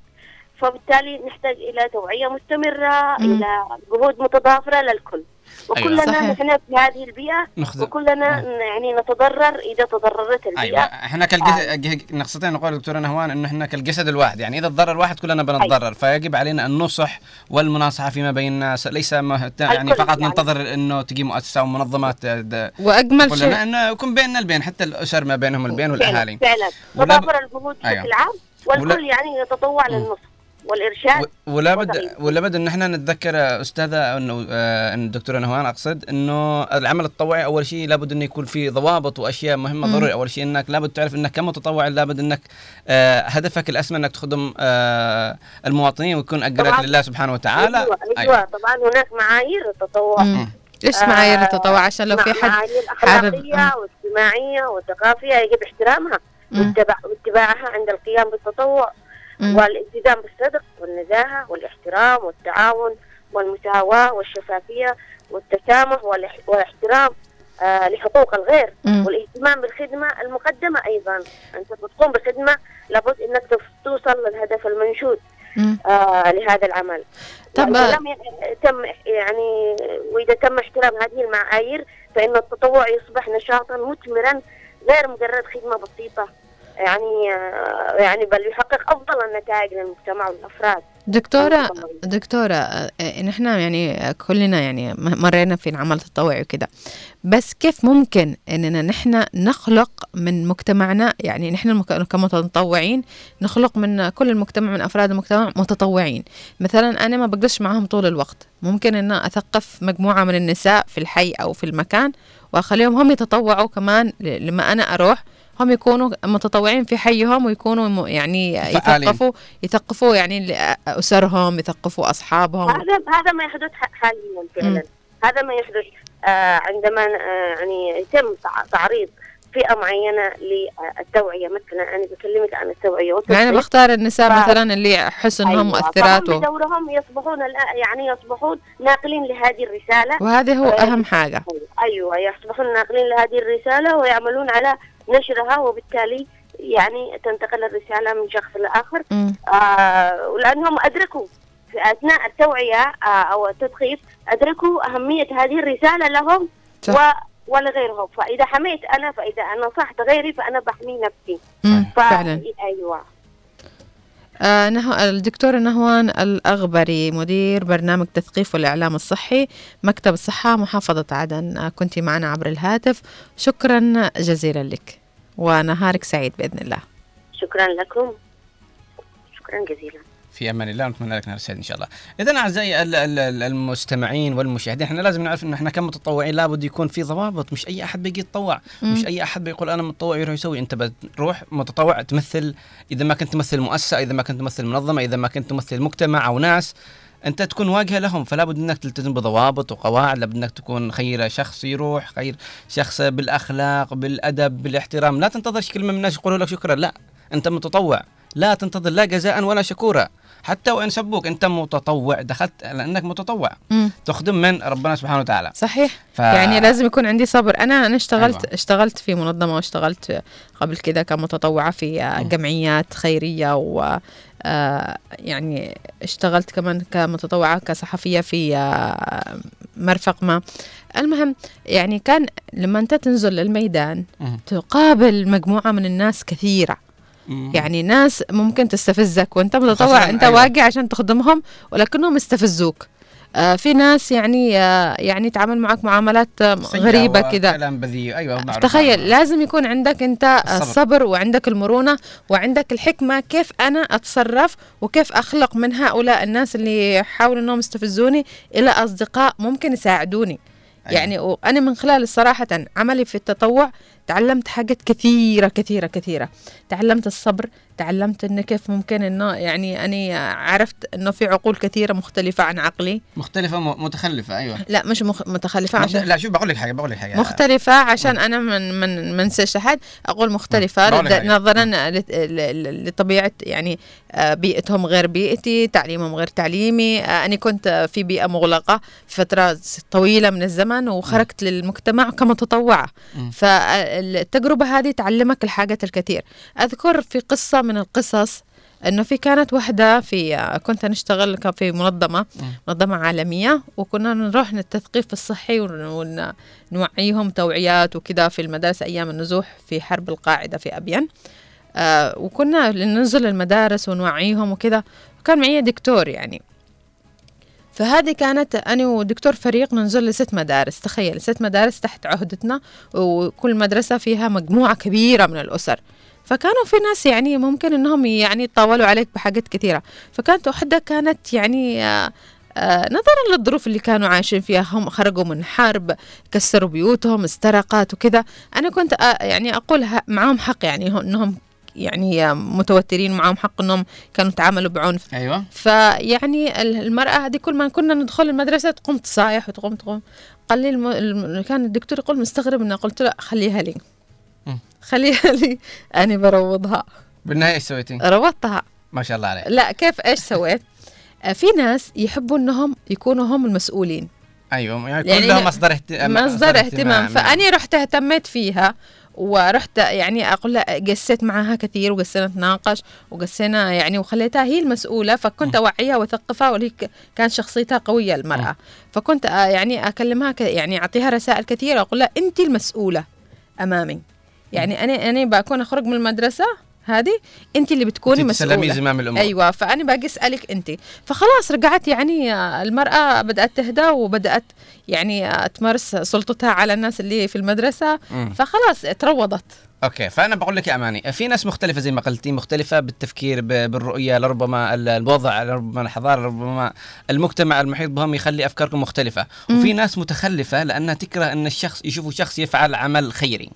فبالتالي نحتاج إلى توعية مستمرة مم. إلى جهود متضافرة للكل. وكلنا صحيح. نحن في هذه البيئة نخذ وكلنا يعني نتضرر إذا تضررت البيئة. أيوه. إحنا كالجسد نستطيع نقول دكتوره نهوان إنه إحنا كالجسد الواحد. يعني إذا تضرر واحد كلنا بنتضرر. فيجب علينا النصح والمناصحة فيما بين الناس. ليس مهت... يعني فقط يعني. ننتظر إنه تجي مؤسسة ومنظمات د- وأجمل كلنا. شيء. إنه يكون بيننا البين حتى الأسر ما بينهم البين والأهالي. فعلا. فعلا تضافر الجهود أيوة. بشكل عام والكل يعني يتطوع للنصح. والإرشاد و- ولا بد. ولا بد إن إحنا نتذكر أستاذة إنه آه، إن الدكتورة نهوان أقصد إنه العمل التطوعي أول شيء لابد انه يكون في ضوابط وأشياء مهمة مم. ضروري أول شيء إنك لابد تعرف إنك كمتطوع لابد إنك آه، هدفك الأسمى إنك تخدم آه، المواطنين ويكون اجرك. لله سبحانه وتعالى أيوة, أيوة. طبعا هناك معايير التطوع مم. إيش معايير التطوع عشان لو في حد معايير حابب أخلاقية واجتماعية وثقافية يجب احترامها واتباعها عند القيام بالتطوع. والالتزام بالصدق والنزاهة والاحترام والتعاون والمساواة والشفافية والتسامح والاحترام آه لحقوق الغير. مم. والاهتمام بالخدمة المقدمة أيضا. أنت بتقوم بخدمة لابد أنك توصل للهدف المنشود. آه لهذا العمل. طب- وإذا لم تم يعني وإذا تم احترام هذه المعايير فإن التطوع يصبح نشاطا مثمرا غير مجرد خدمة بسيطة. يعني آه، يعني بل يحقق أفضل النتائج للمجتمع والأفراد. دكتورة دكتورة آه، نحن يعني كلنا يعني مرينا في العمل التطوعي وكده. بس كيف ممكن إننا نحن نخلق من مجتمعنا يعني نحن كمتطوعين نخلق من كل المجتمع من أفراد المجتمع متطوعين؟ مثلا أنا ما بقدرش معاهم طول الوقت. ممكن إن أثقف مجموعة من النساء في الحي أو في المكان وأخليهم هم يتطوعوا كمان لما أنا أروح. هم يكونوا متطوعين في حيهم ويكونوا يعني. يثقفوا يثقفوا يعني أسرهم يثقفوا أصحابهم هذا هذا ما يحدث حاليا فعلا هذا ما يحدث آه عندما آه يعني يتم تع- تعريض فئة معينة للتوعية مثلا أنا بكلمك عن والتثقيف. يعني بختار النساء ف- مثلا اللي يحس انهم أيوة. مؤثرات و... بدورهم يصبحون يعني يصبحون ناقلين لهذه الرسالة وهذا هو آه، أهم حاجة أيوه يصبحون ناقلين لهذه الرسالة ويعملون على نشرها وبالتالي يعني تنتقل الرسالة من شخص لآخر. مم. آه ولأنهم أدركوا في أثناء التوعية آه أو التثقيف أدركوا أهمية هذه الرسالة لهم و ولغيرهم. فإذا حميت أنا فإذا أنا نصحت غيري فأنا بحمي نفسي. ف... فعلا. أيوه. آه نهو الدكتورة نهوان الأغبري مدير برنامج تثقيف والإعلام الصحي مكتب الصحة محافظة عدن. آه كنت معنا عبر الهاتف. شكرا جزيلا لك. ونهارك سعيد بإذن الله. شكرا لكم. شكرا جزيلا. في أمان الله ونتمنى لك نهار سعيد إن شاء الله. اذا أعزائي ال- ال- ال- المستمعين والمشاهدين إحنا لازم نعرف ان إحنا كمتطوعين لابد يكون في ضوابط مش أي أحد بيجي يتطوع،. مش أي أحد بيقول أنا متطوع يروح يسوي، أنت بتروح متطوع تمثل إذا ما كنت تمثل مؤسسة، إذا ما كنت تمثل منظمة، إذا ما كنت تمثل مجتمع أو ناس أنت تكون واجهة لهم. فلا بد إنك تلتزم بضوابط وقواعد لابد إنك تكون خير شخص يروح خير شخص بالأخلاق بالأدب بالاحترام. لا تنتظر كلمه من الناس يقولوا لك شكرا لا. أنت متطوع. لا تنتظر لا جزاء ولا شكورا. حتى وإن سبوك أنت متطوع دخلت لأنك متطوع مم. تخدم من ربنا سبحانه وتعالى صحيح ف... يعني لازم يكون عندي صبر أنا أنا اشتغلت أيوة. اشتغلت في منظمة واشتغلت قبل كده كمتطوعة في جمعيات خيرية و آه، يعني اشتغلت كمان كمتطوعة كصحفية في آه، مرفق ما المهم يعني كان لما أنت تنزل للميدان مم. تقابل مجموعة من الناس كثيرة. يعني ناس ممكن تستفزك وانت متطوع انت أيوة. واقع عشان تخدمهم ولكنهم يستفزوك آه في ناس يعني آه يعني تعامل معك معاملات آه كده وكلام بذيء أيوه تخيل. لازم يكون عندك انت الصبر. الصبر وعندك المرونة وعندك الحكمة كيف أنا أتصرف وكيف أخلق من هؤلاء الناس اللي يحاولوا إنهم يستفزوني إلى أصدقاء ممكن يساعدوني أيوة. يعني وأنا من خلال صراحة عملي في التطوع تعلمت حاجات كثيرة كثيرة كثيرة. تعلمت الصبر تعلمت إن كيف ممكن إنه يعني أنا عرفت إنه في عقول كثيرة مختلفة عن عقلي. مختلفة م- متخلفة أيوه. لا مش مخ... متخلفة مخت- عشان لا شوف بقول لك حاجة بقول لك حاجة. مختلفة عشان أنا من من من مختلفة. بقول لك لد- حاجة. نظرا لت- ل- ل- لطبيعة يعني آه، بيئتهم غير بيئتي تعليمهم غير تعليمي. آه، أنا كنت في بيئة مغلقة في فترة طويلة من الزمن وخرجت للمجتمع كمتطوعة. مم. فالتجربة هذه تعلمك الحاجات الكثير. أذكر في قصة من القصص إنه في كانت واحدة في كنت نشتغل في منظمة منظمة عالمية وكنا نروح التثقيف الصحي ون- ونوعيهم توعيات وكذا في المدارس أيام النزوح في حرب القاعدة في أبين. آه وكنا ننزل المدارس ونوعيهم وكذا. وكان معي دكتور يعني. فهذه كانت أنا ودكتور فريق ننزل لست مدارس. تخيل ست مدارس تحت عهدتنا وكل مدرسة فيها مجموعة كبيرة من الأسر. فكانوا في ناس يعني ممكن إنهم يعني يطاولوا عليك بحاجات كثيرة. فكانت واحدة كانت يعني آه آه نظرا للظروف اللي كانوا عايشين فيها. هم خرجوا من حرب كسروا بيوتهم استرقات وكذا. أنا كنت آه يعني أقول معاهم حق يعني إنهم يعني متوترين ومعاهم حق إنهم كانوا تعاملوا بعنف. أيوه. فيعني ال- المرأة هذه كل ما كنا ندخل المدرسة تقوم تصايح وتقوم تقوم. قال لي الم... كان الدكتور يقول مستغرب اني قلت له خليها لي. خليها لي. أنا بروضها. بالنهاية إيش سويتي؟ روضتها. ما شاء الله عليك. لا كيف إيش سويت؟ آه، في ناس يحبوا إنهم يكونوا هم المسؤولين. أيوه يعني يعني كلها مصدر اهتمام مصدر اهتمام. فاني رحت اهتميت فيها ورحت يعني أقول لها قسيت معها كثير وقسينا نتناقش وقسينا يعني وخليتها هي المسؤولة. فكنت أوعيها واثقفها وهي كان شخصيتها قوية المرأة. فكنت آه، يعني أكلمها يعني أعطيها رسائل كثيرة وأقول لها انت المسؤولة أمامي. يعني أنا أنا بكون أخرج من المدرسة هذه انت اللي بتكوني مسؤولة تسلمي زمام الأمور. أيوه فأنا باقي أسألك انت فخلاص رجعت يعني آه، المرأة بدأت تهدى وبدأت يعني آه، تمارس سلطتها على الناس اللي في المدرسة مم. فخلاص تروضت أوكي فأنا بقول لك يا أماني في ناس مختلفة زي ما قلتي مختلفة بالتفكير بالرؤية لربما ال- الوضع لربما الحضارة لربما المجتمع المحيط بهم يخلي أفكاركم مختلفة مم. وفي ناس متخلفة لأنها تكره إن الشخص يشوفوا شخص يفعل عمل خيري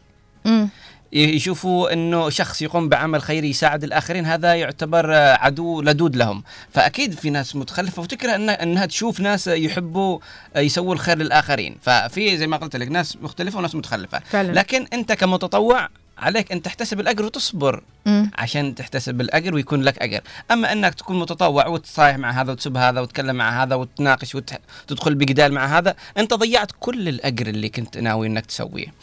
مم. يشوفوا إنه شخص يقوم بعمل خيري يساعد الآخرين هذا يعتبر آه، عدو لدود لهم. فأكيد في ناس متخلفة. وتكره إن إنها تشوف ناس يحبوا آه، يسووا الخير للآخرين. ففي زي ما قلت لك ناس مختلفة وناس متخلفة. فعلا. لكن أنت كمتطوع عليك أن تحتسب الأجر وتصبر مم. عشان تحتسب الأجر ويكون لك أجر. أما إنك تكون متطوع وتصايح مع هذا وتسب هذا وتتكلم مع هذا وتناقش وتدخل بجدال مع هذا أنت ضيعت كل الأجر اللي كنت ناوي إنك تسويه.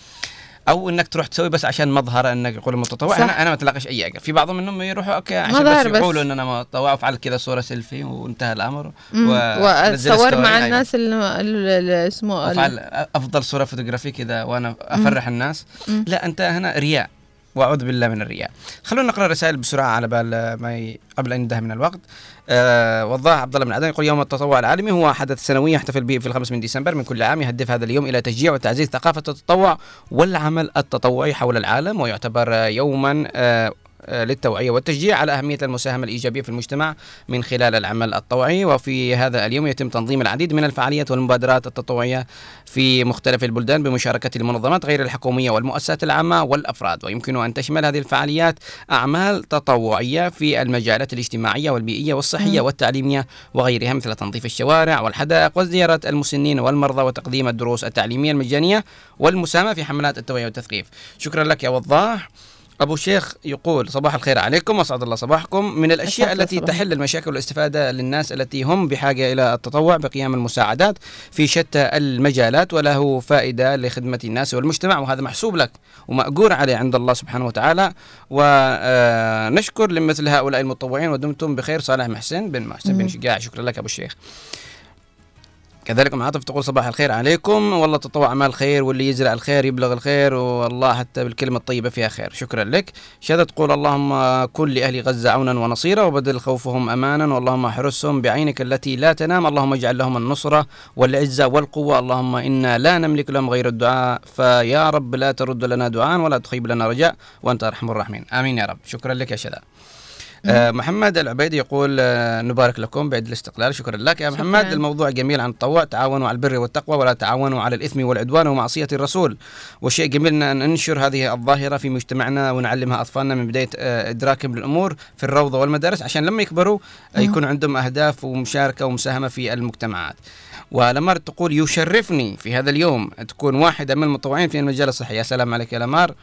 أو إنك تروح تسوي بس عشان مظهر إنك يقول متطوع. أنا أنا ما تلاقيش أي اجر في بعضهم منهم يروحوا okay عشان بس. يقولوا إن أنا متطوع وفعل كذا صورة سيلفي وانتهى الأمر وأتصور story. مع أيوة. الناس اللي, اسمه وفعل أفضل صورة فوتوغرافيه كذا وأنا أفرح الناس مم. لا أنت هنا رياء وأعوذ بالله من الرياء. خلونا نقرأ رسائل بسرعة على بال ما ي... قبل أن ينتهي من الوقت. آه وضاح عبد الله بن عدن يقول يوم التطوع العالمي هو حدث سنوي يحتفل به في الخمس من ديسمبر من كل عام يهدف هذا اليوم إلى تشجيع وتعزيز ثقافة التطوع والعمل التطوعي حول العالم ويعتبر يوما آه، للتوعية والتشجيع على أهمية المساهمة الإيجابية في المجتمع من خلال العمل الطوعي. وفي هذا اليوم يتم تنظيم العديد من الفعاليات والمبادرات التطوعية في مختلف البلدان بمشاركة المنظمات غير الحكومية والمؤسسات العامة والأفراد. ويمكن أن تشمل هذه الفعاليات أعمال تطوعية في المجالات الاجتماعية والبيئية والصحية. والتعليمية وغيرها مثل تنظيف الشوارع والحدائق وزيارة المسنين والمرضى وتقديم الدروس التعليمية المجانية والمساهمة في حملات التوعية والتثقيف. شكرا لك يا وضاح. أبو شيخ يقول صباح الخير عليكم وأسعد الله صباحكم. من الأشياء التي صباحك. تحل المشاكل والاستفادة للناس التي هم بحاجة إلى التطوع بقيام المساعدات في شتى المجالات وله فائدة لخدمة الناس والمجتمع وهذا محسوب لك ومأجور عليه عند الله سبحانه وتعالى. ونشكر لمثل هؤلاء المتطوعين ودمتم بخير. صالح محسن بن محسن بن. شجاع. شكرا لك أبو الشيخ. كذلك ام عاطف تقول صباح الخير عليكم. والله تطوع أعمال خير واللي يزرع الخير يبلغ الخير والله حتى بالكلمة الطيبة فيها خير. شكرا لك. شهادة تقول اللهم كن لاهل غزة عونا ونصيرا وبدل خوفهم امانا واللهم احرسهم بعينك التي لا تنام. اللهم اجعل لهم النصرة والعزة والقوة. اللهم إنا لا نملك لهم غير الدعاء. فيا رب لا ترد لنا دعاء ولا تخيب لنا رجاء وأنت أرحم الراحمين. آمين يا رب. شكرا لك يا شذا آه محمد العبيدي يقول آه نبارك لكم بعيد الاستقلال. شكرا لك يا شكراً. محمد الموضوع جميل عن التطوع تعاونوا على البر والتقوى ولا تعاونوا على الإثم والعدوان ومعصية الرسول. وشيء جميل ان ننشر هذه الظاهرة في مجتمعنا ونعلمها أطفالنا من بداية آه إدراكهم للأمور في الروضة والمدارس عشان لما يكبروا آه يكون عندهم أهداف ومشاركة ومساهمة في المجتمعات. ولمار تقول يشرفني في هذا اليوم تكون واحدة من المتطوعين في المجال الصحي. يا سلام عليك يا لمار.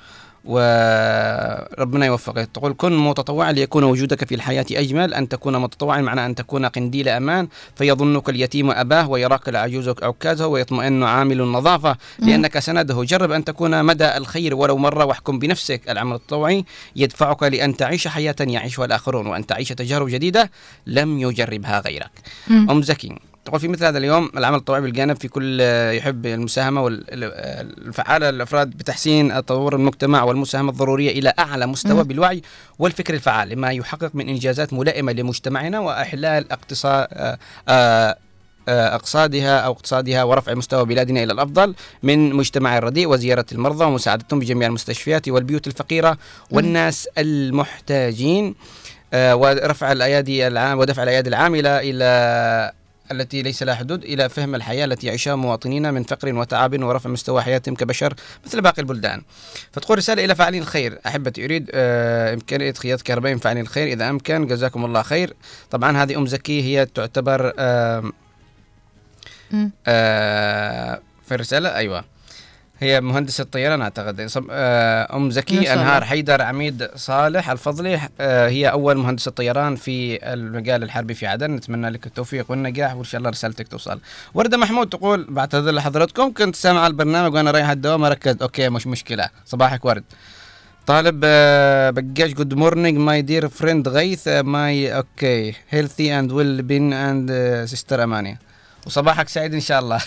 وربنا يوفقك. تقول كن متطوعا ليكون وجودك في الحياة أجمل. أن تكون متطوعا معنى أن تكون قنديل أمان. فيظنك اليتيم أباه ويراك العجوز عكازه ويطمئن عامل النظافة. لأنك سنده. جرب أن تكون مدى الخير ولو مرة واحكم بنفسك. العمل التطوعي يدفعك لأن تعيش حياة يعيشها الآخرون. وأن تعيش تجارب جديدة لم يجربها غيرك. أم زكي. تقول في مثل هذا اليوم العمل التطوعي بالجانب في كل آه، يحب المساهمة والفعالة الأفراد بتحسين تطور المجتمع والمساهمة الضرورية إلى أعلى مستوى مم. بالوعي والفكر الفعال لما يحقق من إنجازات ملائمة لمجتمعنا وإحلال اقتصاد اقتصادها أو اقتصادها ورفع مستوى بلادنا إلى الأفضل من مجتمع الرديء وزيارة المرضى ومساعدتهم بجميع المستشفيات والبيوت الفقيرة والناس المحتاجين آه، ورفع الأيادي العام ودفع الأيادي العاملة إلى التي ليس لها حدود إلى فهم الحياة التي يعيشها مواطنينا من فقر وتعب ورفع مستوى حياتهم كبشر مثل باقي البلدان. فتقول رسالة إلى فاعلين الخير، أحبتي أريد آه، إمكانية خياط كهربائي من فاعلين الخير إذا أمكن جزاكم الله خير. طبعا هذه أم زكي هي تعتبر. آه، في الرسالة أيوه هي مهندسة طيران أعتقد. صب- آه، أم ما زكي الله. أنهار حيدر عميد صالح الفضلي آه، هي أول مهندسة طيران في المجال الحربي في عدن. نتمنى لك التوفيق والنجاح وإن شاء الله رسالتك توصل. وردة محمود تقول بعتذر لحضراتكم كنت سامع البرنامج وأنا رايح الدوام ركز okay مش مشكلة. صباحك ورد. طالب آه، بقاش good morning my dear friend غيث may okay. healthy and well-being and سيستر اماني وصباحك سعيد إن شاء الله.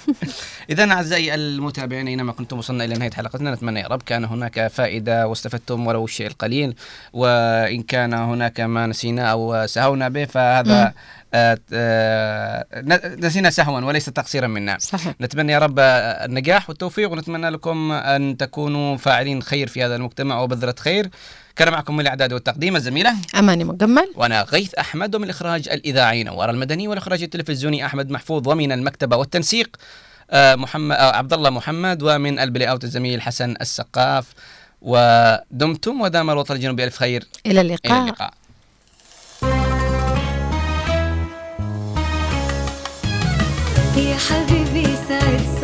اذا أعزائي المتابعين أينما كنتم وصلنا إلى نهاية حلقتنا نتمنى يا رب كان هناك فائدة واستفدتم ولو الشيء القليل. وإن كان هناك ما نسينا أو سهونا به فهذا آه، آه، نسينا سهوا وليس تقصيرا منا. صحيح. نتمنى يا رب النجاح والتوفيق ونتمنى لكم أن تكونوا فاعلين خير في هذا المجتمع وبذرة خير. كان معكم من الإعداد والتقديم الزميلة أماني مجمل. وأنا غيث أحمد ومن الاخراج الاذاعي نوار المدني والإخراج التلفزيوني أحمد محفوظ ومن المكتبة والتنسيق آه، محمد آه، عبد الله محمد ومن البلاي أوت الزميل حسن السقاف. ودمتم ودام الوطن الجنوبي ألف خير. إلى إلى اللقاء اللقاء. يا حبيبي سعد